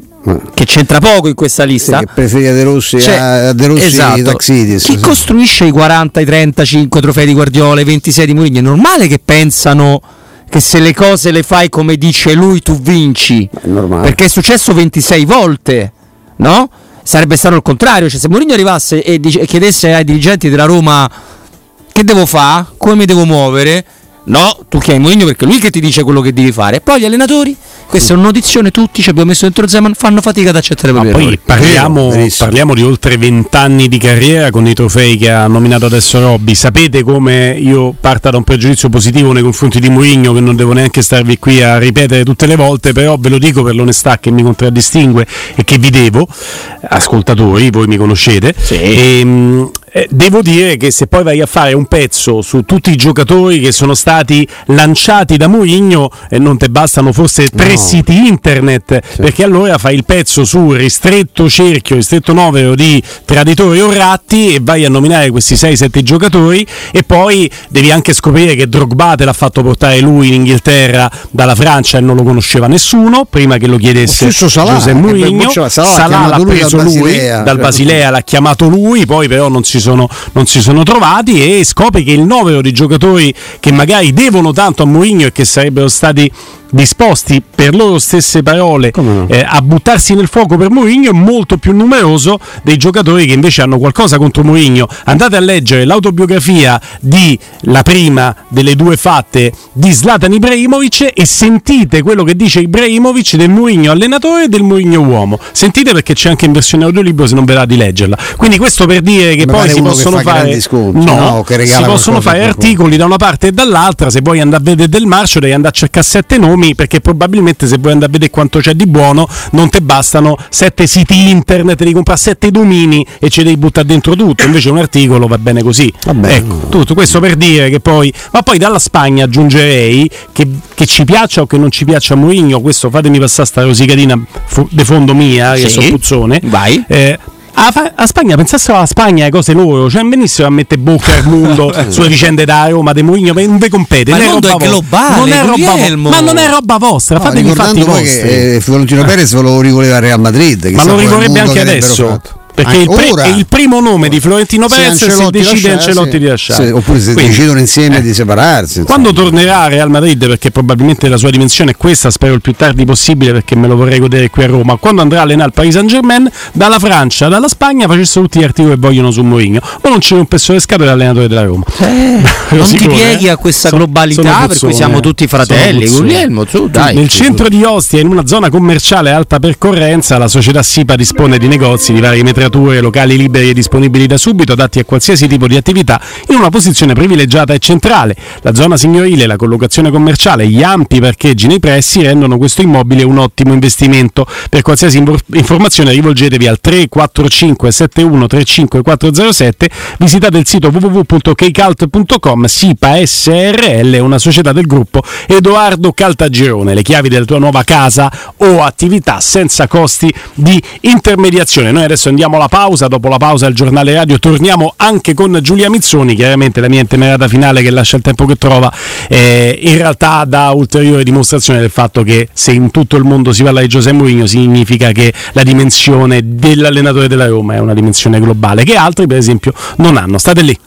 che c'entra poco in questa Sì, lista. che preferisce De Rossi Cioè, a De Rossi esatto. di Taxidis. Chi costruisce i 40, i 35 trofei di Guardiola, i 26 di Mourinho? È normale che pensano che se le cose le fai come dice lui tu vinci. Perché è successo 26 volte, no? Sarebbe stato il contrario, cioè se Mourinho arrivasse e, dice- e chiedesse ai dirigenti della Roma che devo fare, come mi devo muovere? No, tu chiami Mourinho perché è lui che ti dice quello che devi fare. Poi gli allenatori, questa è una notizione, tutti ci abbiamo messo dentro Zeman, fanno fatica ad accettare propri Poi parliamo, parliamo di oltre vent'anni di carriera con i trofei che ha nominato adesso Robby. Sapete come io parta da un pregiudizio positivo nei confronti di Mourinho, che non devo neanche starvi qui a ripetere tutte le volte, però ve lo dico per l'onestà che mi contraddistingue e che vi devo, ascoltatori, voi mi conoscete. Ehm, eh, devo dire che se poi vai a fare un pezzo su tutti i giocatori che sono stati lanciati da Mourinho, eh, non te bastano forse tre No. siti internet, perché allora fai il pezzo su ristretto cerchio, ristretto novero di traditori o ratti e vai a nominare questi 6-7 giocatori e poi devi anche scoprire che Drogba te l'ha fatto portare lui in Inghilterra dalla Francia e non lo conosceva nessuno prima che lo chiedesse Salah, Mourinho. Salah l'ha Salah l'ha chiamato lui preso dal lui Basilea. dal Basilea, l'ha chiamato lui, poi però non si sono, non si sono trovati e scopri che il novero di giocatori che magari devono tanto a Mourinho e che sarebbero stati disposti per loro stesse parole eh, a buttarsi nel fuoco per Mourinho è molto più numeroso dei giocatori che invece hanno qualcosa contro Mourinho. Andate a leggere l'autobiografia di la prima delle due fatte di Zlatan Ibrahimovic e sentite quello che dice Ibrahimovic del Mourinho allenatore e del Mourinho uomo. Sentite perché c'è anche in versione audiolibro se non ve va di leggerla. Quindi questo per dire che Mi poi si possono fa fare sconti, no, no, si possono fare articoli da una parte e dall'altra, se vuoi andare a vedere del marcio devi andare a cercare sette nomi perché probabilmente se vuoi andare a vedere quanto c'è di buono non ti bastano sette siti internet, devi comprare sette domini e ci devi buttare dentro tutto, invece un articolo va bene così. ecco, tutto questo per dire che poi, ma poi dalla Spagna aggiungerei che, che ci piaccia o che non ci piaccia Mourinho, questo fatemi passare sta rosicatina de fondo mia, che Sì. sono puzzone. Vai. Eh, a, fa- a Spagna, pensassero alla Spagna le cose loro, cioè venissero a mettere bocca al mondo sulle vicende da Roma, de Mourinho, non ve compete. Ma non il mondo roba è vo- globale, non è roba vo- ma non è roba vostra, No, fatevi i fatti vostri. che eh, Florentino Perez ve lo rivoleva al Real Madrid. ma lo mondo anche adesso. fatto. Perché il, pre- ora? è il primo nome di Florentino Perez se Ancelotti decide Ancelotti sì. di lasciare. Sì, oppure se Quindi, decidono insieme di separarsi. insomma. Quando tornerà a Real Madrid, perché probabilmente la sua dimensione è questa, spero il più tardi possibile perché me lo vorrei godere qui a Roma. Quando andrà a allenare il Paris Saint Germain, dalla Francia, dalla Spagna facessero tutti gli articoli che vogliono su Mourinho, o non ci rompessero le scatole l'allenatore della Roma. Lo non ti sicuro, pieghi eh? a questa Sono- globalità sono per cui siamo eh. tutti fratelli. Guglielmo, tu dai. Nel su. centro di Ostia, in una zona commerciale a alta percorrenza, la società SIPA dispone di negozi di varie metrature, locali liberi e disponibili da subito, adatti a qualsiasi tipo di attività, in una posizione privilegiata e centrale. La zona signorile, la collocazione commerciale, gli ampi parcheggi nei pressi rendono questo immobile un ottimo investimento. Per qualsiasi infor- informazione rivolgetevi al 345 71 35 407, visitate il sito www.keicalt.com, SIPA SRL una società del gruppo Edoardo Caltagirone, le chiavi della tua nuova casa o attività senza costi di intermediazione. Noi adesso andiamo facciamo la pausa, dopo la pausa del giornale radio torniamo anche con Giulia Mizzoni, chiaramente la mia intemerata finale che lascia il tempo che trova, eh, in realtà dà ulteriore dimostrazione del fatto che se in tutto il mondo si parla di Giuseppe Mourinho significa che la dimensione dell'allenatore della Roma è una dimensione globale che altri per esempio non hanno. State lì.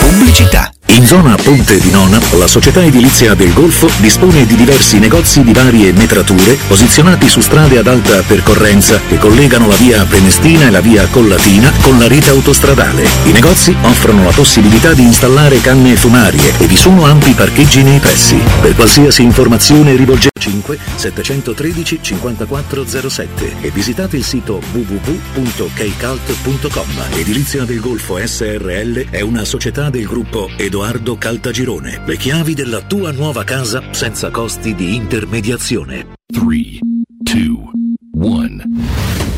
Pubblicità. In zona Ponte di Nona, la società edilizia del Golfo dispone di diversi negozi di varie metrature posizionati su strade ad alta percorrenza che collegano la via Prenestina e la via Collatina con la rete autostradale. I negozi offrono la possibilità di installare canne fumarie e vi sono ampi parcheggi nei pressi. Per qualsiasi informazione rivolgete 5 713 5407 e visitate il sito www.keicalt.com. Edilizia del Golfo SRL è una società del gruppo Edoardo Caltagirone. Le chiavi della tua nuova casa senza costi di intermediazione. 3, 2, 1.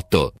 8.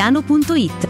centromedicotiziano.it.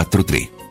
4-3.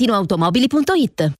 valentinoautomobili.it.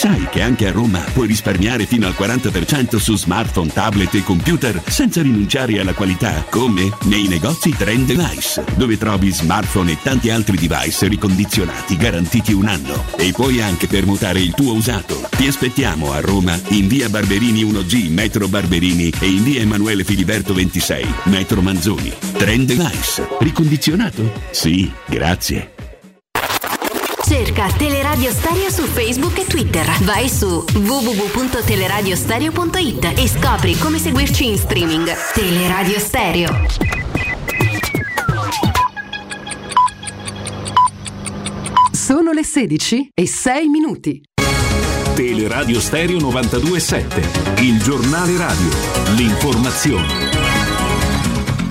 Sai che anche a Roma puoi risparmiare fino al 40% su smartphone, tablet e computer senza rinunciare alla qualità, come nei negozi Trend Device, dove trovi smartphone e tanti altri device ricondizionati garantiti un anno. E puoi anche permutare il tuo usato. Ti aspettiamo a Roma in via Barberini 1G, metro Barberini e in via Emanuele Filiberto 26, metro Manzoni. Trend Device. Ricondizionato? Sì, grazie. Cerca Teleradio Stereo su Facebook e Twitter. Vai su www.teleradiostereo.it e scopri come seguirci in streaming. Teleradio Stereo. Sono le 16 e 6 minuti. Teleradio Stereo 927, il giornale radio, l'informazione.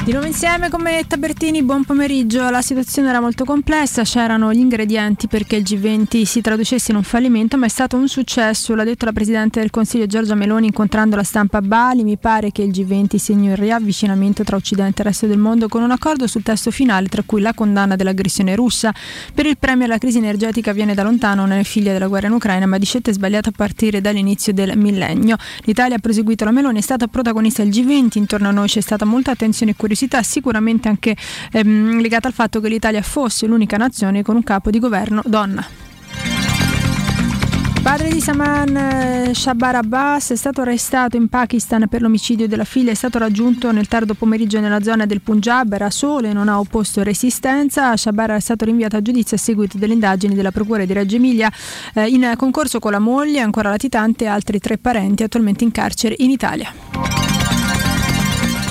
Di nuovo insieme con Menetta Bertini, buon pomeriggio. La situazione era molto complessa, c'erano gli ingredienti perché il G20 si traducesse in un fallimento, ma è stato un successo, l'ha detto la Presidente del Consiglio Giorgia Meloni incontrando la stampa a Bali. Mi pare che il G20 segni un riavvicinamento tra Occidente e il resto del mondo con un accordo sul testo finale, tra cui la condanna dell'aggressione russa. Per il premio la crisi energetica viene da lontano, non è figlia della guerra in Ucraina, ma di scelte sbagliate a partire dall'inizio del millennio. L'Italia ha proseguito la Meloni, è stata protagonista del G20, intorno a noi c'è stata molta attenzione e curiosità sicuramente anche ehm, legata al fatto che l'Italia fosse l'unica nazione con un capo di governo donna. Padre di Saman eh, Shabar Abbas è stato arrestato in Pakistan per l'omicidio della figlia, è stato raggiunto nel tardo pomeriggio nella zona del Punjab, era solo e non ha opposto resistenza. Shabar è stato rinviato a giudizio a seguito delle indagini della Procura di Reggio Emilia eh, in concorso con la moglie, ancora latitante e altri tre parenti attualmente in carcere in Italia.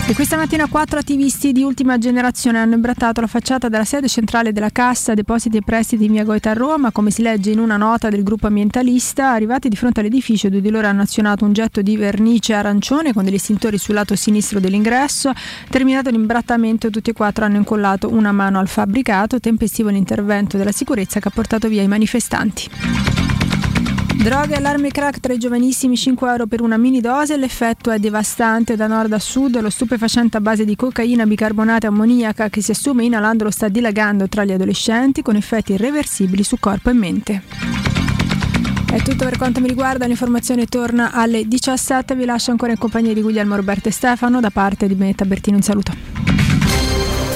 E questa mattina quattro attivisti di ultima generazione hanno imbrattato la facciata della sede centrale della Cassa Depositi e Prestiti in Via Goita a Roma, come si legge in una nota del gruppo ambientalista. Arrivati di fronte all'edificio, due di loro hanno azionato un getto di vernice arancione con degli estintori sul lato sinistro dell'ingresso. Terminato l'imbrattamento, tutti e quattro hanno incollato una mano al fabbricato, tempestivo l'intervento della sicurezza che ha portato via i manifestanti. Droga e allarme crack tra i giovanissimi 5 euro per una mini dose, l'effetto è devastante. Da nord a sud, lo stupefacente a base di cocaina, bicarbonate e ammoniaca che si assume inalandolo sta dilagando tra gli adolescenti con effetti irreversibili su corpo e mente. È tutto per quanto mi riguarda, l'informazione torna alle 17, vi lascio ancora in compagnia di Guglielmo Roberto e Stefano, da parte di Benetta Bertini un saluto.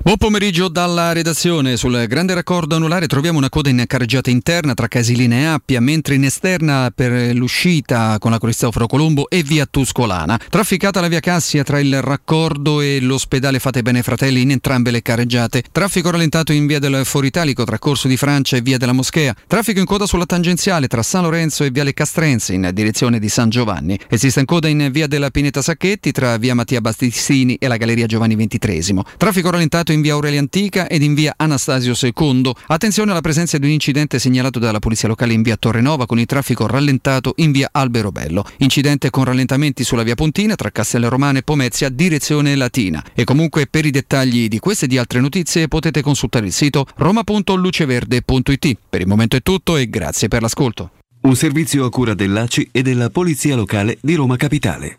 Buon pomeriggio dalla redazione. Sul grande raccordo anulare troviamo una coda in carreggiata interna tra Casilina e Appia, mentre in esterna per l'uscita con la Cristoforo Colombo e via Tuscolana. Trafficata la via Cassia tra il raccordo e l'ospedale Fate Bene Fratelli in entrambe le carreggiate. Traffico rallentato in via del Foritalico tra Corso di Francia e via della Moschea. Traffico in coda sulla tangenziale tra San Lorenzo e viale Castrense in direzione di San Giovanni. Esiste in coda in via della Pineta Sacchetti tra via Mattia Bastissini e la Galleria Giovanni XXIII. Traffico rallentato in via Aurelia Antica ed in via Anastasio II. Attenzione alla presenza di un incidente segnalato dalla polizia locale in via Torrenova con il traffico rallentato in via Alberobello. Incidente con rallentamenti sulla via Pontina tra Castellromane e Pomezia direzione Latina. E comunque per i dettagli di queste e di altre notizie potete consultare il sito roma.luceverde.it. Per il momento è tutto e grazie per l'ascolto. Un servizio a cura dell'ACI e della Polizia Locale di Roma Capitale.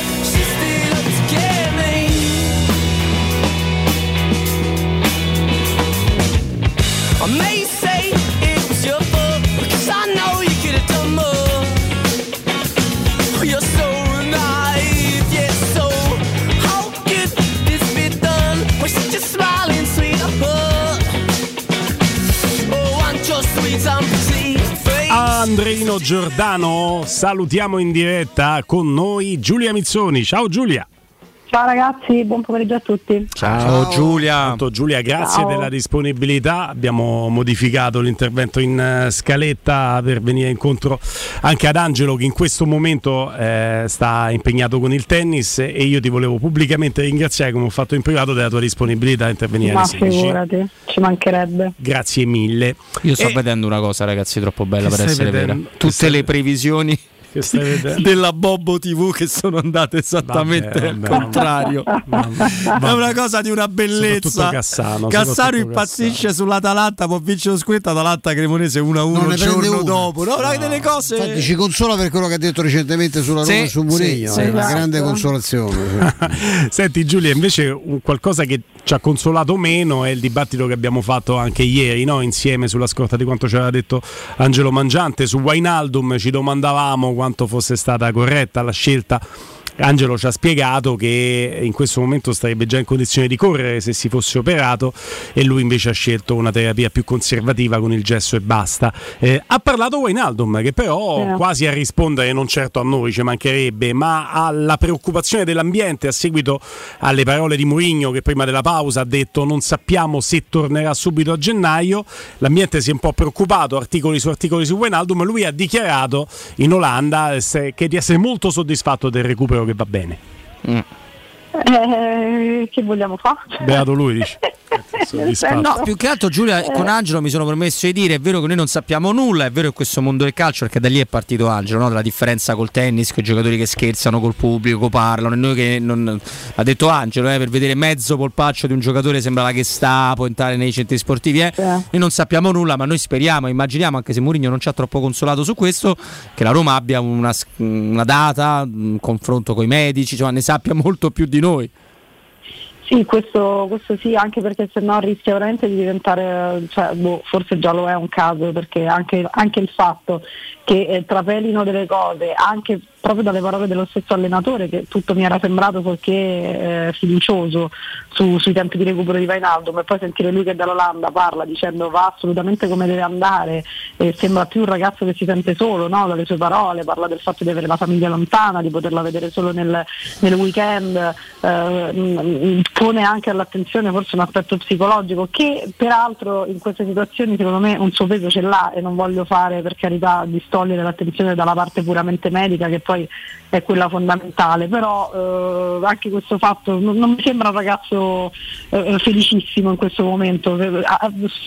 Andreino Giordano, salutiamo in diretta con noi Giulia Mizzoni. Ciao Giulia. Ciao ragazzi, buon pomeriggio a tutti. Ciao, Giulia. Tanto, Giulia, grazie Ciao. della disponibilità. Abbiamo modificato l'intervento in eh, scaletta per venire incontro anche ad Angelo che in questo momento eh, sta impegnato con il tennis e io ti volevo pubblicamente ringraziare come ho fatto in privato della tua disponibilità a intervenire Ma alle 16. figurati, ci mancherebbe. Grazie mille. Io sto E- vedendo una cosa, ragazzi, troppo bella Che per essere vera. vedendo? Che Tutte le previsioni Che stai vedendo? della Bobbo TV che sono andate esattamente Vabbè, al contrario. vabbè. È una cosa di una bellezza. Cassano, Cassano impazzisce sull'Atalanta, può vincere lo scudetto, Atalanta Cremonese 1-1 Non un giorno una. dopo. No, no, delle cose. Infatti ci consola per quello che ha detto recentemente sulla Roma Sì, su sì, Mourinho, sì, è una esatto. grande consolazione. Senti Giulia, invece un qualcosa che ci ha consolato meno è il dibattito che abbiamo fatto anche ieri, no? insieme sulla scorta di quanto ci aveva detto Angelo Mangiante su Wainaldum, ci domandavamo quanto fosse stata corretta la scelta. Angelo ci ha spiegato che in questo momento starebbe già in condizione di correre se si fosse operato e lui invece ha scelto una terapia più conservativa con il gesso e basta. Eh, ha parlato Wainaldum che però Sì. quasi a rispondere non certo a noi ci mancherebbe ma alla preoccupazione dell'ambiente a seguito alle parole di Mourinho che prima della pausa ha detto non sappiamo se tornerà subito a gennaio l'ambiente si è un po' preoccupato articoli su articoli su Wijnaldum lui ha dichiarato in Olanda eh, che di essere molto soddisfatto del recupero che va bene Eh, che vogliamo fare? beato lui dice. No, più che altro Giulia Eh. con Angelo mi sono permesso di dire, è vero che noi non sappiamo nulla, è vero che questo mondo del calcio, perché da lì è partito Angelo, no? della differenza col tennis, con i giocatori che scherzano col pubblico, parlano, e noi che non... ha detto Angelo, eh, per vedere mezzo polpaccio di un giocatore sembra la che sta, può entrare nei centri sportivi, eh. noi non sappiamo nulla, ma noi speriamo, immaginiamo, anche se Mourinho non ci ha troppo consolato su questo, che la Roma abbia una, una data, un confronto con i medici, insomma, ne sappia molto più di noi. Sì, questo, questo sì, anche perché se no rischia veramente di diventare, cioè, boh, forse già lo è un caso, perché anche, anche il fatto che eh, trapelino delle cose, anche proprio dalle parole dello stesso allenatore, che tutto mi era sembrato perché eh, fiducioso su- sui tempi di recupero di Vainaldo, e poi sentire lui che dall'Olanda parla dicendo va assolutamente come deve andare, e sembra più un ragazzo che si sente solo no? dalle sue parole, parla del fatto di avere la famiglia lontana, di poterla vedere solo nel, nel weekend, eh, mh, pone anche all'attenzione forse un aspetto psicologico che peraltro in queste situazioni secondo me un suo peso ce l'ha e non voglio fare per carità distogliere l'attenzione dalla parte puramente medica che poi è quella fondamentale, però eh, anche questo fatto non, non mi sembra un ragazzo eh, felicissimo in questo momento, eh,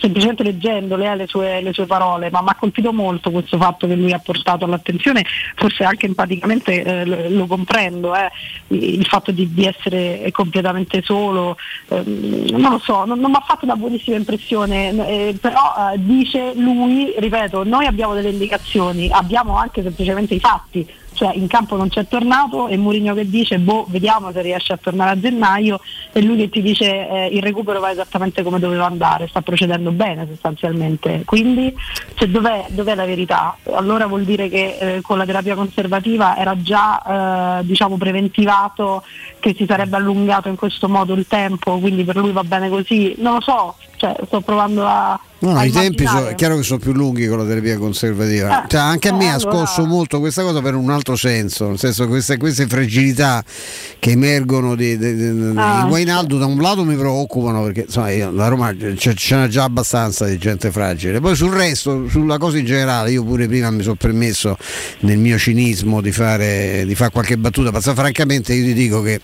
semplicemente leggendole eh, le, sue, le sue parole, ma mi ha colpito molto questo fatto che lui ha portato all'attenzione, forse anche empaticamente eh, lo, lo comprendo, eh, il fatto di, di essere completamente solo, ehm, non lo so, non, non mi ha fatto una buonissima impressione, eh, però eh, dice lui, ripeto, noi abbiamo delle indicazioni, abbiamo anche semplicemente i fatti, cioè in campo non c'è tornato e Mourinho che dice boh vediamo se riesce a tornare a gennaio. E lui che ti dice eh, il recupero va esattamente come doveva andare, sta procedendo bene sostanzialmente, quindi cioè, dov'è, dov'è la verità? Allora vuol dire che eh, con la terapia conservativa era già eh, diciamo preventivato che si sarebbe allungato in questo modo il tempo, quindi per lui va bene così, non lo so, cioè, sto provando a... No, no, i tempi sono, è chiaro che sono più lunghi con la terapia conservativa. Eh, Cioè, anche a me eh, ha scosso molto questa cosa per un altro senso, nel senso queste, queste fragilità che emergono di, di, di, Ah, di Guainaldo da un lato mi preoccupano perché insomma, io, la Roma c'è, ce n'è già abbastanza di gente fragile. Poi sul resto sulla cosa in generale io pure prima mi sono permesso nel mio cinismo di fare, di fare qualche battuta ma francamente io ti dico che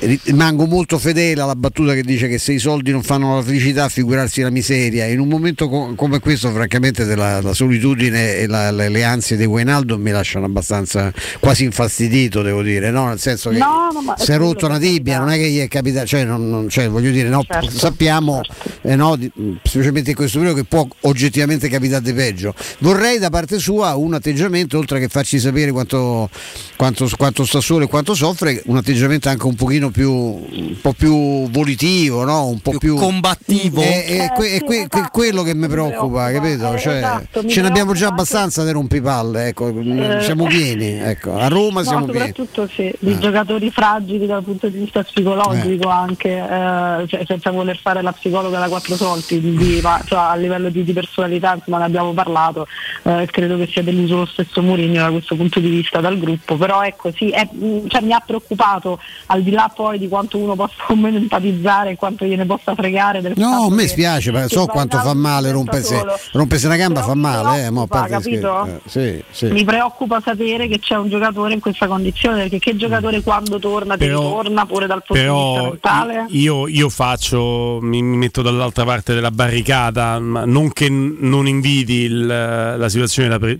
rimango molto fedele alla battuta che dice che se i soldi non fanno la felicità figurarsi la miseria. In un momento co- come questo francamente della, la solitudine e la- le, le ansie di Guainaldo mi lasciano abbastanza quasi infastidito devo dire no? nel senso che No, no, si è rotto una tibia non è che gli è capitato cioè, non- non- cioè, voglio dire no, Certo, sappiamo eh, no, di- specialmente in questo periodo che può oggettivamente capitare di peggio. Vorrei da parte sua un atteggiamento oltre che farci sapere quanto, quanto, quanto sta solo e quanto soffre un atteggiamento anche un pochino più un po' più volitivo no? un po' più, combattivo. è, è que- è que- que- quello che mi preoccupa capito cioè, esatto, mi ce ne abbiamo già abbastanza di rompipalle ecco, Eh, siamo pieni ecco. a Roma No, siamo pieni soprattutto sì, di giocatori fragili dal punto di vista psicologico anche, eh, cioè, senza voler fare la psicologa da quattro soldi, di- ma, cioè, a livello di, di personalità insomma ne abbiamo parlato, eh, credo che sia deluso lo stesso Mourinho da questo punto di vista dal gruppo, però ecco sì, è- mh, cioè, mi ha preoccupato al di là poi di quanto uno possa con me empatizzare e quanto gliene possa fregare del No, a me spiace, ma che so quanto fa male rompersi, rompersi una gamba Però fa male, eh, parte capito? eh, sì, sì. Mi preoccupa sapere che c'è un giocatore in questa condizione, perché che giocatore quando torna ti Però- ritorna pure dal punto di vista Però mentale? io, io faccio, mi, metto dall'altra parte della barricata, ma non che non invidi il- la situazione da pre-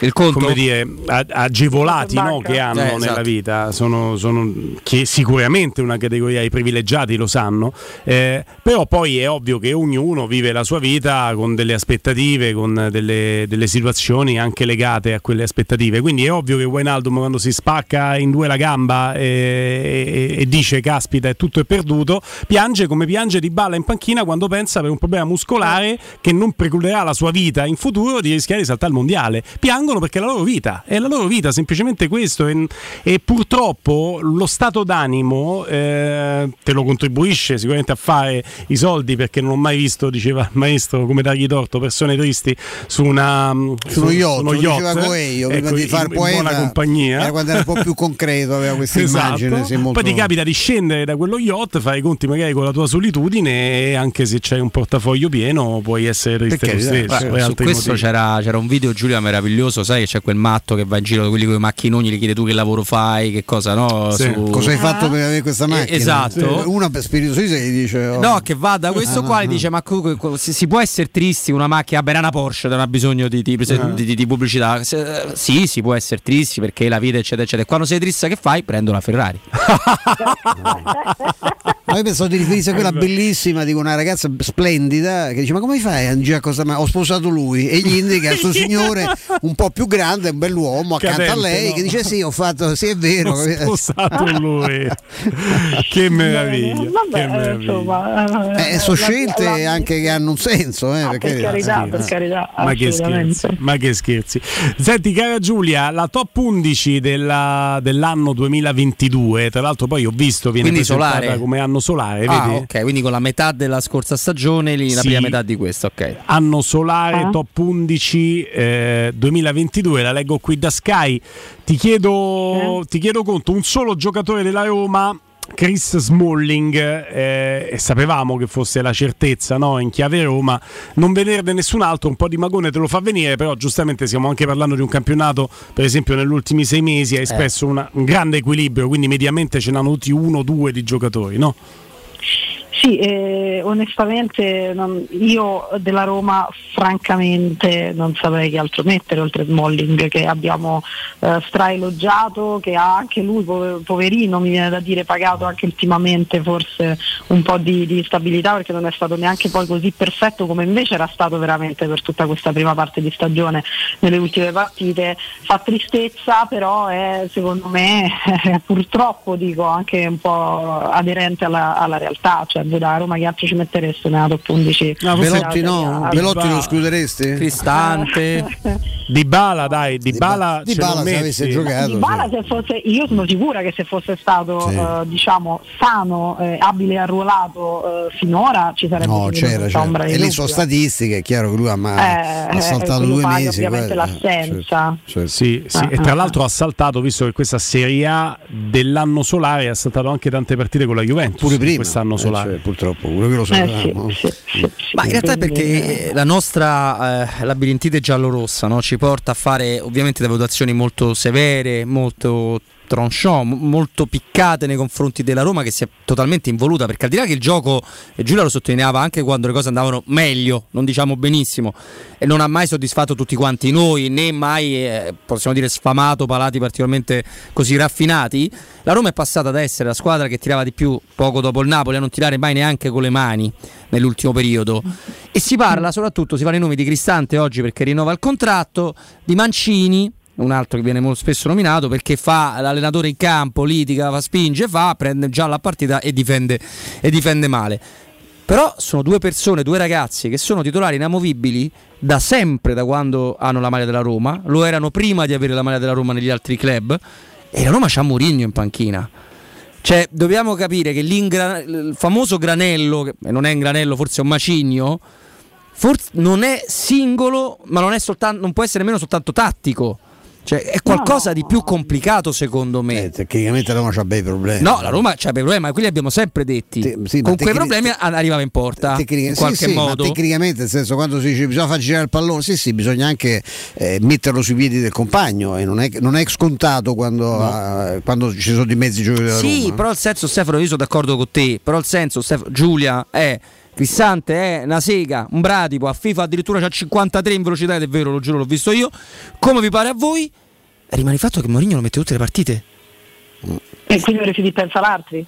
il conto? come dire, agevolati no, che hanno Eh, nella esatto. vita, sono, sono- che sicuramente una categoria di privilegiati lo sanno, eh, però poi è ovvio che ognuno vive la sua vita con delle aspettative, con delle, delle situazioni anche legate a quelle aspettative, quindi è ovvio che Wijnaldum quando si spacca in due la gamba e, e- e dice caspita è tutto è perduto, piange come piange Di Balla in panchina quando pensa per un problema muscolare che non precluderà la sua vita in futuro di rischiare di saltare il mondiale. Piangono perché è la loro vita, è la loro vita, semplicemente questo. E, e purtroppo lo stato d'animo eh, te lo contribuisce sicuramente a fare i soldi perché non ho mai visto, diceva il maestro, come dargli torto, persone tristi su una Su uno yacht, uno lo diceva yacht, Coelho, prima ecco, di far in, in poeta, buona compagnia. era quando era un po' più concreto, aveva questa Esatto. immagine. molto- Poi ti capita di scendere da quello yacht, fare i conti magari con la tua solitudine e anche se c'hai un portafoglio pieno puoi essere triste lo stesso. Per su questo c'era, c'era un video Giulia meraviglioso, sai che c'è quel matto che va in giro, quelli con i macchinoni, gli chiede tu che lavoro fai, che cosa no? Sì. Su- Cosa hai fatto per avere questa Eh, macchina? esatto. Sì. Una per spirito Suisse gli dice oh. No, che va da questo Ah, qua e ah, dice: Ma si, può essere tristi una macchina? Era una Porsche, non ha bisogno di, di- Ah. di- di- di pubblicità. Se- sì, si può essere tristi perché la vita, eccetera, eccetera. E quando sei triste, che fai? Prendo la Ferrari. Ma io pensavo di riferirsi a quella bellissima di una ragazza splendida che dice: Ma come fai a girare cosa? Ma ho sposato lui e gli indica questo signore un po' più grande, un bell'uomo accanto a Cadente, lei no? che dice: Sì, ho fatto, sì, è vero. Ho sposato lui. che meraviglia. che Vabbè, meraviglia. insomma, Eh, eh, sono la- scelte la- anche che hanno un senso, eh, Ah, perché- per carità, sì, per eh. carità, Ma che scherzi, ma che scherzi. Senti, cara Giulia, la top 11 della- dell'anno 2022, tra l'altro poi ho visto viene Quindi presentata solare? come anno solare, Ah, vedi? ok, quindi con la metà della scorsa stagione, lì, la Sì. prima metà di questa, ok. Anno solare Ah. top 11 eh, 2022, la leggo qui da Sky. Ti chiedo, ti chiedo conto, un solo giocatore della Roma. Chris Smalling, eh, e sapevamo che fosse la certezza no? in chiave Roma, non venerne nessun altro, un po' di magone te lo fa venire, però giustamente stiamo anche parlando di un campionato, per esempio negli ultimi sei mesi ha espresso una- un grande equilibrio, quindi mediamente ce n'hanno tutti uno o due di giocatori, no? Sì, eh, onestamente non- io della Roma francamente non saprei che altro mettere oltre Smalling che abbiamo eh, straelogiato, che ha anche lui, po- poverino, mi viene da dire, pagato anche ultimamente forse un po' di, di stabilità perché non è stato neanche poi così perfetto come invece era stato veramente per tutta questa prima parte di stagione nelle ultime partite. Fa tristezza, però è secondo me purtroppo dico anche un po' aderente alla, alla realtà, cioè da Roma chi altro ci mettereste nella top 11? Velotti no, Velotti lo escluderesti? Cristante. Di Bala, dai, di Bala. Di Bala se avesse giocato. Di Bala, se fosse, io sono sicura che se fosse stato Sì. eh, diciamo sano, eh, abile e arruolato eh, finora ci sarebbe No, c'era, c'era. ombra di E dubbio. sono statistiche, è chiaro che lui ha, ma- Eh, ha saltato eh, due quello paga mesi. ovviamente guarda. l'assenza. Certo. Sì, sì, Ah, e tra l'altro ha saltato, visto che questa Serie A dell'anno solare ha saltato anche tante partite con la Juventus Pure prima, quest'anno eh, solare. Cioè, purtroppo, pure che lo Eh, sapevamo. Ma in realtà è perché eh, la nostra eh, labirintite giallorossa no, ci porta a fare ovviamente delle valutazioni molto severe, molto tranchant, mo- molto piccate nei confronti della Roma che si è totalmente involuta perché al di là che il gioco, e Giulia lo sottolineava anche quando le cose andavano meglio, non diciamo benissimo, e non ha mai soddisfatto tutti quanti noi, né mai eh, possiamo dire sfamato palati particolarmente così raffinati, la Roma è passata da essere la squadra che tirava di più poco dopo il Napoli a non tirare mai neanche con le mani nell'ultimo periodo. E si parla soprattutto, si fanno i nomi di Cristante oggi perché rinnova il contratto, di Mancini, un altro che viene molto spesso nominato perché fa l'allenatore in campo, litiga, fa, spinge, fa, prende già la partita e difende, e difende male. Però sono due persone, due ragazzi che sono titolari inamovibili da sempre, da quando hanno la maglia della Roma, lo erano prima di avere la maglia della Roma negli altri club e la Roma c'ha Mourinho in panchina. Cioè, dobbiamo capire che il famoso granello, che non è un granello, forse è un macigno, forse non è singolo, ma non, soltanto, non può essere nemmeno soltanto tattico. Cioè, è qualcosa di più complicato secondo me. Eh, Tecnicamente la Roma ha bei problemi. No, la Roma c'ha dei problemi, ma quelli abbiamo sempre detti. sì, ma Con quei tecnic- problemi arrivava in porta Tecnica- in sì, qualche sì, ma modo. tecnicamente, nel senso, quando si dice bisogna far girare il pallone, sì, sì, bisogna anche eh, metterlo sui piedi del compagno e non è, non è scontato quando, ah, quando ci sono di mezzi giocatori Sì, Roma. però il senso, Stefano, io sono d'accordo con te. Però il senso, Stefano, Giulia è. Cristante è una sega, un bradipo, a FIFA addirittura c'ha 53 in velocità ed è vero, lo giuro, l'ho visto io. Come vi pare a voi? Rimane il fatto che Mourinho lo mette tutte le partite. E quindi si pensa l'altri?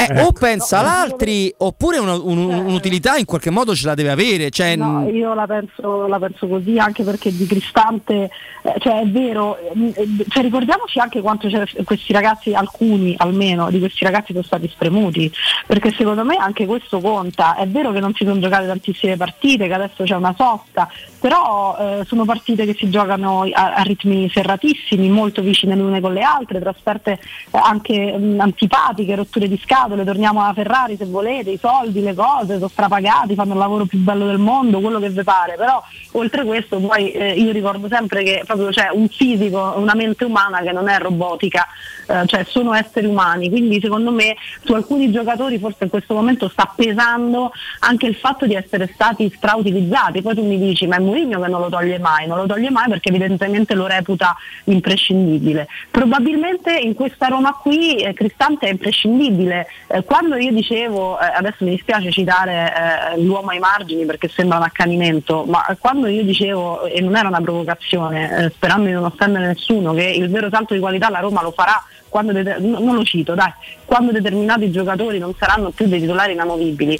Eh, O pensa all'altri, oppure una- un- un'utilità in qualche modo ce la deve avere. Cioè, No, io la penso, la penso così anche perché di Cristante, eh, cioè è vero, eh, cioè ricordiamoci anche quanto questi ragazzi, alcuni almeno di questi ragazzi sono stati spremuti, perché secondo me anche questo conta. È vero che non si sono giocate tantissime partite, che adesso c'è una sosta, però eh, sono partite che si giocano a, a ritmi serratissimi, molto vicine le une con le altre, trasferte eh, anche mh, antipatiche, rotture di scatole, torniamo alla Ferrari se volete, i soldi, le cose, sono strapagati, fanno il lavoro più bello del mondo, quello che vi pare, però oltre questo poi eh, io ricordo sempre che proprio c'è un fisico, una mente umana che non è robotica, eh, cioè sono esseri umani, quindi secondo me su alcuni giocatori forse in questo momento sta pesando anche il fatto di essere stati strautilizzati, poi tu mi dici ma è Mourinho che non lo toglie mai, non lo toglie mai perché evidentemente lo reputa imprescindibile. Probabilmente in questa Roma qui eh, Cristante è imprescindibile. Eh, quando io dicevo, eh, adesso mi dispiace citare eh, l'uomo ai margini perché sembra un accanimento, ma quando io dicevo, e non era una provocazione, eh, sperando di non offendere nessuno, che il vero salto di qualità la Roma lo farà quando no- non lo cito, dai, quando determinati giocatori non saranno più dei titolari inamovibili.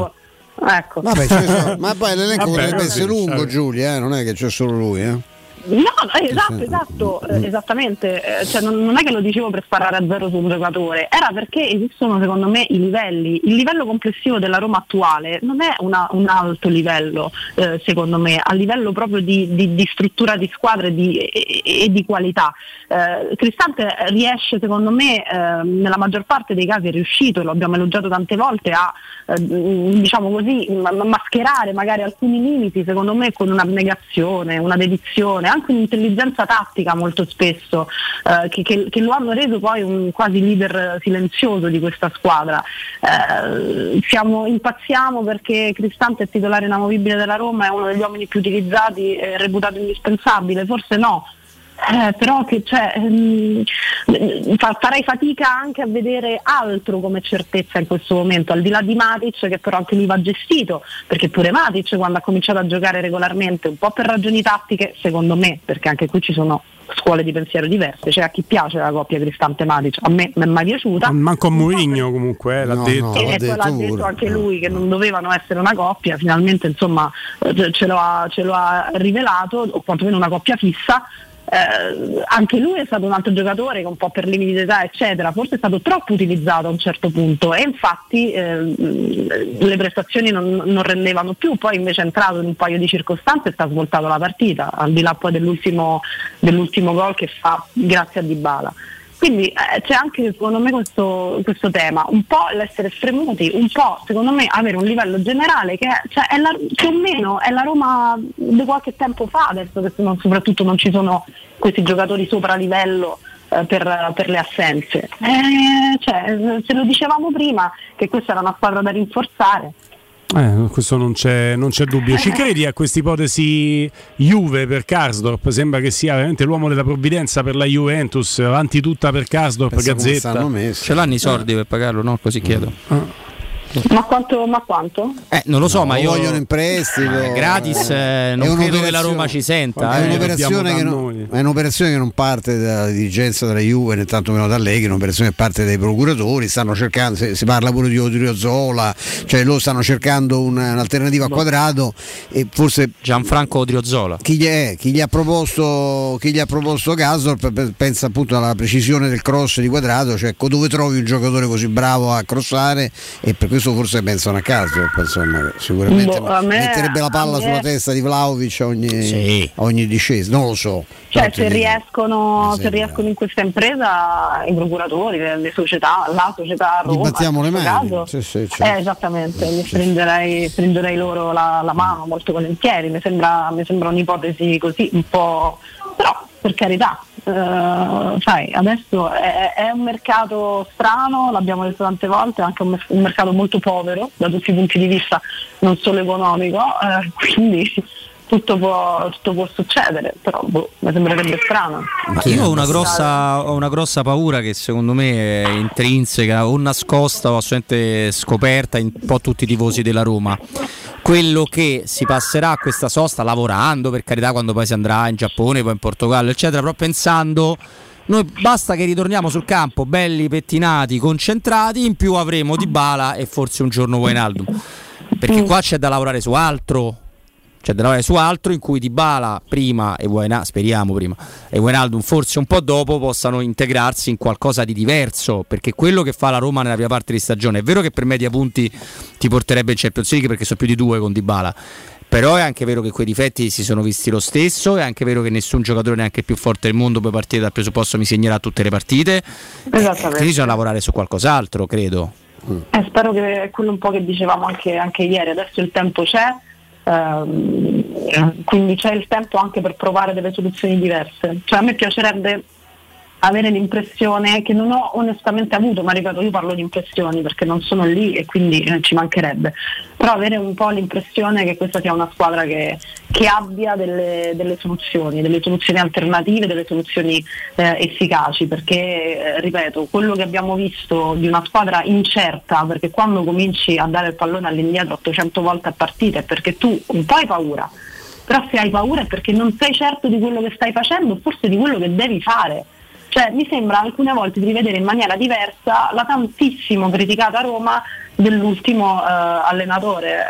Ma Ecco. Vabbè, ma poi l'elenco Vabbè, potrebbe essere lungo. Giulia, eh, non è che c'è solo lui. Eh. No, no, esatto, esatto, eh, esattamente. Eh, cioè, non, non è che lo dicevo per sparare a zero su un giocatore, era perché esistono secondo me i livelli. Il livello complessivo della Roma attuale non è una- un alto livello, eh, secondo me, a livello proprio di, di- di struttura di squadra e di, e- e di qualità. Eh, Cristante riesce, secondo me, eh, nella maggior parte dei casi è riuscito, lo abbiamo elogiato tante volte, a eh, diciamo così, ma- ma- mascherare magari alcuni limiti, secondo me, con un'abnegazione, una dedizione, anche un'intelligenza tattica molto spesso, eh, che, che- che lo hanno reso poi un quasi leader silenzioso di questa squadra. Eh, siamo- impazziamo perché Cristante è titolare inamovibile della Roma, è uno degli uomini più utilizzati, reputato indispensabile, forse no. Eh, però che, cioè, ehm, fa- farei fatica anche a vedere altro come certezza in questo momento, al di là di Matic che però anche lui va gestito, perché pure Matic quando ha cominciato a giocare regolarmente, un po' per ragioni tattiche, secondo me, perché anche qui ci sono scuole di pensiero diverse, cioè a chi piace la coppia Cristante Matic, a me mi è mai piaciuta. Manco a Mourinho comunque, eh, l'ha detto. e poi l'ha detto anche lui che non dovevano essere una coppia, finalmente insomma eh, ce lo ha, ce lo ha rivelato, o quantomeno una coppia fissa. Eh, anche lui è stato un altro giocatore che un po' per limiti d'età eccetera, forse è stato troppo utilizzato a un certo punto e infatti eh, le prestazioni non, non rendevano più, poi invece è entrato in un paio di circostanze e sta svoltato la partita, al di là poi dell'ultimo, dell'ultimo gol che fa grazie a Dybala. Quindi eh, c'è anche secondo me questo, questo tema, un po' l'essere spremuti, un po' secondo me avere un livello generale che cioè, è la, più o meno è la Roma di qualche tempo fa, adesso che non- soprattutto non ci sono questi giocatori sopra livello eh, per, per le assenze. Eh, cioè, se lo dicevamo prima che questa era una squadra da rinforzare, Eh, questo non c'è, non c'è dubbio. Ci credi a questa ipotesi Juve per Karsdorp? Sembra che sia veramente l'uomo della provvidenza per la Juventus, avanti tutta per Karsdorp, Gazzetta. Ce l'hanno i soldi per pagarlo, no? Così chiedo. Ma quanto? Ma quanto? Eh, non lo so, No, ma io. vogliono in prestito. Eh, gratis, eh, È non credo che la Roma ci senta. È eh. un'operazione, che non, è un'operazione che non parte dalla dirigenza della Juve né tantomeno da lei, che è un'operazione che parte dai procuratori, stanno cercando, si, si parla pure di Odriozola, cioè loro stanno cercando un- un'alternativa a quadrato e forse Gianfranco Odriozola. chi gli, è- chi gli ha proposto chi gli ha proposto Gasol pensa appunto alla precisione del cross di quadrato, cioè co- dove trovi un giocatore così bravo a crossare e per questo forse pensano a Gasol, insomma, sicuramente Boh, me- metterebbe la palla me- sulla testa di Vlaovic ogni, a ogni discesa, non lo so. Cioè, se riescono, se riescono in questa impresa i procuratori, le, le società, la società a Roma, battiamo le mani. caso, Sì, sì, certo. eh, esattamente, gli stringerei, stringerei loro la, la mano molto volentieri, mi sembra, mi sembra un'ipotesi così un po'. però per carità, eh, sai, adesso è, è un mercato strano, l'abbiamo detto tante volte, è anche un, un mercato molto povero da tutti i punti di vista, non solo economico, eh, quindi tutto può, tutto può succedere, però boh, mi sembrerebbe strano. Ma io ho una, grossa, ho una grossa paura che secondo me è intrinseca o nascosta o assolutamente scoperta in un po' tutti i tifosi della Roma. Quello che si passerà a questa sosta lavorando, per carità, quando poi si andrà in Giappone, poi in Portogallo, eccetera, però pensando noi basta che ritorniamo sul campo belli pettinati, concentrati, in più avremo Dybala e forse un giorno Wijnaldum. Perché qua c'è da lavorare su altro. C'è da lavorare su altro in cui Dybala prima e Wijna- speriamo prima e Wijnaldum forse un po' dopo possano integrarsi in qualcosa di diverso perché quello che fa la Roma nella prima parte di stagione è vero che per media punti ti porterebbe in Champions League perché sono più di due con Dybala però è anche vero che quei difetti si sono visti lo stesso è anche vero che nessun giocatore neanche il più forte del mondo può partire dal presupposto mi segnerà tutte le partite Esattamente. quindi bisogna lavorare su qualcos'altro credo Eh, spero che è quello un po' che dicevamo anche, anche ieri, adesso il tempo c'è, ehm, quindi c'è il tempo anche per provare delle soluzioni diverse. Cioè, a me piacerebbe avere l'impressione che non ho onestamente avuto, ma ripeto, io parlo di impressioni perché non sono lì e quindi eh, ci mancherebbe, però avere un po' l'impressione che questa sia una squadra che, che abbia delle, delle soluzioni, delle soluzioni alternative, delle soluzioni eh, efficaci, perché eh, ripeto, quello che abbiamo visto di una squadra incerta, perché quando cominci a dare il pallone all'indietro 800 volte a partita è perché tu un po' hai paura, però se hai paura è perché non sei certo di quello che stai facendo, forse di quello che devi fare. Cioè, mi sembra alcune volte di rivedere in maniera diversa la tantissimo criticata Roma dell'ultimo eh, allenatore.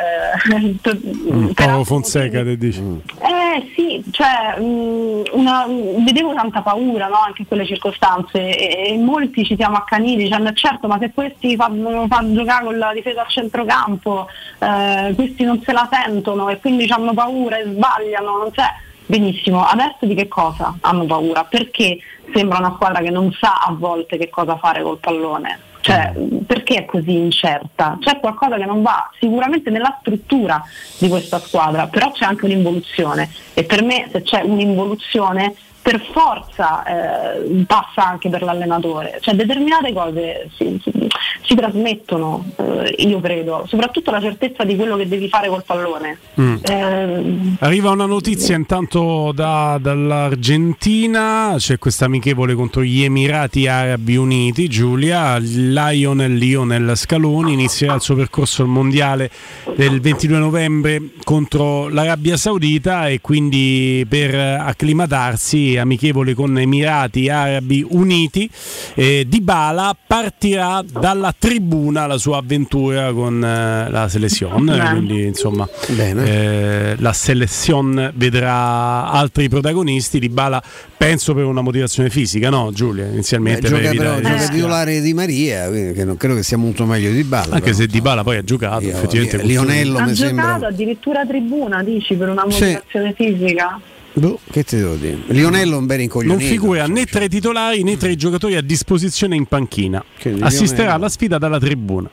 eh, Mm, Paolo Fonseca te dici. eh sì, cioè mh, una- vedevo tanta paura no, anche in quelle circostanze e, e molti ci siamo accaniti dicendo certo ma se questi fanno, fanno giocare con la difesa a centrocampo, eh, questi non se la sentono e quindi hanno paura e sbagliano, non c'è. Benissimo, adesso di che cosa hanno paura? Perché sembra una squadra che non sa a volte che cosa fare col pallone? Cioè, perché è così incerta? C'è qualcosa che non va sicuramente nella struttura di questa squadra, però c'è anche un'involuzione e per me se c'è un'involuzione per forza eh, passa anche per l'allenatore, cioè determinate cose si, si- si trasmettono, eh, io credo, soprattutto la certezza di quello che devi fare col pallone. Mm. Eh, Arriva una notizia intanto da- dall'Argentina, c'è questa amichevole contro gli Emirati Arabi Uniti, Giulia, Lionel Lionel Scaloni inizierà il suo percorso al mondiale del 22 novembre contro l'Arabia Saudita e quindi per acclimatarsi amichevole con Emirati Arabi Uniti, eh, Dybala partirà dall'attacco tribuna la sua avventura con eh, la selezione. Quindi, insomma, eh, la selezione vedrà altri protagonisti. Di Bala, penso per una motivazione fisica, no, Giulia? Inizialmente Eh, per gioca però evitare gioca titolare di Maria, che non credo che sia molto meglio di Balla. Anche se Di Bala poi ha giocato, effettivamente. con- Lionello ha giocato sembra. addirittura tribuna, dici, per una Sì. motivazione fisica? Boh, che ti devo dire? Lionello è un bel non incoglionito. figura né tra i titolari né tra i giocatori a disposizione in panchina. Assisterà alla sfida dalla tribuna.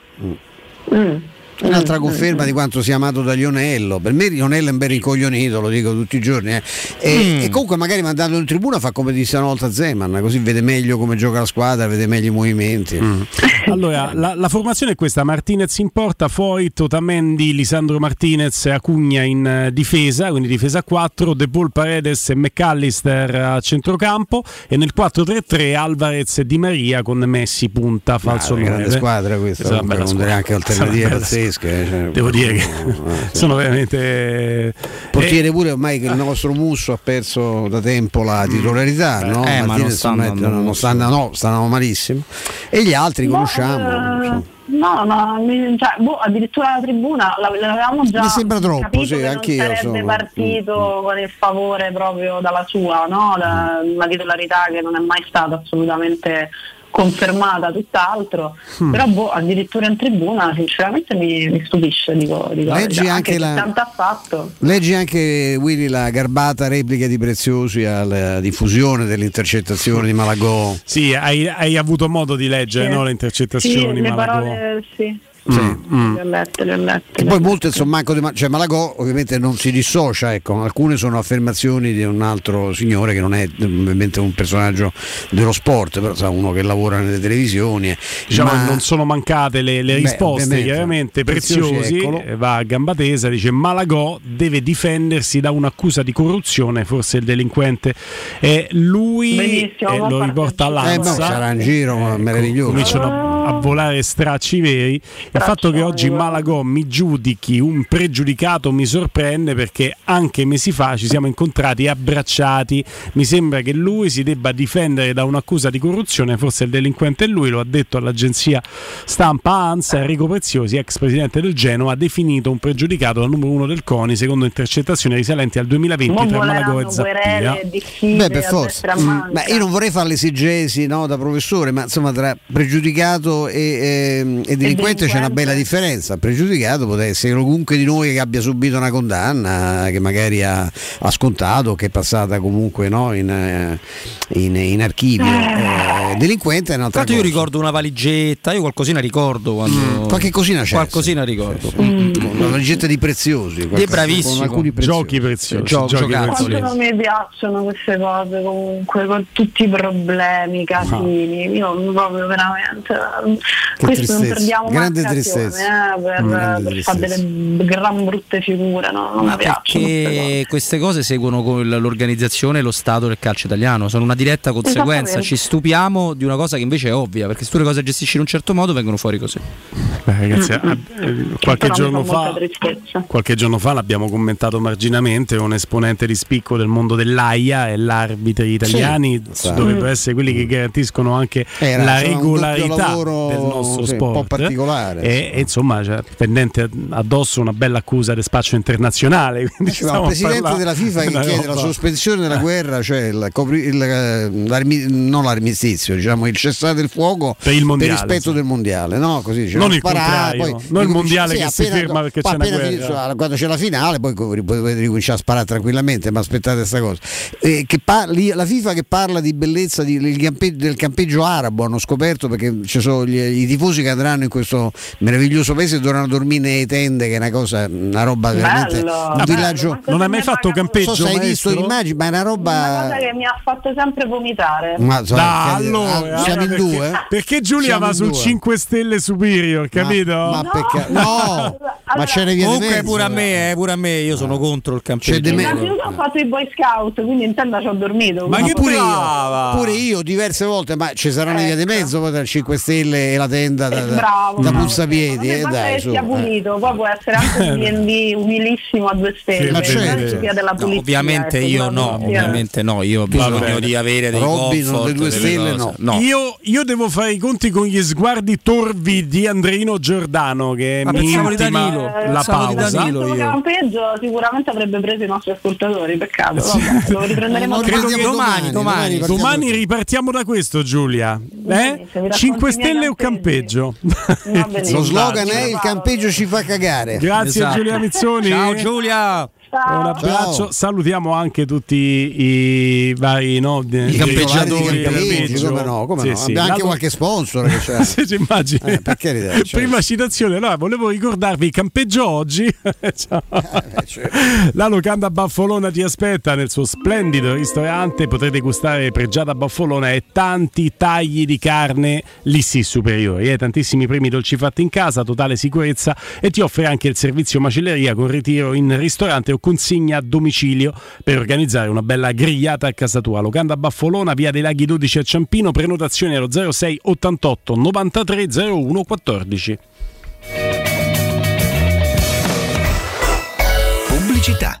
Un'altra conferma di quanto sia amato da Lionello. Per me Lionello è un bel rincoglionito, lo dico tutti i giorni. eh. E, Mm. e comunque magari mandarlo in tribuna fa come disse una volta Zeman, così vede meglio come gioca la squadra, vede meglio i movimenti. Mm. Allora, la, la formazione è questa: Martinez in porta, Foyt, Otamendi, Lisandro Martinez, Acugna in eh, difesa, quindi difesa a 4, De Paul, Paredes e McAllister a centrocampo e nel 4-3-3 Alvarez e Di Maria con Messi punta, falso Ah, una grande 9. squadra questa, comunque, bella squadra. anche alternative una bella pazzesche. eh, cioè, Devo dire che eh, sì. sono veramente Portiere pure ormai che il nostro Musso ha perso da tempo la titolarità, no? Eh, ma non Martinez sta non non molto. sta andando- no, stanno malissimo. E gli altri conosciamo. insomma. No, no, mi- cioè, boh, addirittura la tribuna la- l'avevamo già Mi sembra troppo, sì, che anch'io, non sarebbe partito con il favore proprio dalla sua, no? La, la titolarità che non è mai stata assolutamente confermata, tutt'altro. Mm. Però boh, addirittura in tribuna sinceramente mi, mi stupisce, dico, dico Leggi anche se la- tanto ha fatto. Leggi anche Willy la garbata replica di Preziosi alla diffusione delle intercettazioni di Malagò. Sì, hai, hai avuto modo di leggere Sì. no, le Sì, intercettazioni. le Malagò. parole sì. Sì. Le ho lette, le ho lette. E poi molte insomma manco di cioè Malagò ovviamente non si dissocia, ecco, alcune sono affermazioni di un altro signore che non è ovviamente un personaggio dello sport, però sa, uno che lavora nelle televisioni. eh. Diciamo, Ma- non sono mancate le, le Beh, risposte, ovviamente. chiaramente Preziosi, preziosi. eccolo. eh, Va a gamba tesa, dice Malagò deve difendersi da un'accusa di corruzione, forse il delinquente è lui Benissimo, e lo riporta Eh, boh, all'Ansa. sarà in giro ma meraviglioso. Cominciano a volare stracci veri. Il fatto che oggi Malagò mi giudichi un pregiudicato mi sorprende perché anche mesi fa ci siamo incontrati abbracciati. Mi sembra che lui si debba difendere da un'accusa di corruzione, forse il delinquente è lui, lo ha detto all'agenzia stampa ANSA. Enrico Preziosi, ex presidente del Genoa, ha definito un pregiudicato al numero uno del CONI secondo intercettazioni risalenti al 2020 Mo tra Malagò e Zappia. Beh, per forza. e Mm, io non vorrei fare l'esegesi no, da professore, ma insomma tra pregiudicato e, ehm, e delinquente c'è una bella differenza. Pregiudicato potrebbe essere comunque di noi che abbia subito una condanna, che magari ha, ha scontato, che è passata comunque no, in, eh, in- in archivio. Eh, delinquente è un'altra Tanto io cosa. ricordo una valigetta, io qualcosina ricordo quando... Mm, qualche cosina c'è. Qualcosina ricordo. Una valigetta di preziosi. Di bravissimo. Con alcuni preziosi. Giochi preziosi, Gio- giochi giocattoli. Quanto non mi piacciono queste cose comunque, con tutti i problemi, i casini, io proprio veramente questo non tristezza, perdiamo mai grande tristezza. eh, per, Grande per fare delle gran brutte figure, no? non mi piacciono. queste cose. Perché queste cose seguono con l'organizzazione e lo stato del calcio italiano, sono una diretta conseguenza. Ci stupiamo di una cosa che invece è ovvia, perché se tu le cose gestisci in un certo modo vengono fuori così. Beh, ragazzi, Mm, mm. eh, qualche giorno fa tristezza. Qualche giorno fa l'abbiamo commentato marginamente, un esponente di spicco del mondo dell'AIA e l'arbitri italiani Sì, dovrebbero Mm. essere quelli che garantiscono anche Era, la regolarità lavoro, del nostro sì, un sport. po' particolare. E, e insomma, cioè, pendente addosso una bella accusa di spaccio internazionale. quindi Ci va stiamo il presidente della FIFA che chiede la roba- sospensione della guerra, cioè il copri- il, eh, l'armi- non l'armistizio, diciamo il cessate il fuoco Per il mondiale, rispetto sì. del mondiale, no? Così diciamo, Non il sparare, poi non il mondiale che si ferma perché c'è una appena guerra. finito- quando c'è la finale, poi potete ricominciare a sparare tranquillamente, ma aspettate questa cosa. Eh, parli- la FIFA che parla di bellezza di- del, del campeggio arabo hanno scoperto perché ci sono gli- i tifosi che andranno in questo meraviglioso paese e dovranno dormire nelle tende, che è una cosa, una roba veramente Bello, un villaggio. Non hai mai fatto campeggio, Non so se hai visto immagini, ma è una Una roba. cosa che mi ha fatto sempre vomitare. Ma, so, che- allora, ah, siamo in perché, due? perché Giulia Siamo va in sul due. 5 Stelle Superior, capito? Ma, ma perché? No, Ma c'è le vie di Comunque mezzo. pure a me, eh, pure a me, io sono contro il campeggio. Innanzitutto ho fatto i boy scout, quindi in tenda ci ho dormito. Ma quindi- pure io, pure io diverse volte, ma ci saranno le vie di mezzo poi tra il 5 Stelle e la tenda da, da, Ecco. Bravo, da bravo. puzzapiedi. Ma Eh, dai, che sia eh. pulito, poi può essere anche un D&D umilissimo a due stelle, Ma non certo. ci sia della No, pulizia. ovviamente ecco, io no, pulizia. ovviamente no, io ho bisogno di avere dei comfort, le due stelle, cose. no. Io, io devo fare i conti con gli sguardi torvi di Andreino Giordano che Ma mi pensavo Danilo, la pensavo di pausa. Danilo io. campeggio sicuramente avrebbe preso i nostri ascoltatori, peccato. Vabbè, lo riprenderemo Credo domani. domani, domani, domani Domani ripartiamo da questo, Giulia. Eh? Benissimo, vi 5 racconti i miei stelle o campeggio? Lo slogan è il campeggio ci fa cagare. Grazie Esatto. Giulia Mizzoni. Ciao Giulia. Un abbraccio, Ciao. salutiamo anche tutti i vari no, I campeggiatori campeggiatori, campeggio. come no, come Sì, no. sì. Abbiamo anche qualche sponsor che c'è. Ci immagini. Eh, certo. Prima citazione, allora volevo ricordarvi il campeggio oggi. Ciao. Eh, certo. La locanda Baffolona ti aspetta nel suo splendido ristorante. Potrete gustare pregiata Baffolona e tanti tagli di carne lì sì superiori. Eh? Tantissimi primi dolci fatti in casa, totale sicurezza e ti offre anche il servizio macelleria con ritiro in ristorante o consegna a domicilio per organizzare una bella grigliata a casa tua. Locanda Baffolona, via dei Laghi 12 a Ciampino, prenotazioni allo 06 88 93 01 14. Pubblicità.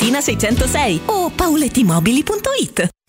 606 o paulettimobili.it.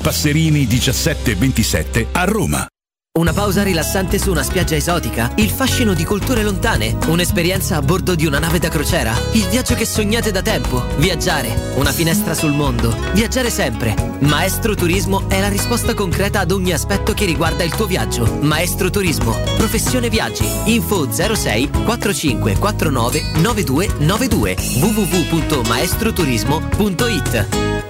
Passerini 1727 a Roma. Una pausa rilassante su una spiaggia esotica? Il fascino di culture lontane? Un'esperienza a bordo di una nave da crociera? Il viaggio che sognate da tempo? Viaggiare, una finestra sul mondo. Viaggiare sempre. Maestro Turismo è la risposta concreta ad ogni aspetto che riguarda il tuo viaggio. Maestro Turismo, professione viaggi. Info 06 45 49 9292 www.maestroturismo.it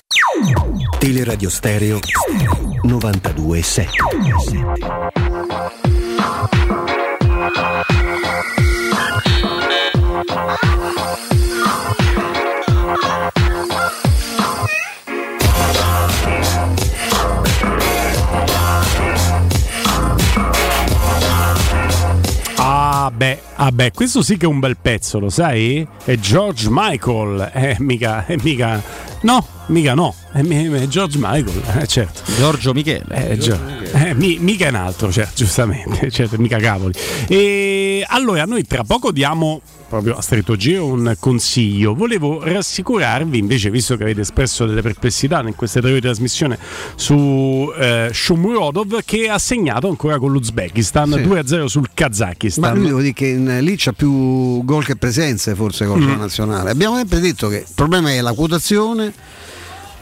Teleradio Stereo 92.7 Ah beh, ah beh, questo sì che è un bel pezzo, lo sai? È George Michael, eh, mica, eh, mica, no, mica no, è, mi- è George Michael, eh, certo. Giorgio Michele. Eh, Gio- eh, mi- mica un altro, certo, giustamente, certo, mica cavoli. E allora, noi tra poco diamo proprio a stretto giro un consiglio. Volevo rassicurarvi, invece, visto che avete espresso delle perplessità in queste tre ore di trasmissione su eh, Shomurodov, che ha segnato ancora con l'Uzbekistan Sì. 2-0 sul Kazakistan. Ma lui devo dire che in- lì c'ha più gol che presenze forse con la Mm. nazionale. Abbiamo sempre detto che il problema è la quotazione,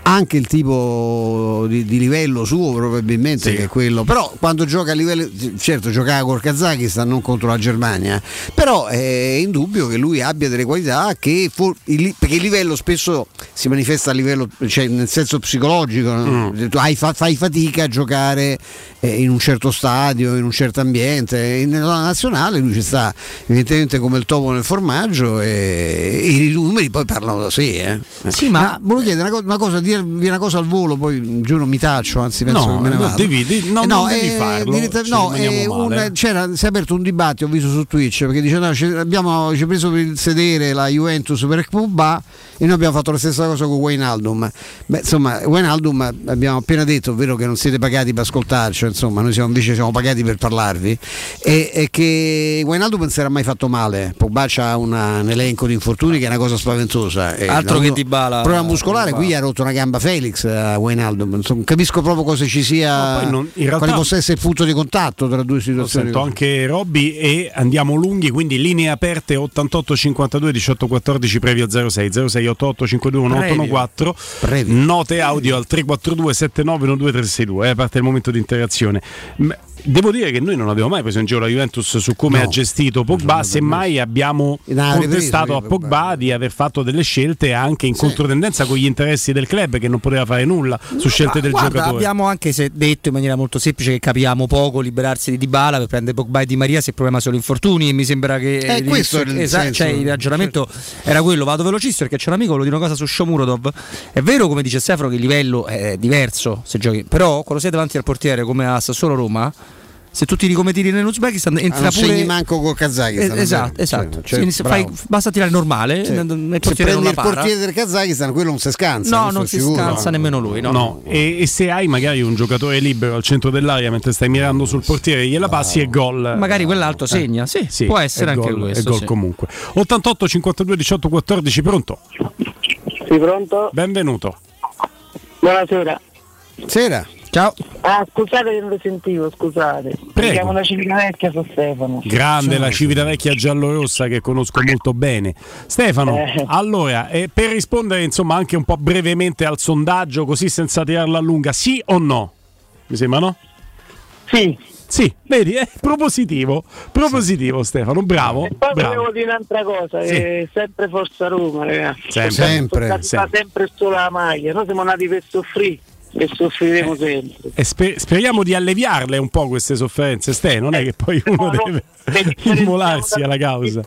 anche il tipo di, di livello suo probabilmente che è quello. Però quando gioca a livello, certo giocava col Kazakistan, non contro la Germania, però è indubbio che lui abbia delle qualità che for- il- perché il livello spesso si manifesta a livello, cioè nel senso psicologico, no? Mm. Tu hai fa- fai fatica a giocare eh, in un certo stadio, in un certo ambiente. In- Nella nazionale lui ci sta evidentemente come il topo nel formaggio e, e i numeri poi parlano da sé. Eh. Sì, ma- volevo chiedere una, una cosa, dirvi una cosa al volo, poi giuro mi taccio, anzi penso No, che me ne no, vado. devi- devi- no, Eh, non devi eh, farlo, diretta- no, eh, un- c'era, si è aperto un dibattito, ho visto su Twitch, perché dice no, ci, abbiamo ci ha preso per il sedere la Juventus per Pogba e noi abbiamo fatto la stessa cosa con Wijnaldum. Beh, insomma, Wijnaldum abbiamo appena detto, è vero che non siete pagati per ascoltarci, insomma, noi siamo, invece siamo pagati per parlarvi, e, e che Wijnaldum non si era mai fatto male. Pogba ha una- un elenco di infortuni che è una cosa spaventosa. E Altro che avuto Dybala. Problema muscolare, qui ha rotto una gamba Felix a Wijnaldum. Insomma, capisco proprio cosa ci sia, No, non- realtà- quale possa essere il punto di contatto tra due situazioni. sento anche Robby e andiamo lunghi, quindi linee aperte 88 52 18 14 previo 06 06 88 52 1814 note audio al 342 7912 362 eh, a parte il momento di interazione. Devo dire che noi non abbiamo mai preso in giro la Juventus su come No. ha gestito Pogba, semmai abbiamo contestato a Pogba di aver fatto delle scelte anche in controtendenza con gli interessi del club che non poteva fare nulla su scelte Ma del guarda, giocatore. Abbiamo anche se detto in maniera molto semplice che capiamo poco liberarsi di Dybala per prendere Pogba e Di Maria se il problema sono infortuni e mi sembra che Eh, questo è il Esa- senso. cioè, il ragionamento era quello, vado velocissimo perché c'è un amico volevo dire una cosa su Shomurodov. È vero come dice Stefano che il livello è diverso se giochi, però quando sei davanti al portiere come a Sassuolo Roma se tu tiri come tiri nell'Uzbekistan Ah, entra non pure segni manco col Kazakistan. Eh, esatto, esatto. Cioè, Sì, fai- basta tirare normale, Sì. nel- nel Se non prendi il para. portiere del Kazakistan, quello non si scansa. No, non sto si sicuro. scansa nemmeno lui, no. No, e, e se hai magari un giocatore libero al centro dell'area mentre stai mirando sul portiere, gliela passi e gol. Magari quell'altro segna, sì, può essere anche gol, questo, È gol sì. comunque. 88 52 18 14, pronto? Sì, pronto? Benvenuto. Buonasera. Sera. Ciao. Ah, scusate che non lo sentivo, scusate. Mi chiamo una Civitavecchia, sono Stefano. Grande la Civitavecchia giallorossa che conosco molto bene. Stefano, Eh. allora, eh, per rispondere insomma anche un po' brevemente al sondaggio, così senza tirarla a lunga, sì o no? Mi sembra no? Sì. Sì, vedi, è propositivo, propositivo Stefano, bravo. Poi bravo. volevo dire un'altra cosa, Sì. che sempre Forza Roma, ragazzi. Sempre. Sempre, Sempre, sempre. sempre solo la maglia. Noi siamo nati per soffrire e soffriremo sempre. E spe- speriamo di alleviarle un po' queste sofferenze, Ste, non è che poi uno deve immolarsi alla causa.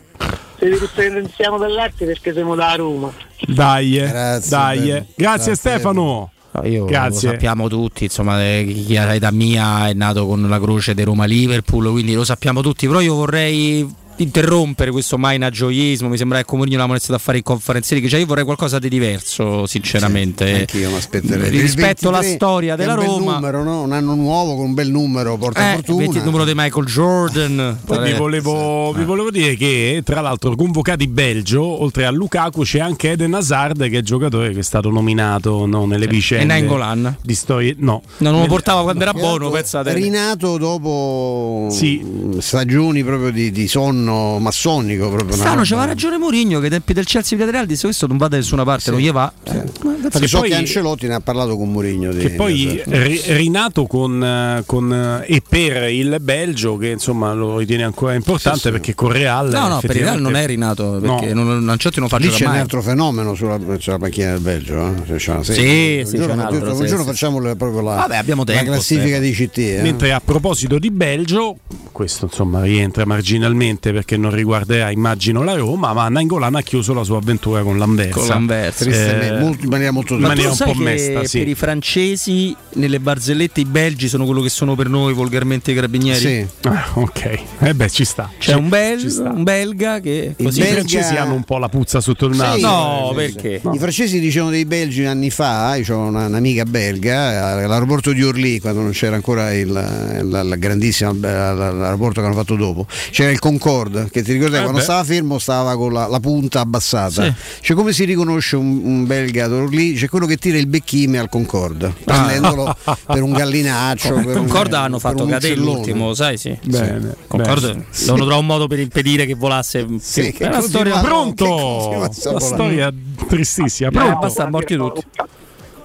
Se differenziamo dall'arte perché siamo da Roma. Dai, eh, dai. bello. eh. Grazie, Stefano. No, io Grazie. lo sappiamo tutti, insomma, eh, chi ha l'età mia è nato con la croce di Roma Liverpool, quindi lo sappiamo tutti, però io vorrei interrompere questo mainagioismo, mi sembra che Comunino l'abbiamo iniziato a fare in conferenze league, cioè io vorrei qualcosa di diverso, sinceramente. Anch'io mi aspetterei. Rispetto alla 23, storia della un bel Roma. numero, no? Un anno nuovo con un bel numero, porta Eh, fortuna. il numero di Michael Jordan. Poi vi volevo, vi volevo dire che, tra l'altro, convocati Belgio, oltre a Lukaku, c'è anche Eden Hazard, che è il giocatore che è stato nominato no, nelle vicende E Nainggolan? di storie. No, No, non lo portava quando era buono, pensate. Rinato dopo mm, stagioni proprio di, di sonno massonico. Proprio Strano, una- c'aveva ragione Mourinho che ai tempi del Chelsea Villarreal disse questo non va da nessuna parte, non gli va. Infatti Che so poi- che Ancelotti ne ha parlato con Mourinho. di- Che poi di- ri- rinato con, eh, con, eh, e per il Belgio, che insomma lo ritiene ancora importante Sì, sì. perché con Real. No, no, per il Real non è rinato perché No. non, Ancelotti non faccia Lì c'è mai. un altro fenomeno sulla, sulla panchina del Belgio. eh? Se una- Sì, un sì, giorno, altro, un sì, giorno sì. facciamo proprio la, Vabbè, abbiamo la tempo, classifica dei CT. eh? Mentre a proposito di Belgio, questo insomma rientra marginalmente perché non riguarderà immagino la Roma, ma Nangolan ha chiuso la sua avventura con l'Anversa. Con l'Anversa. Tristemente, molto- in maniera molto in Ma maniera tu un sai po' che mesta, sì. per i francesi nelle barzellette i belgi sono quello che sono per noi volgarmente i carabinieri? Sì. Ah, ok. Eh beh, ci sta. C'è Ci- un, bel- ci sta. un belga che I così francesi hanno un po' la puzza sotto il naso. Sì, No, perché? sì. I francesi dicevano dei belgi anni fa, io ho una- un'amica belga, eh, all'aeroporto di Orly, quando non c'era ancora il, la, la grandissima eh, l'aeroporto che hanno fatto dopo, c'era il Concorde, che ti ricordavi Eh quando beh. stava fermo stava con la, la punta abbassata. Sì. Cioè come si riconosce un, un belga Orly? C'è quello che tira il becchime al Concorde, prendendolo per un gallinaccio. per un- Concorda hanno per fatto un cadere l'ultimo, sai, sì. Bene, Concorda, bene. devono trovare un modo per impedire che volasse. Sì, è che una continua- storia Pronto? continua a La saporare. storia tristissima. Pronto? basta, morti tutti.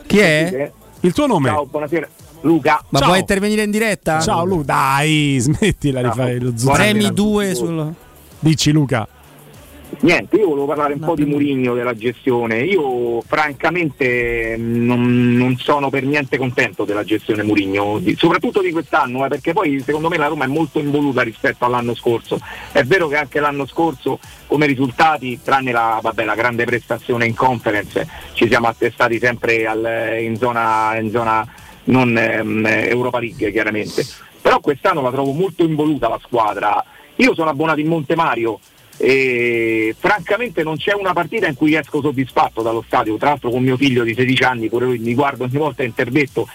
Chi è? Il tuo nome? Ciao, buonasera. Luca. Ma Ciao. vuoi intervenire in diretta? Ciao Lu, dai, smettila di fare lo zucchero. Premi due sul. Dici Luca. Niente, io volevo parlare un po' di Murigno, della gestione. Io francamente non, non sono per niente contento della gestione Murigno, soprattutto di quest'anno, eh, perché poi secondo me la Roma è molto involuta rispetto all'anno scorso. È vero che anche l'anno scorso come risultati, tranne la, vabbè, la grande prestazione in conference, ci siamo attestati sempre al- in zona, in zona non ehm, Europa League chiaramente. Però quest'anno la trovo molto involuta la squadra. Io sono abbonato in Montemario e francamente non c'è una partita in cui esco soddisfatto dallo stadio, tra l'altro con mio figlio di 16 anni, pure lui mi guardo ogni volta interdetto.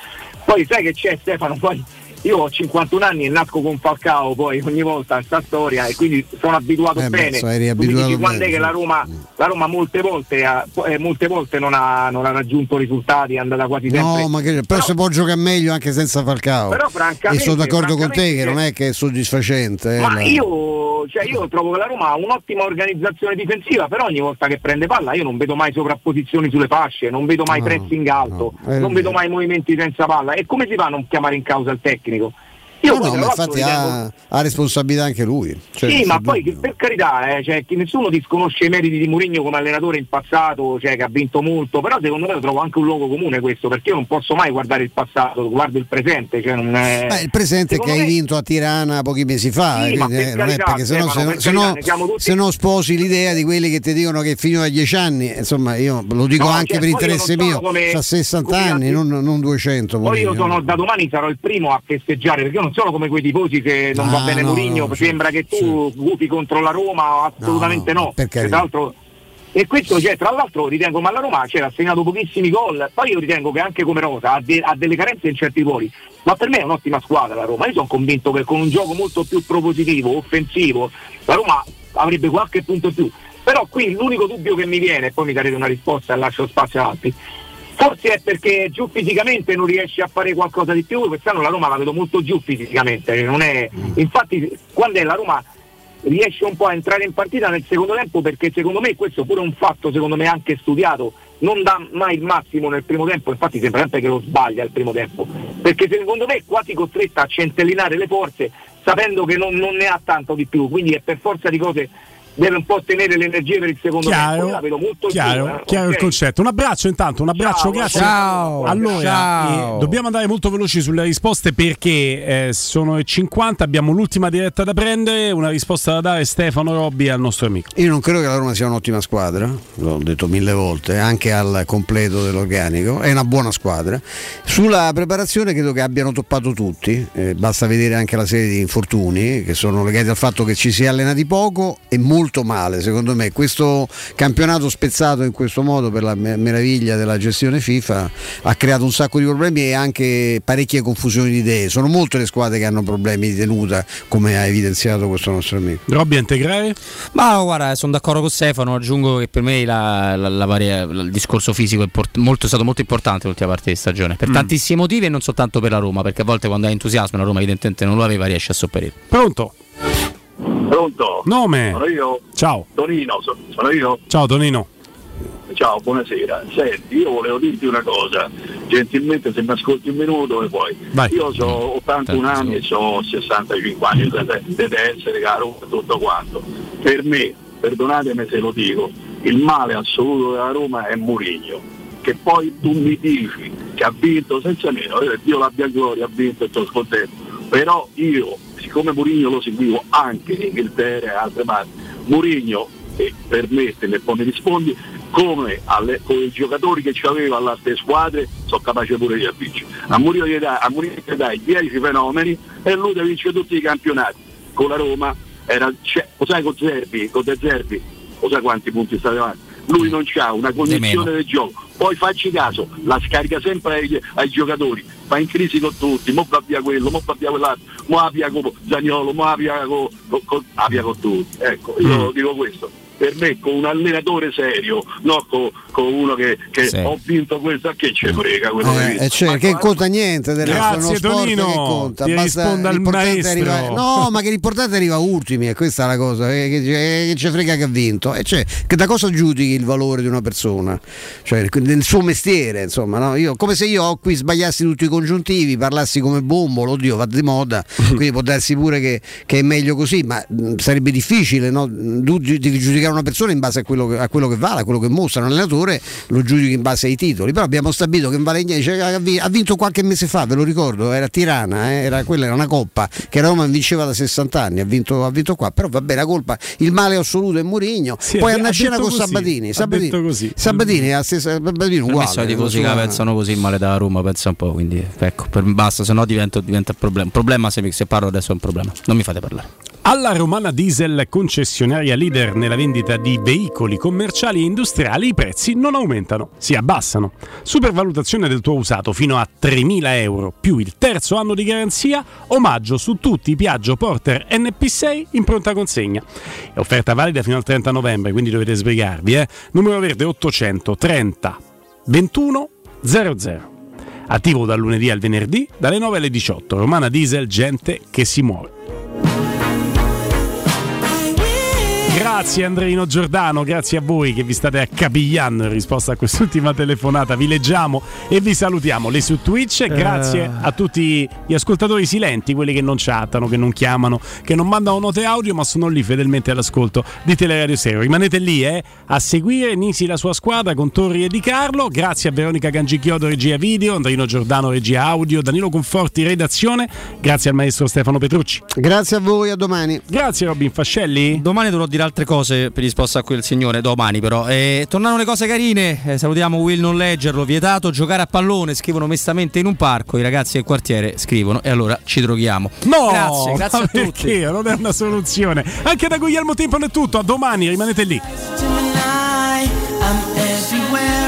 Poi sai che c'è Stefano, poi io ho 51 anni e nasco con Falcao poi ogni volta in sta storia e quindi sono abituato Eh beh, bene. eri Tu dici quando è che la Roma, la Roma molte volte, ha, eh, molte volte non, ha, non ha raggiunto risultati, è andata quasi sempre. No, ma che, però, si può giocare meglio anche senza Falcao. Però e francamente- sono d'accordo con te che non è che è soddisfacente. eh, Ma la- io, cioè io trovo che la Roma ha un'ottima organizzazione difensiva, però ogni volta che prende palla io non vedo mai sovrapposizioni sulle fasce, non vedo mai No, pressing alto, no, è non vedo mai movimenti senza palla. E come si fa a non chiamare in causa il tecnico? tecnico Io No, poi, no, ma infatti ha, ha responsabilità anche lui. Cioè, sì, ma poi che- per carità, eh, cioè, che nessuno disconosce i meriti di Mourinho come allenatore in passato, cioè, che ha vinto molto, però secondo me lo trovo anche un luogo comune questo, perché io non posso mai guardare il passato, guardo il presente. Cioè non è... Beh, il presente è che Secondo hai me- vinto a Tirana pochi mesi fa, Sì, eh, ma quindi, per non è carità, perché se no, Stefano, se, per se no- carità, ne siamo tutti- se no sposi l'idea di quelli che ti dicono che è finito a 10 anni, insomma io lo dico No, anche cioè, per interesse mio, come- ha 60 come anni, non, non 200. Poi io sono da domani sarò il primo a festeggiare, perché io non sono come quei tifosi che non va Ah, bene no, Mourinho, no, sembra che tu gufi contro la Roma, assolutamente no. per E carità. tra l'altro- e questo cioè, tra l'altro ritengo, ma la Roma c'era ha segnato pochissimi gol, poi io ritengo che anche come rosa ha, de- ha delle carenze in certi ruoli, ma per me è un'ottima squadra la Roma, io sono convinto che con un gioco molto più propositivo, offensivo, la Roma avrebbe qualche punto in più. Però qui l'unico dubbio che mi viene, e poi mi darete una risposta e lascio spazio ad altri, Forse è perché giù fisicamente non riesce a fare qualcosa di più, quest'anno la Roma la vedo molto giù fisicamente, non è- infatti quando è la Roma riesce un po' a entrare in partita nel secondo tempo perché secondo me questo pure è un fatto secondo me anche studiato, non dà mai il massimo nel primo tempo, infatti sembra sempre che lo sbaglia il primo tempo, perché secondo me è quasi costretta a centellinare le forze sapendo che non, non ne ha tanto di più, quindi è per forza di cose deve un po' tenere l'energia per il secondo tempo, io Chiaro, la vedo molto chiaro, giù, eh, chiaro il ok? concetto. Un abbraccio intanto, un abbraccio, Ciao, grazie. ciao. Allora, Ciao. eh, dobbiamo andare molto veloci sulle risposte perché eh, sono le 50, abbiamo l'ultima diretta da prendere, una risposta da dare Stefano Robbi al nostro amico. Io non credo che la Roma sia un'ottima squadra, l'ho detto mille volte, anche al completo dell'organico, è una buona squadra. Sulla preparazione credo che abbiano toppato tutti, eh, basta vedere anche la serie di infortuni che sono legati al fatto che ci si è allenati poco e molto male, secondo me. Questo campionato spezzato in questo modo per la me- meraviglia della gestione FIFA ha creato un sacco di problemi e anche parecchie confusioni di idee. Sono molte le squadre che hanno problemi di tenuta, come ha evidenziato questo nostro amico. Robby a integrare? Ma guarda, sono d'accordo con Stefano. Aggiungo che per me la- la- la varia- il discorso fisico è, import- molto- è stato molto importante l'ultima parte di stagione. Per Mm. tantissimi motivi e non soltanto per la Roma, perché a volte quando hai entusiasmo la Roma evidentemente non lo aveva, riesce a sopperire. Pronto? Pronto? Nome? Sono io? Ciao. Tonino, so- sono io? Ciao Tonino. Ciao, buonasera. Senti, io volevo dirti una cosa, gentilmente se mi ascolti un minuto e poi. Vai. Io ho 81 anni e ho 65 anni, deve essere caro tutto quanto. Per me, perdonatemi se lo dico, il male assoluto della Roma è Murigno. Che poi tu mi dici che ha vinto senza meno, Dio l'abbia gloria, ha vinto e sono contento. Però io, siccome Murigno lo seguivo anche in Inghilterra e altre parti, Murigno, e permettimi e poi mi rispondi, come alle- con i giocatori che ci aveva alle altre squadre sono capace pure di vincere. A Murigno gli dai, a Mourinho gli dai 10 fenomeni e lui deve vincere tutti i campionati. Con la Roma era, c'è- lo sai con Zerbi, con De Zerbi, lo sai quanti punti sta davanti? Lui non ha una cognizione del gioco, poi facci caso, la scarica sempre ai, ai giocatori, va in crisi con tutti, mo va via quello, mo va via quell'altro, mo va via con Zagnolo, mo va via con, con, con- con tutti. Ecco, io Mm. dico questo. Per me con un allenatore serio, non con, con uno che, che Sì. ho vinto questo, a che ci frega quello che Eh, vince? eh, cioè, che conta niente del resto, è uno Grazie, sport Tonino. che conta. Basta, è arrivare- no, ma che l'importante è arriva ultimi, e questa è la cosa, eh, che, che ci frega che ha vinto. E cioè, che da cosa giudichi il valore di una persona? Cioè, nel suo mestiere, insomma, no? Io, come se io qui sbagliassi tutti i congiuntivi, parlassi come bombolo, oddio, va di moda, quindi può darsi pure che, che è meglio così, ma mh, sarebbe difficile, no? Tu gi- devi giudicare una persona in base a quello che, a quello che vale, a quello che mostra. Un allenatore lo giudichi in base ai titoli, però abbiamo stabilito che Valegna cioè, ha vi- ha vinto qualche mese fa, ve lo ricordo, era a Tirana, eh, era, quella era una coppa che la Roma vinceva da 60 anni, ha vinto, ha vinto qua, però vabbè la colpa, il male assoluto è Mourinho, Sì, poi andare a detto con così, Sabatini, ha Sabatini, detto così. Sabatini è la stessa, Sabatini uguale. i tifosi non che pensano così male da Roma, pensa un po', quindi ecco, per, basta, se no diventa, un problema. Problema se, se parlo adesso è un problema. Non mi fate parlare. Alla Romana Diesel, concessionaria leader nella vendita di veicoli commerciali e industriali, i prezzi non aumentano, si abbassano. Supervalutazione del tuo usato fino a 3.000 euro più il terzo anno di garanzia, omaggio su tutti i Piaggio Porter NP6 in pronta consegna. È offerta valida fino al 30 novembre, quindi dovete sbrigarvi. Eh? Numero verde 830 21 00. Attivo dal lunedì al venerdì, dalle 9 alle 18. Romana Diesel, gente che si muove. Grazie Andreino Giordano, grazie a voi che vi state accapigliando in risposta a quest'ultima telefonata. Vi leggiamo e vi salutiamo. Lei su Twitch, grazie a tutti gli ascoltatori silenti, quelli che non chattano, che non chiamano, che non mandano note audio, ma sono lì fedelmente all'ascolto di Teleradio Stereo. Rimanete lì eh, a seguire Nisi la sua squadra con Torri e Di Carlo. Grazie a Veronica Gangichiodo, regia video, Andreino Giordano, regia audio, Danilo Conforti, redazione. Grazie al maestro Stefano Petrucci. Grazie a voi, a domani. Grazie Robin Fascelli. Domani dovrò dire altre cose per risposta a quel signore domani però. E tornano le cose carine, eh, salutiamo Will non leggerlo, vietato giocare a pallone, scrivono mestamente in un parco, i ragazzi del quartiere scrivono e allora ci droghiamo. No, grazie, grazie a tutti. Perché? Non è una soluzione. Anche da Guglielmo Timpano è tutto, a domani, rimanete lì.